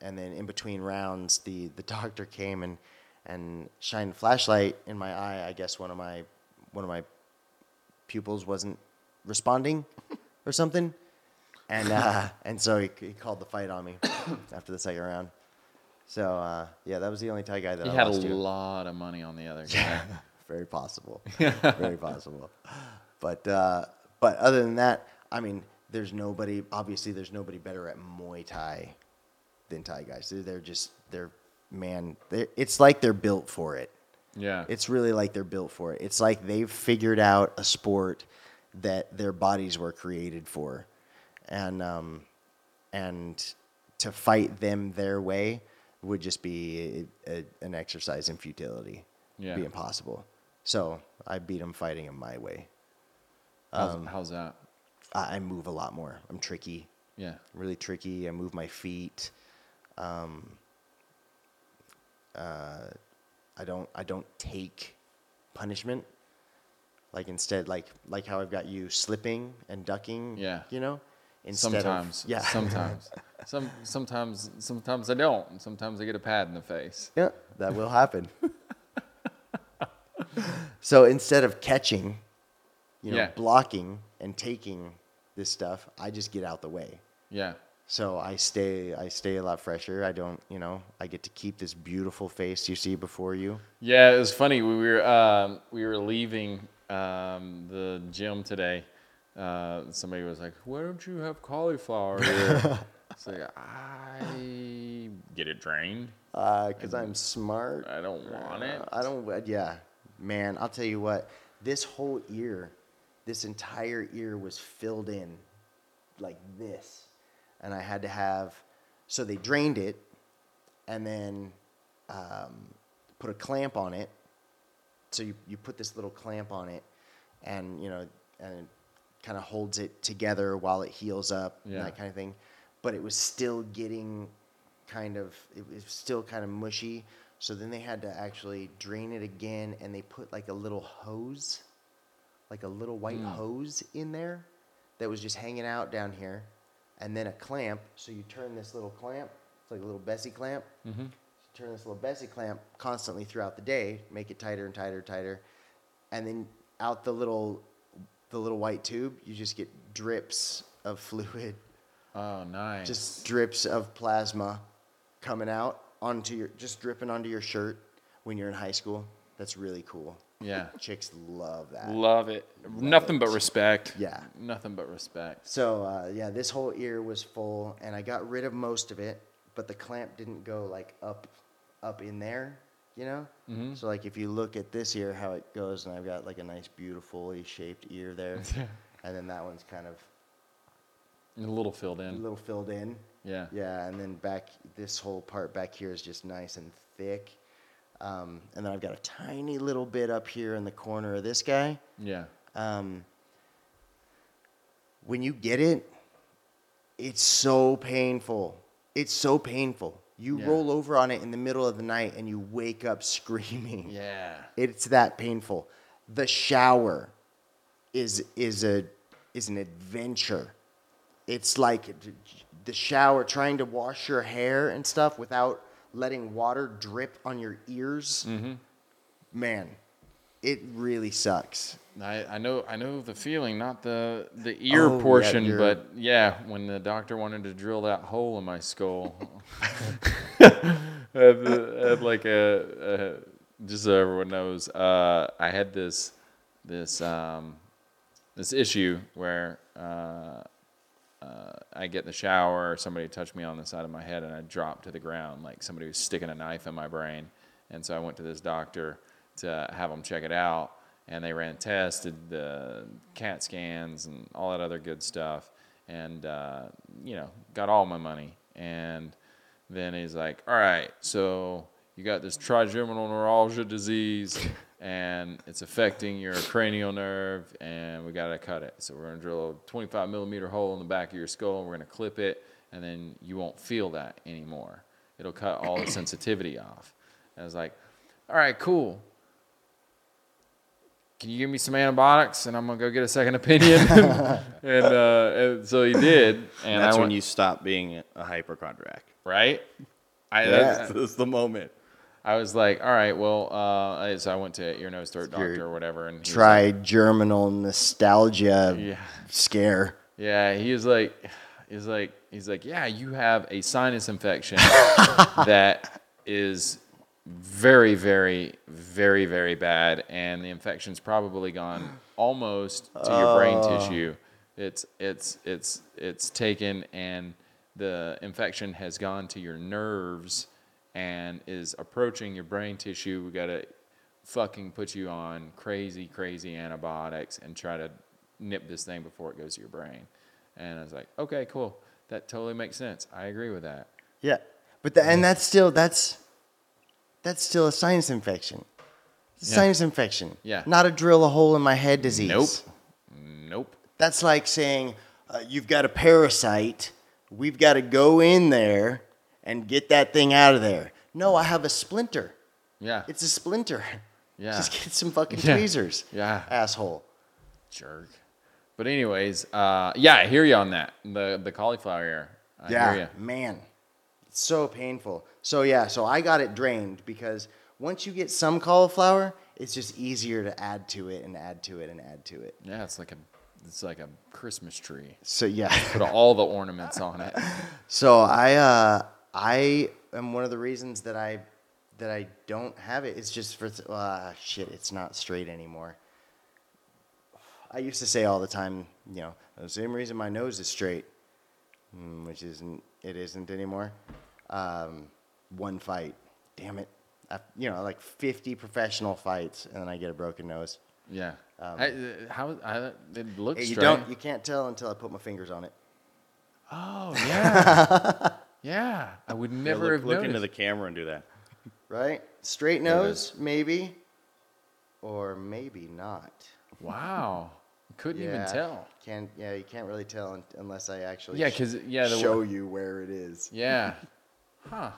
and then in between rounds, the the doctor came and and shined a flashlight in my eye. I guess one of my one of my pupils wasn't responding or something, and uh, and so he, he called the fight on me after the second round. So uh, yeah, that was the only Thai guy that he I had a to. lot of money on the other guy. Very possible. Very possible. But uh, but other than that, I mean, there's nobody. Obviously, there's nobody better at Muay Thai than Thai guys. They're, they're just they're man. They're, it's like they're built for it. yeah. It's really like they're built for it. It's like they've figured out a sport that their bodies were created for, and um, and to fight them their way would just be a, a, an exercise in futility. Yeah. Be impossible. So I beat them fighting them my way. how's, um, how's that? I, I move a lot more. I'm tricky, Yeah. really tricky. I move my feet. Um, uh, I don't. I don't take punishment. Like instead, like like how I've got you slipping and ducking. Yeah. You know. Instead of- Sometimes. yeah. Sometimes. Some sometimes sometimes I don't. Sometimes I get a pad in the face. Yeah, that will happen. so instead of catching, you know, Yeah. blocking and taking this stuff, I just get out the way. Yeah. So I stay I stay a lot fresher. I don't, you know, I get to keep this beautiful face you see before you. Yeah, it was funny. We were um, we were leaving um, the gym today. Uh, somebody was like, "Why don't you have cauliflower here?" it's like I get it drained. Uh, cuz I'm smart. I don't want it. Uh, I don't uh, yeah. Man, I'll tell you what. This whole ear, this entire ear was filled in like this. And I had to have so they drained it and then um, put a clamp on it. So you, you put this little clamp on it and you know and it kind of holds it together while it heals up Yeah. and that kind of thing. But it was still getting kind of it was still kind of mushy. So then they had to actually drain it again and they put like a little hose, like a little white hose in there that was just hanging out down here. And then a clamp. So you turn this little clamp, it's like a little Bessey clamp. Mm-hmm. You turn this little Bessey clamp constantly throughout the day, make it tighter and tighter and tighter. And then out the little the little white tube, you just get drips of fluid Oh, nice. just drips of plasma coming out onto your just dripping onto your shirt when you're in high school. That's really cool. yeah. Chicks love that. Love it. Nothing but respect. Yeah. Nothing but respect. So uh, yeah, this whole ear was full, and I got rid of most of it, but the clamp didn't go like up, up in there, you know. Mm-hmm. So like if you look at this ear, how it goes, and I've got like a nice, beautifully shaped ear there, and then that one's kind of A little filled in. a little filled in. Yeah. Yeah, and then back this whole part back here is just nice and thick. Um, and then I've got a tiny little bit up here in the corner of this guy. Yeah. Um, when you get it, it's so painful. It's so painful. You Yeah. roll over on it in the middle of the night and you wake up screaming. Yeah. It's that painful. The shower is is a is an adventure. It's like the shower trying to wash your hair and stuff without letting water drip on your ears. Mm-hmm. Man, it really sucks. I, I know I know the feeling, not the the ear Oh, portion, you're- but yeah, when the doctor wanted to drill that hole in my skull, had, had like a, a just so everyone knows, uh, I had this this um, this issue where uh, uh, I get in the shower, or somebody touched me on the side of my head, and I dropped to the ground like somebody was sticking a knife in my brain. And so I went to this doctor to have them check it out, and they ran tests, did the CAT scans, and all that other good stuff, and uh, you know, got all my money. And then he's like, "All right, so you got this trigeminal neuralgia disease." And it's affecting your cranial nerve, and we gotta cut it. So we're gonna drill a 25 millimeter hole in the back of your skull. And we're gonna clip it, and then you won't feel that anymore. It'll cut all the sensitivity off. And I was like, "All right, cool. Can you give me some antibiotics, and I'm gonna go get a second opinion?" and, uh, and so he did, and That's I when you stop being a hypochondriac. right. I, Yeah. that's- This is the moment. I was like, all right, well, uh, I- so I went to ear, nose, throat Your doctor or whatever, and he was Trigerminal nostalgia yeah, scare. yeah. He was like, he's like, he's like, yeah, you have a sinus infection that is very, very, very, very bad, and the infection's probably gone almost to your brain uh. tissue. It's it's it's it's taken, and the infection has gone to your nerves and is approaching your brain tissue. We gotta fucking put you on crazy, crazy antibiotics and try to nip this thing before it goes to your brain. And I was like, okay, cool. That totally makes sense. I agree with that. Yeah, but the, and that's still that's that's still a sinus infection. Yeah. Sinus infection. Yeah. Not a drill a hole in my head disease. Nope. Nope. That's like saying uh, you've got a parasite. We've got to go in there and get that thing out of there. No, I have a splinter. Yeah. It's a splinter. Yeah. Just get some fucking Yeah. tweezers. Yeah. Asshole. Jerk. But anyways, uh, yeah, I hear you on that. The the cauliflower ear. I yeah, man, it's so painful. So yeah, so I got it drained because once you get some cauliflower, it's just easier to add to it and add to it and add to it. Yeah, it's like a it's like a Christmas tree. So yeah, Put all the ornaments on it. so I uh, I am one of the reasons that I that I don't have it. It's just for uh, shit. It's not straight anymore. I used to say all the time, you know, the same reason my nose is straight, mm, which isn't it isn't anymore. Um, one fight, damn it, I, you know, like fifty professional fights, and then I get a broken nose. Yeah. I, uh, how I, it looks you straight. don't, you can't tell until I put my fingers on it. Oh yeah. yeah. I would Yeah, never look, have look noticed. into the camera and do that. Right, straight nose, maybe, or maybe not. Wow. Couldn't even tell. Can't yeah, you can't really tell unless I actually Yeah, 'cause, yeah, the show wa- you where it is. Yeah. Huh.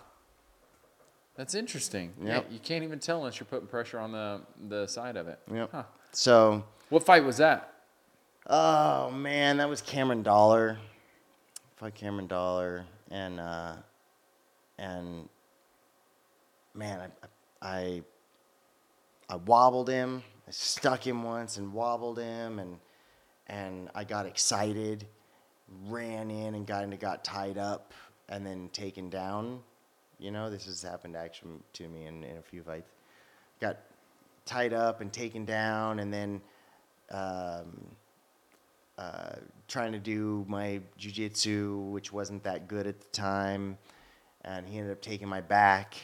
That's interesting. Yeah, you can't even tell unless you're putting pressure on the the side of it. Yep. Huh. So, What fight was that? oh man, that was Cameron Dollar. Fuck Cameron Dollar, and uh, and man, I, I I wobbled him. I stuck him once and wobbled him, and and I got excited, ran in and got into got tied up, and then taken down. You know, this has happened actually to me in, in a few fights. Got tied up and taken down, and then um, uh, trying to do my jujitsu, which wasn't that good at the time, and he ended up taking my back,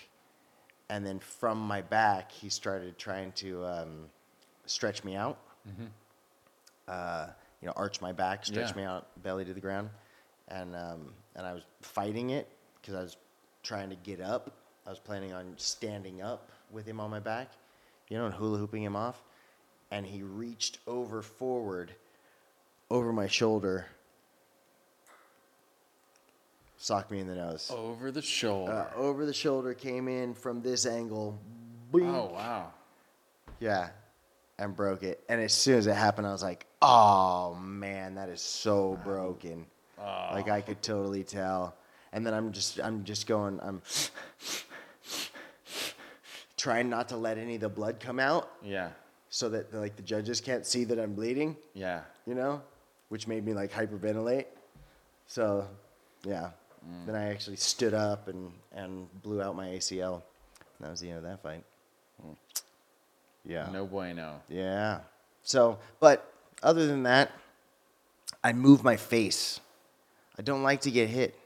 and then from my back, he started trying to um, stretch me out. Uh, you know, arch my back, stretch Yeah. me out, belly to the ground, and um, and I was fighting it because I was trying to get up. I was planning on standing up with him on my back, you know, and hula hooping him off, and he reached over forward, over my shoulder, socked me in the nose. Over the shoulder. Uh, over the shoulder came in from this angle. boing, oh wow. Yeah, and broke it. And as soon as it happened, I was like, "Oh man, that is so broken." Like I could totally tell. And then I'm just, I'm just going, I'm trying not to let any of the blood come out, Yeah. so that like the judges can't see that I'm bleeding. Yeah. You know, which made me like hyperventilate. So, yeah. Mm. Then I actually stood up and and blew out my ACL. And that was the end of that fight. Mm. Yeah. No bueno. Yeah. So, but other than that, I move my face. I don't like to get hit.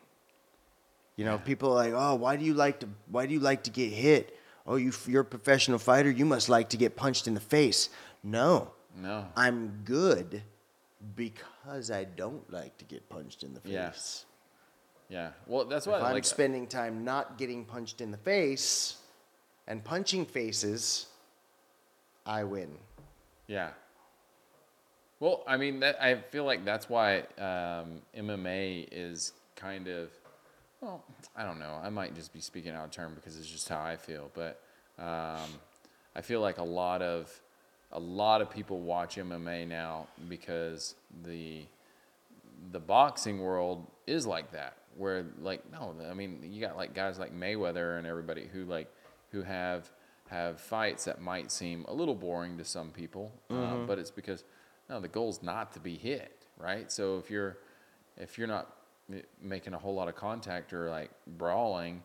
You know, people are like, "Oh, why do you like to why do you like to get hit? Oh, you you're a professional fighter, you must like to get punched in the face." No. No. I'm good because I don't like to get punched in the face. Yeah. Yeah. Well, that's why I'm like uh, spending time not getting punched in the face and punching faces, I win. Yeah. Well, I mean, that I feel like that's why um, MMA is kind of, well, I don't know. I might just be speaking out of turn because it's just how I feel, but um, I feel like a lot of a lot of people watch MMA now because the the boxing world is like that where like no i mean you got like guys like mayweather and everybody who like who have have fights that might seem a little boring to some people uh, but it's because no the goal's not to be hit right so if you're if you're not making a whole lot of contact or like brawling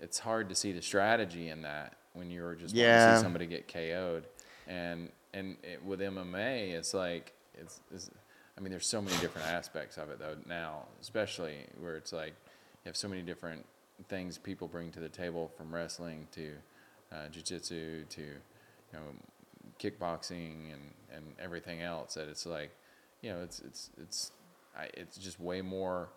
it's hard to see the strategy in that when you're just wanting to Yeah. see somebody get KO'd and and it, with MMA it's like it's, it's I mean there's so many different aspects of it though now especially where it's like you have so many different things people bring to the table from wrestling to uh, jiu-jitsu to you know kickboxing and, and everything else that it's like you know it's it's it's I, it's just way more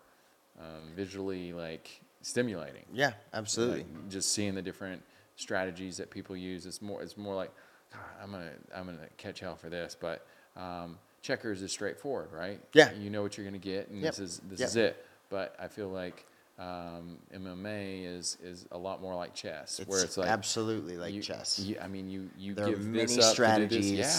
um, visually like stimulating Yeah, absolutely. like, just seeing the different strategies that people use. It's more. It's more like, God, I'm gonna I'm gonna catch hell for this. But um, checkers is straightforward, right? Yeah. You know what you're gonna get, and Yep. this is this Yep. is it. But I feel like um, MMA is is a lot more like chess, where it's like absolutely like you- chess. You, I mean, you you there are give many this up to do this. strategies, Yeah.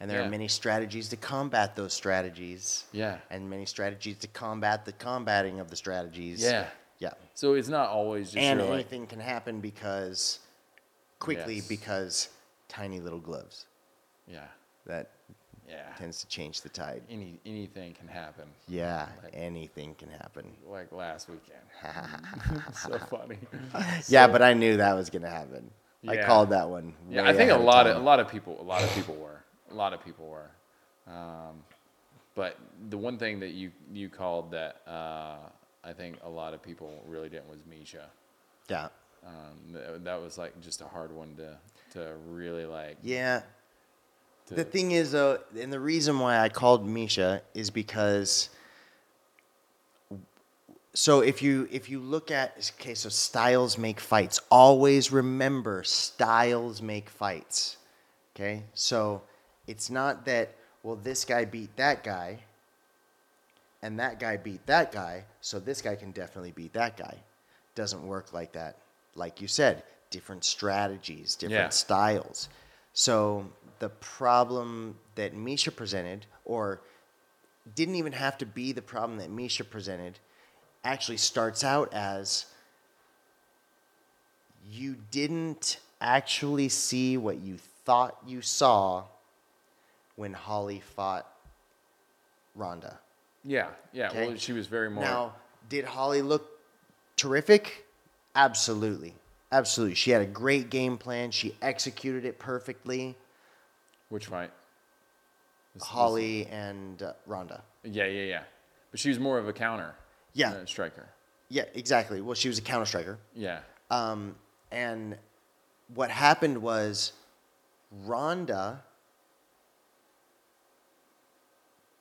and there Yeah. are many strategies to combat those strategies. Yeah. and many strategies to combat the combating of the strategies. Yeah. yeah. So it's not always just And your, like, anything can happen because quickly Yes. because tiny little gloves yeah, that yeah. tends to change the tide. Any anything can happen. Yeah, Like- anything can happen. Like last weekend. so funny. yeah, but I knew that was gonna happen. I called that one. Yeah, I think a lot of time. a lot of people, a lot of people were, a lot of people were. Um, but the one thing that you you called that uh, I think a lot of people really didn't was Misha. Yeah, Um, th- that was like just a hard one to to really like. yeah. To, The thing is, though, and the reason why I called Misha is because. So if you if you look at okay, so styles make fights. Always remember, styles make fights. Okay, so it's not that well this guy beat that guy, and that guy beat that guy, so this guy can definitely beat that guy. Doesn't work like that. Like you said, different strategies, different Yeah. styles. So the problem that Misha presented, or didn't even have to be the problem that Misha presented, actually starts out as you didn't actually see what you thought you saw when Holly fought Ronda. yeah, yeah. Okay. Well, she was very more. Now, did Holly look terrific? Absolutely. Absolutely. She had a great game plan. She executed it perfectly. Which fight? This- this- Holly and uh, Ronda. yeah, yeah, yeah. But she was more of a counter. Yeah. uh, striker. Yeah, exactly. Well, she was a counter striker. Yeah, Um, and what happened was Ronda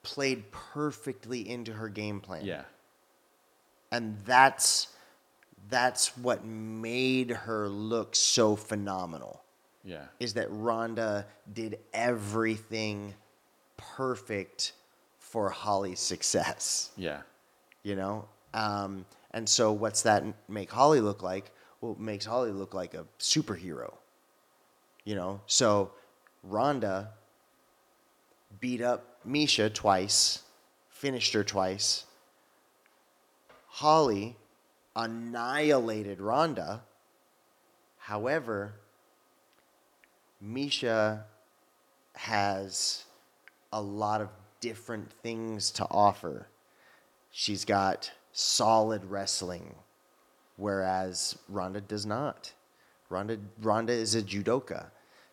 played perfectly into her game plan. yeah, And that's that's what made her look so phenomenal. Yeah. is that Ronda did everything perfect for Holly's success. Yeah. you know? Um, and so what's that make holly look like? Well it makes holly look like a superhero. You know? So ronda beat up misha twice finished her twice. Holly annihilated ronda. However misha has a lot of different things to offer She's got solid wrestling, whereas Ronda does not. Ronda, Ronda is a judoka.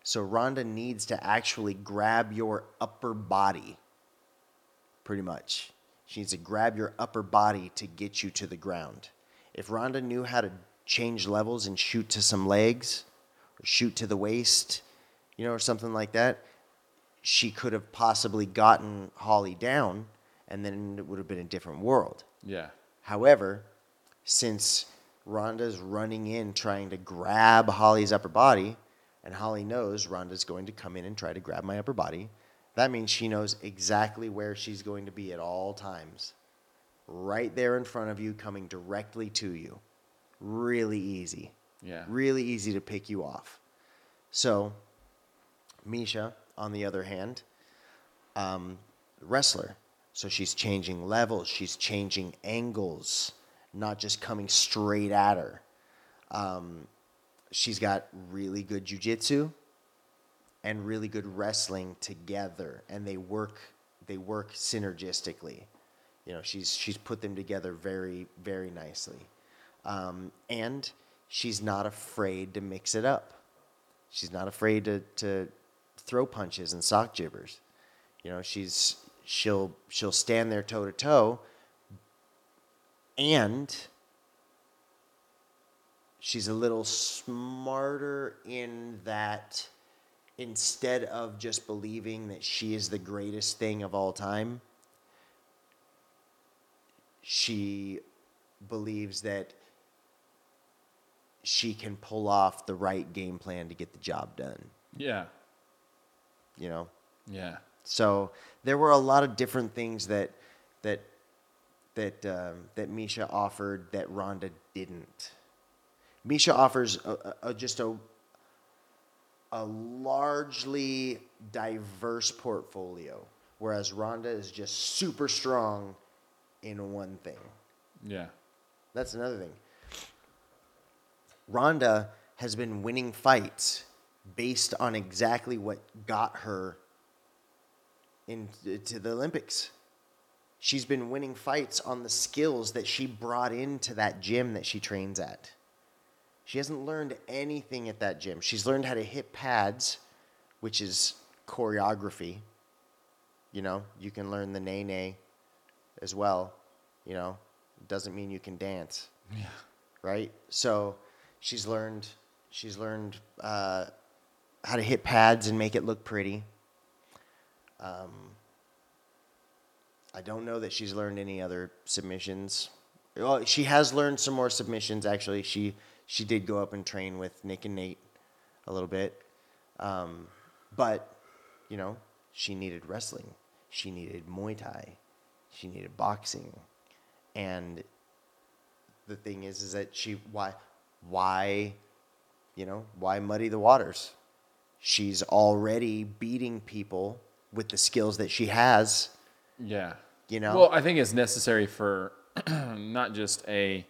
So Ronda needs to actually grab your upper body, pretty much. She needs to grab your upper body to get you to the ground. If Ronda knew how to change levels and shoot to some legs, or shoot to the waist, you know, or something like that, she could have possibly gotten Holly down, and then it would have been a different world. Yeah. However, since Ronda's running in trying to grab Holly's upper body, and Holly knows Ronda's going to come in and try to grab my upper body, that means she knows exactly where she's going to be at all times. Right there in front of you, coming directly to you. Really easy. Yeah. Really easy to pick you off. So, Misha, on the other hand, um, wrestler. So she's changing levels, she's changing angles, not just coming straight at her. Um, she's got really good jujitsu and really good wrestling together, and they work they work synergistically. You know, she's she's put them together very very nicely, um, and she's not afraid to mix it up. She's not afraid to to throw punches and sock jibbers. You know, she's she'll she'll stand there toe to toe and she's a little smarter in that instead of just believing that she is the greatest thing of all time she believes that she can pull off the right game plan to get the job done Yeah. You know Yeah. so there were a lot of different things that that that um, that Misha offered that Ronda didn't. Misha offers a, a, just a a largely diverse portfolio, whereas Ronda is just super strong in one thing. Yeah. That's another thing. Ronda has been winning fights based on exactly what got her into the Olympics. She's been winning fights on the skills that she brought into that gym that she trains at. She hasn't learned anything at that gym. She's learned how to hit pads, which is choreography. You know, you can learn the nay nay as well. You know, it doesn't mean you can dance Yeah. right? So she's learned she's learned uh, how to hit pads and make it look pretty. Um, I don't know that she's learned any other submissions. Well, she has learned some more submissions. Actually, she she did go up and train with Nick and Nate a little bit, um, but you know she needed wrestling, she needed Muay Thai, she needed boxing, and the thing is is that she why why you know why muddy the waters she's already beating people with the skills that she has Yeah. You know? Well, I think it's necessary for not just a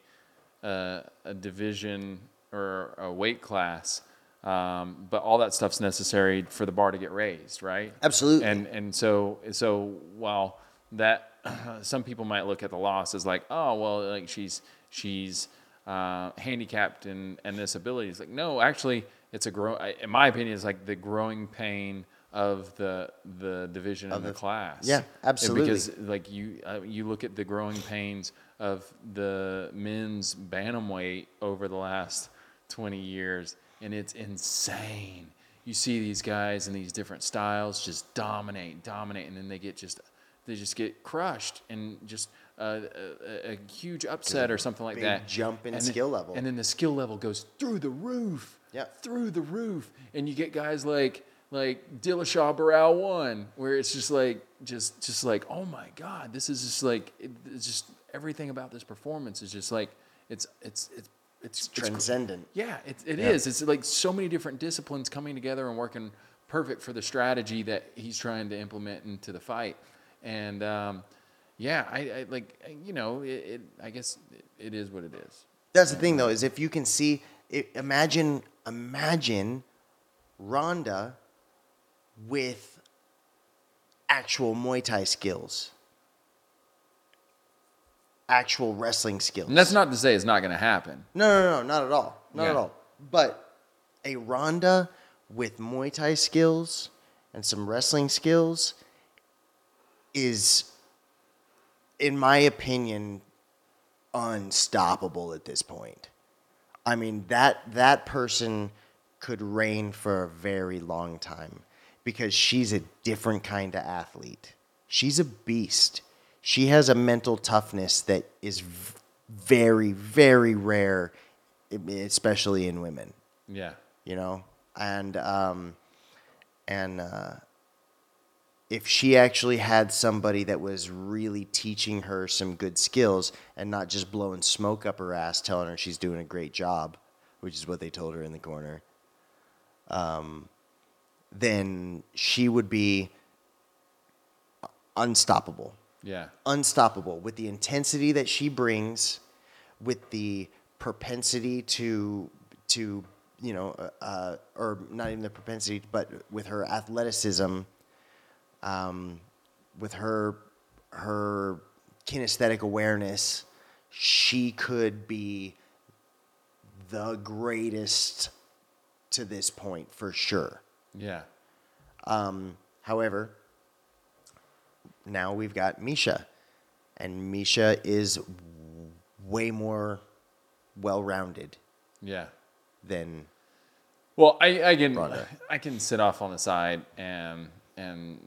uh, a division or a weight class, um, but all that stuff's necessary for the bar to get raised, right? Absolutely. And and so so while that some people might look at the loss as like, oh well, like she's she's uh, handicapped and and this ability. It's like no, actually, it's a grow. In my opinion, it's like the growing pain of the the division of the, class. yeah, absolutely. Because like you uh, you look at the growing pains of the men's bantamweight over the last 20 years and it's insane you see these guys in these different styles just dominate dominate and then they get just they just get crushed and just uh, a, a, huge upset or something like that jump in And skill then, level. and then the skill level goes through the roof Yep. through the roof, and you get guys like like Dillashaw Barão one, where it's just like just just like oh my god, this is just like it, it's just everything about this performance is just like it's it's it's it's, it's Transcendent. yeah, it, it is. It's like so many different disciplines coming together and working perfect for the strategy that he's trying to implement into the fight. And um, yeah, I, I like you know it, it. I guess it, it is what it is. That's the thing, though, is if you can see, imagine, imagine Ronda with actual Muay Thai skills, actual wrestling skills. And that's not to say it's not going to happen. No, no, no, not at all. Not at all. But a Ronda with Muay Thai skills and some wrestling skills is, in my opinion, unstoppable at this point. I mean that that person could reign for a very long time because she's a different kind of athlete. She's a beast. She has a mental toughness that is v- very very rare especially in women, Yeah. you know? And um and uh if she actually had somebody that was really teaching her some good skills and not just blowing smoke up her ass, telling her she's doing a great job, which is what they told her in the corner, um, then she would be unstoppable. Yeah. Unstoppable with the intensity that she brings, with the propensity to to you know, uh, uh, or not even the propensity, but with her athleticism um, with her her kinesthetic awareness, she could be the greatest to this point for sure. Yeah. Um, however, now we've got Misha, and Misha is w- way more well-rounded Yeah. than Well, I, I can Ronda. I can sit off on the side and and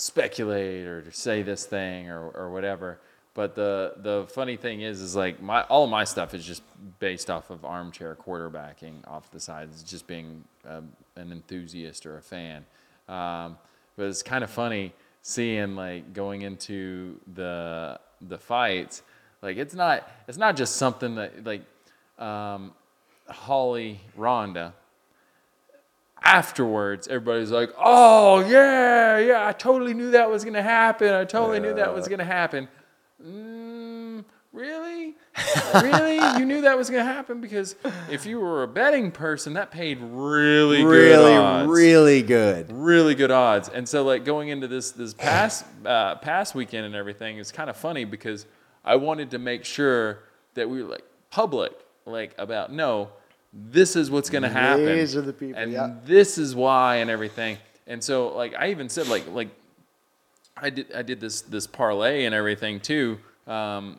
speculate or say this thing or, or whatever. But the the funny thing is, is like my all my stuff is just based off of armchair quarterbacking off the side. It's just being um, an enthusiast or a fan. Um, but it's kind of funny seeing like going into the the fights. Like it's not it's not just something that like um, Holly Ronda afterwards, everybody's like, "Oh yeah, yeah, I totally knew that was gonna happen. I totally knew that was gonna happen." Mm, really, really, you knew that was gonna happen because if you were a betting person, that paid really, good really, odds. really good. really good odds. And so, like going into this this past uh, past weekend and everything, it's kind of funny because I wanted to make sure that we were like public, like about no, this is what's going to happen. These are the people, and yeah. this is why, and everything. And so, like I even said, like like I did I did this this parlay and everything too. Um,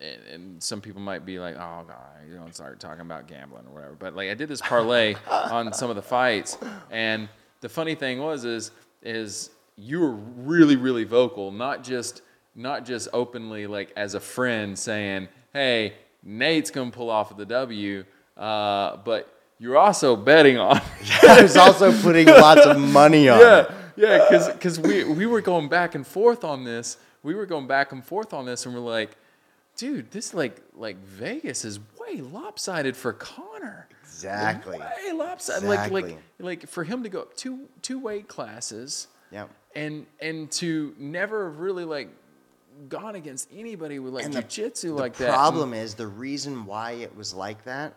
and, and some people might be like, "Oh God, you don't start talking about gambling or whatever." But like I did this parlay on some of the fights, and the funny thing was is is you were really really vocal, not just not just openly like as a friend saying, "Hey, Nate's gonna pull off of the W," uh, but you're also betting on. I was also putting lots of money on it. Yeah, yeah, because we we were going back and forth on this. We were going back and forth on this, and we're like, dude, this like like Vegas is way lopsided for Conor. Exactly. Way lopsided. Like like like for him to go up two two weight classes. Yep. And and to never really like gone against anybody with like And jujitsu the like that. The problem is the reason why it was like that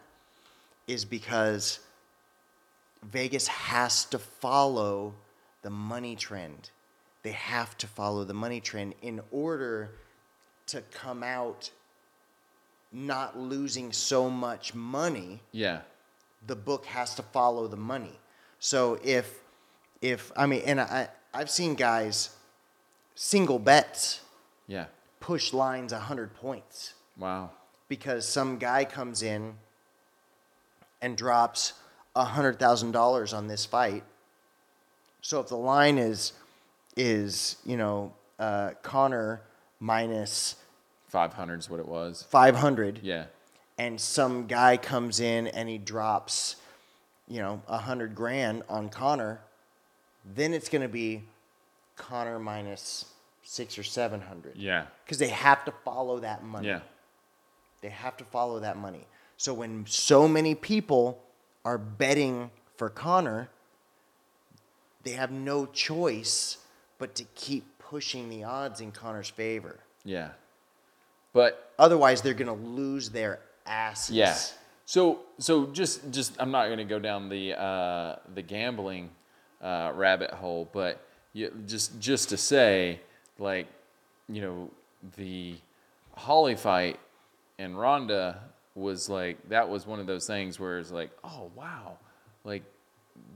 is because Vegas has to follow the money trend. They have to follow the money trend in order to come out not losing so much money Yeah. the book has to follow the money. So if if I mean and I I've seen guys single bets Yeah. push lines 100 points Wow. because some guy comes in and drops $100,000 on this fight. So if the line is is, you know, uh, Conor minus Five hundred is what it was. 500 Yeah. and some guy comes in and he drops you know, a hundred grand on Conor, then it's going to be Conor minus six or seven hundred. Yeah. Because they have to follow that money. Yeah. They have to follow that money. So when so many people are betting for Conor, they have no choice but to keep pushing the odds in Conor's favor. Yeah. But Otherwise, they're going to lose their asses. Yeah. So so just just I'm not going to go down the uh, the gambling uh, rabbit hole, but you, just just to say, like, you know, the Holly fight and Ronda was like that was one of those things where it's like, oh wow, like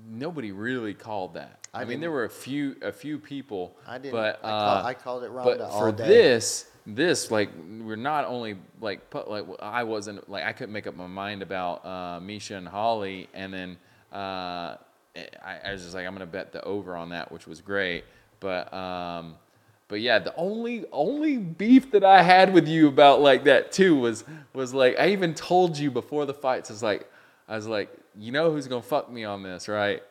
nobody really called that. I, I mean, there were a few a few people, I didn't. but I call- uh, I called it Ronda But for day. this, this like we're not only like put like I wasn't like I couldn't make up my mind about uh, Misha and Holly, and then uh, I, I was just like I'm gonna bet the over on that, which was great. But um, but yeah, the only only beef that I had with you about like that too was was like I even told you before the fights. I was like I was like you know who's gonna fuck me on this, right?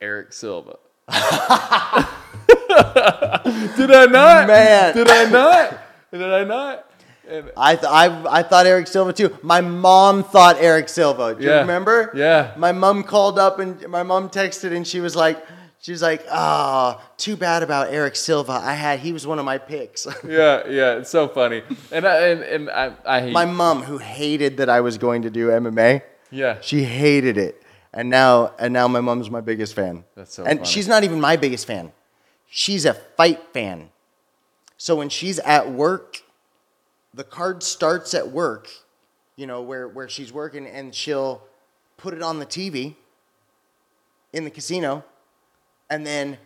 Erick Silva. Did I not? Man. Did I not? Did I not? And I, th- I, I thought Erick Silva too. My mom thought Erick Silva. Do you remember? Yeah. My mom called up and my mom texted and she was like, she was like, ah, too bad about Erick Silva. I had, he was one of my picks. yeah, yeah, it's so funny. And I and, and I I hate my mom, who hated that I was going to do MMA, yeah. she hated it. And now, and now my mom's my biggest fan. That's so And funny. she's not even my biggest fan. She's a fight fan. So when she's at work, the card starts at work, you know, where, where she's working, and she'll put it on the TV in the casino and then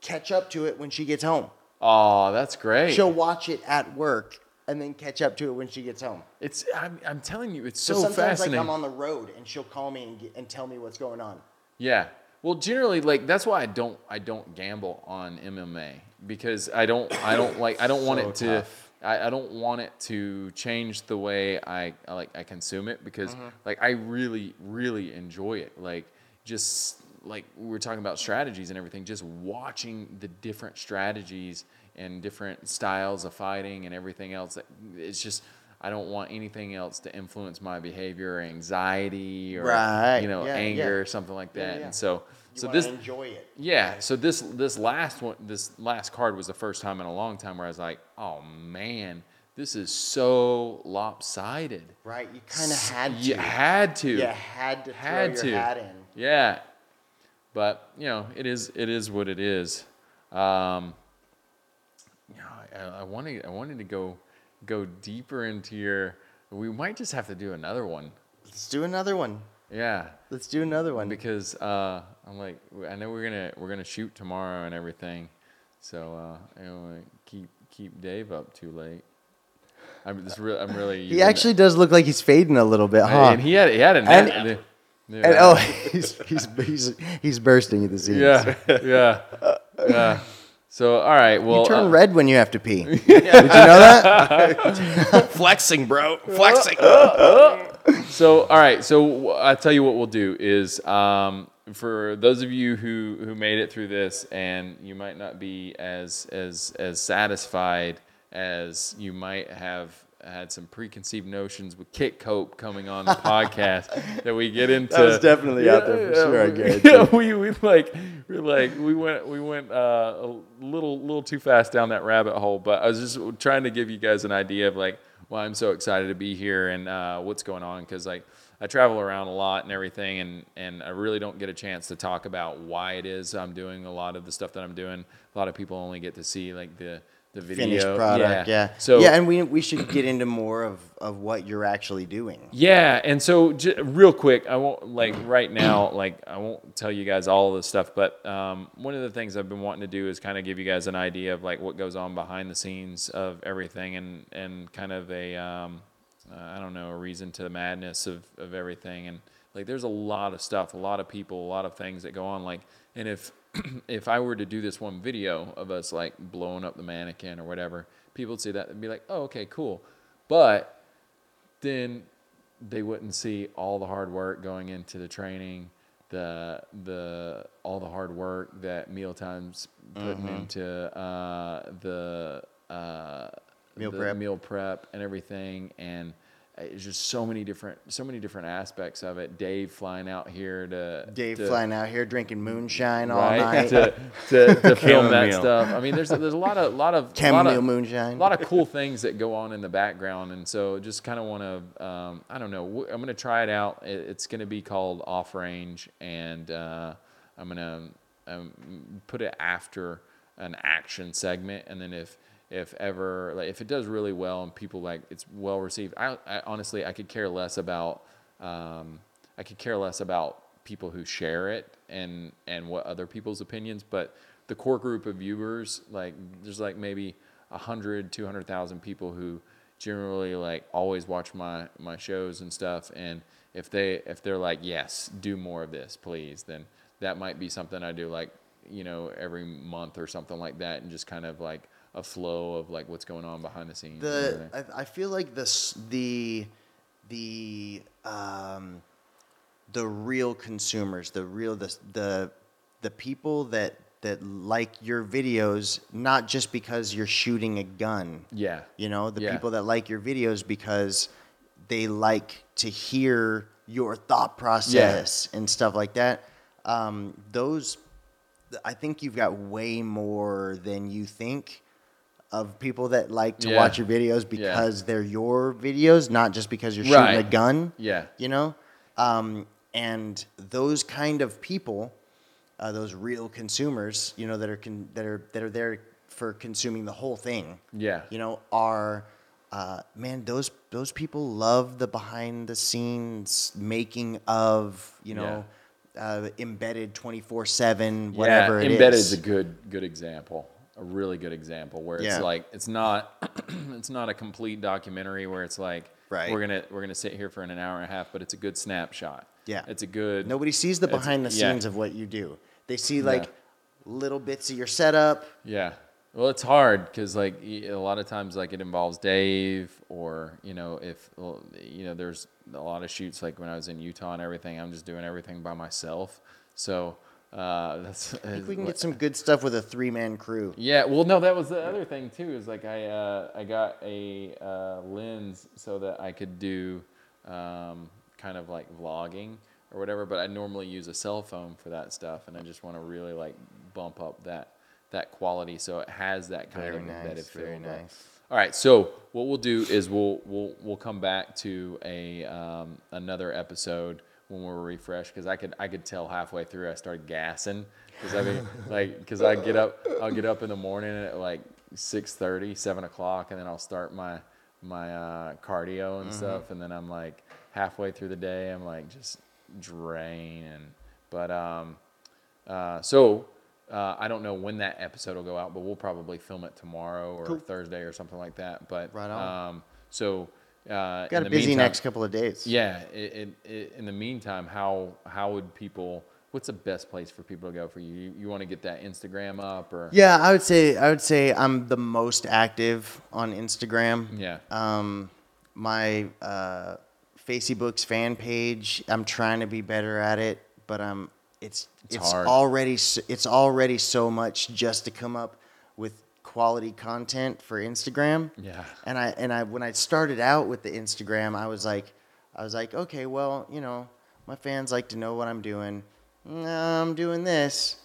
catch up to it when she gets home. Oh, that's great. She'll watch it at work and then catch up to it when she gets home. It's I'm, I'm telling you, it's So, so, sometimes, fascinating. like, I'm on the road and she'll call me and, get, and tell me what's going on. Yeah. Well, generally, like that's why I don't I don't gamble on MMA because I don't I don't like I don't want So it to tough. I, I don't want it to change the way I, I like I consume it because mm-hmm. like I really really enjoy it like just like we are talking about strategies and everything just watching the different strategies and different styles of fighting and everything else it's just I don't want anything else to influence my behavior or anxiety or Right. you know Yeah, anger yeah. or something like that yeah. and so You so this enjoy it. yeah so this this last one this last card was the first time in a long time where I was like oh man this is so lopsided Right? You kind of had to. you had to You had to had throw to hat in. yeah but you know it is it is what it is um you know, I, I wanted I wanted to go go deeper into your we might just have to do another one Let's do another one. yeah Let's do another one. because uh, I'm like I know we're gonna we're gonna shoot tomorrow and everything, so uh, I don't wanna keep keep Dave up too late. I'm real. I'm really. he actually does look like he's fading a little bit, huh? and he had he had a And- And oh, he's he's he's, he's bursting at the seams. yeah, yeah, yeah. So all right, well, You turn uh, red when you have to pee. Did you know that? Flexing, bro. Flexing. So, all right. So, I tell you what we'll do is um, for those of you who who made it through this, and you might not be as as as satisfied as you might have had some preconceived notions with Kit Cope coming on the podcast that we get into. That was definitely out there for sure, I guarantee. Yeah, we we like we like we went we went uh, a little little too fast down that rabbit hole. But I was just trying to give you guys an idea of like why I'm so excited to be here and uh, what's going on because like I travel around a lot and everything, and and I really don't get a chance to talk about why it is I'm doing a lot of the stuff that I'm doing. A lot of people only get to see like the the video Finished product, yeah. So yeah, and we we should get into more of of what you're actually doing. yeah, and so j- real quick, I won't like right now, like I won't tell you guys all of this stuff, but um, one of the things I've been wanting to do is kind of give you guys an idea of like what goes on behind the scenes of everything, and and kind of a um, uh, I don't know a reason to the madness of of everything, and like there's a lot of stuff, a lot of people, a lot of things that go on, like, and if if I were to do this one video of us like blowing up the mannequin or whatever, people would see that and be like, oh okay, cool, but then they wouldn't see all the hard work going into the training, the the all the hard work that mealtimes putting Mm-hmm. into uh, the uh, Meal the prep. meal prep and everything, and it's just so many different so many different aspects of it. Dave flying out here to Dave to, flying out here drinking moonshine all right night. to, to, to film that stuff. I mean, there's there's a lot of lot of lot Chamomile of, moonshine. a lot of cool things that go on in the background, and so just kind of want to um, I don't know. I'm gonna try it out. It, it's gonna be called Off Range, and uh, I'm gonna um, put it after an action segment, and then if if ever like if it does really well and people like it's well received, I, I honestly I could care less about um, I could care less about people who share it and and what other people's opinions, but the core group of viewers like there's like maybe 100 200,000 people who generally like always watch my my shows and stuff and if they if they're like yes do more of this please then that might be something I do like you know every month or something like that and just kind of like a flow of like what's going on behind the scenes the. I, I feel like this the the um, the real consumers, the real the the the people that that like your videos, not just because you're shooting a gun. yeah You know, the Yeah. people that like your videos because they like to hear your thought process and stuff like that. Um, those, I think you've got way more than you think of people that like to Yeah. watch your videos because they're your videos, not just because you're shooting a Right. gun. Yeah. You know? Um, and those kind of people, uh, those real consumers, you know, that are con- that are that are there for consuming the whole thing yeah you know, are uh, man, those those people love the behind the scenes making of, you know, uh, embedded twenty four seven, whatever yeah, it embedded is. is a good good example a really good example where it's Yeah. like it's not it's not a complete documentary where it's like Right. we're gonna we're gonna sit here for an hour and a half but it's a good snapshot Yeah. it's a good Nobody sees the behind the yeah. scenes of what you do. They see like little bits of your setup. Yeah. Well, it's hard because like a lot of times like it involves Dave or you know if you know there's a lot of shoots like when I was in Utah and everything I'm just doing everything by myself. So uh, that's I think we can get some good stuff with a three man crew. Yeah, well, no, that was the other thing too. Is like I uh, I got a uh, lens so that I could do um, kind of like vlogging or whatever. But I normally use a cell phone for that stuff, and I just want to really like bump up that that quality so it has that kind Very of embedded nice, feel. very But- nice. All right, so what we'll do is we'll we'll we'll come back to a um, another episode when we're refreshed because I could I could tell halfway through I started gassing because I mean like because I get up I'll get up in the morning at like 6:30 7 o'clock and then I'll start my my uh, cardio and stuff and then I'm like halfway through the day I'm like just draining but um uh, so uh, I don't know when that episode will go out, but we'll probably film it tomorrow or Cool. Thursday or something like that. But Right on. Um, so uh, Got a busy meantime- next couple of days. Yeah. It, it, it, in the meantime, how how would people? What's the best place for people to go for you? You, you want to get that Instagram up or? Yeah, I would say I would say I'm the most active on Instagram. Yeah. Um, my uh, Facebook's fan page. I'm trying to be better at it, but um, it's It's it's, already it's already so much just to come up with quality content for Instagram. Yeah. And I and I when I started out with the Instagram, I was like, I was like, okay, well, you know, my fans like to know what I'm doing. I'm doing this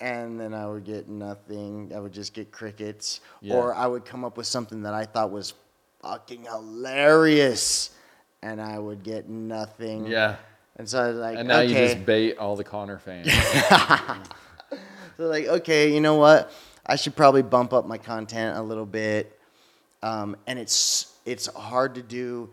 and then I would get nothing. I would just get crickets, Yeah. or I would come up with something that I thought was fucking hilarious, and I would get nothing. Yeah. And so I was like, And now okay. you just bait all the Conor fans. so like, okay, you know what? I should probably bump up my content a little bit. Um, and it's it's hard to do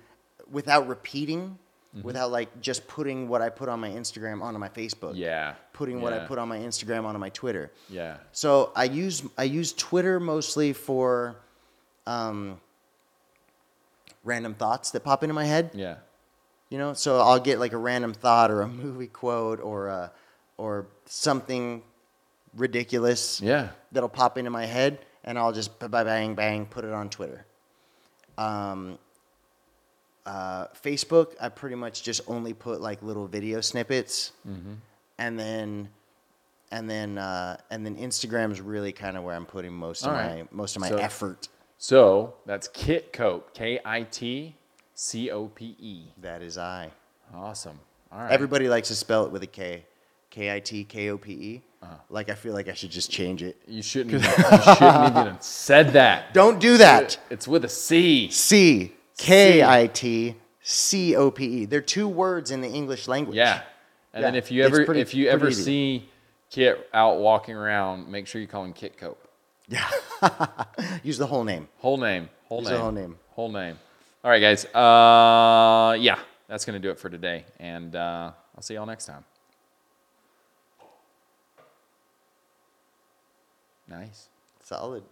without repeating, Mm-hmm. without like just putting what I put on my Instagram onto my Facebook. yeah. Putting what I put on my Instagram onto my Twitter. Yeah. So I use I use Twitter mostly for um, random thoughts that pop into my head. Yeah. You know, so I'll get like a random thought or a movie quote or a, or something ridiculous Yeah. that'll pop into my head, and I'll just ba- ba- bang bang put it on Twitter. Um, Uh, Facebook, I pretty much just only put like little video snippets, Mm-hmm. and then, and then, uh, and then Instagram's really kind of where I'm putting most of All my most of my So- effort. So that's Kit Cope. K I T C O P E. That is I. Awesome. All right. Everybody likes to spell it with a K, K I T K O P E. Uh-huh. Like I feel like I should just change it. you shouldn't. Even, you shouldn't even have said that. Don't do that. It's with a C. C K I T C O P E. They're two words in the English language. Yeah. And then if you it's ever pretty- if you pretty ever easy. see Kit out walking around, make sure you call him Kit Cope. Yeah. Use the whole name. Whole name. Whole Use name. the whole name. Whole name. All right, guys. Uh, yeah, that's gonna do it for today, and uh, I'll see y'all next time. Nice. Solid.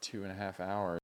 Two and a half hours.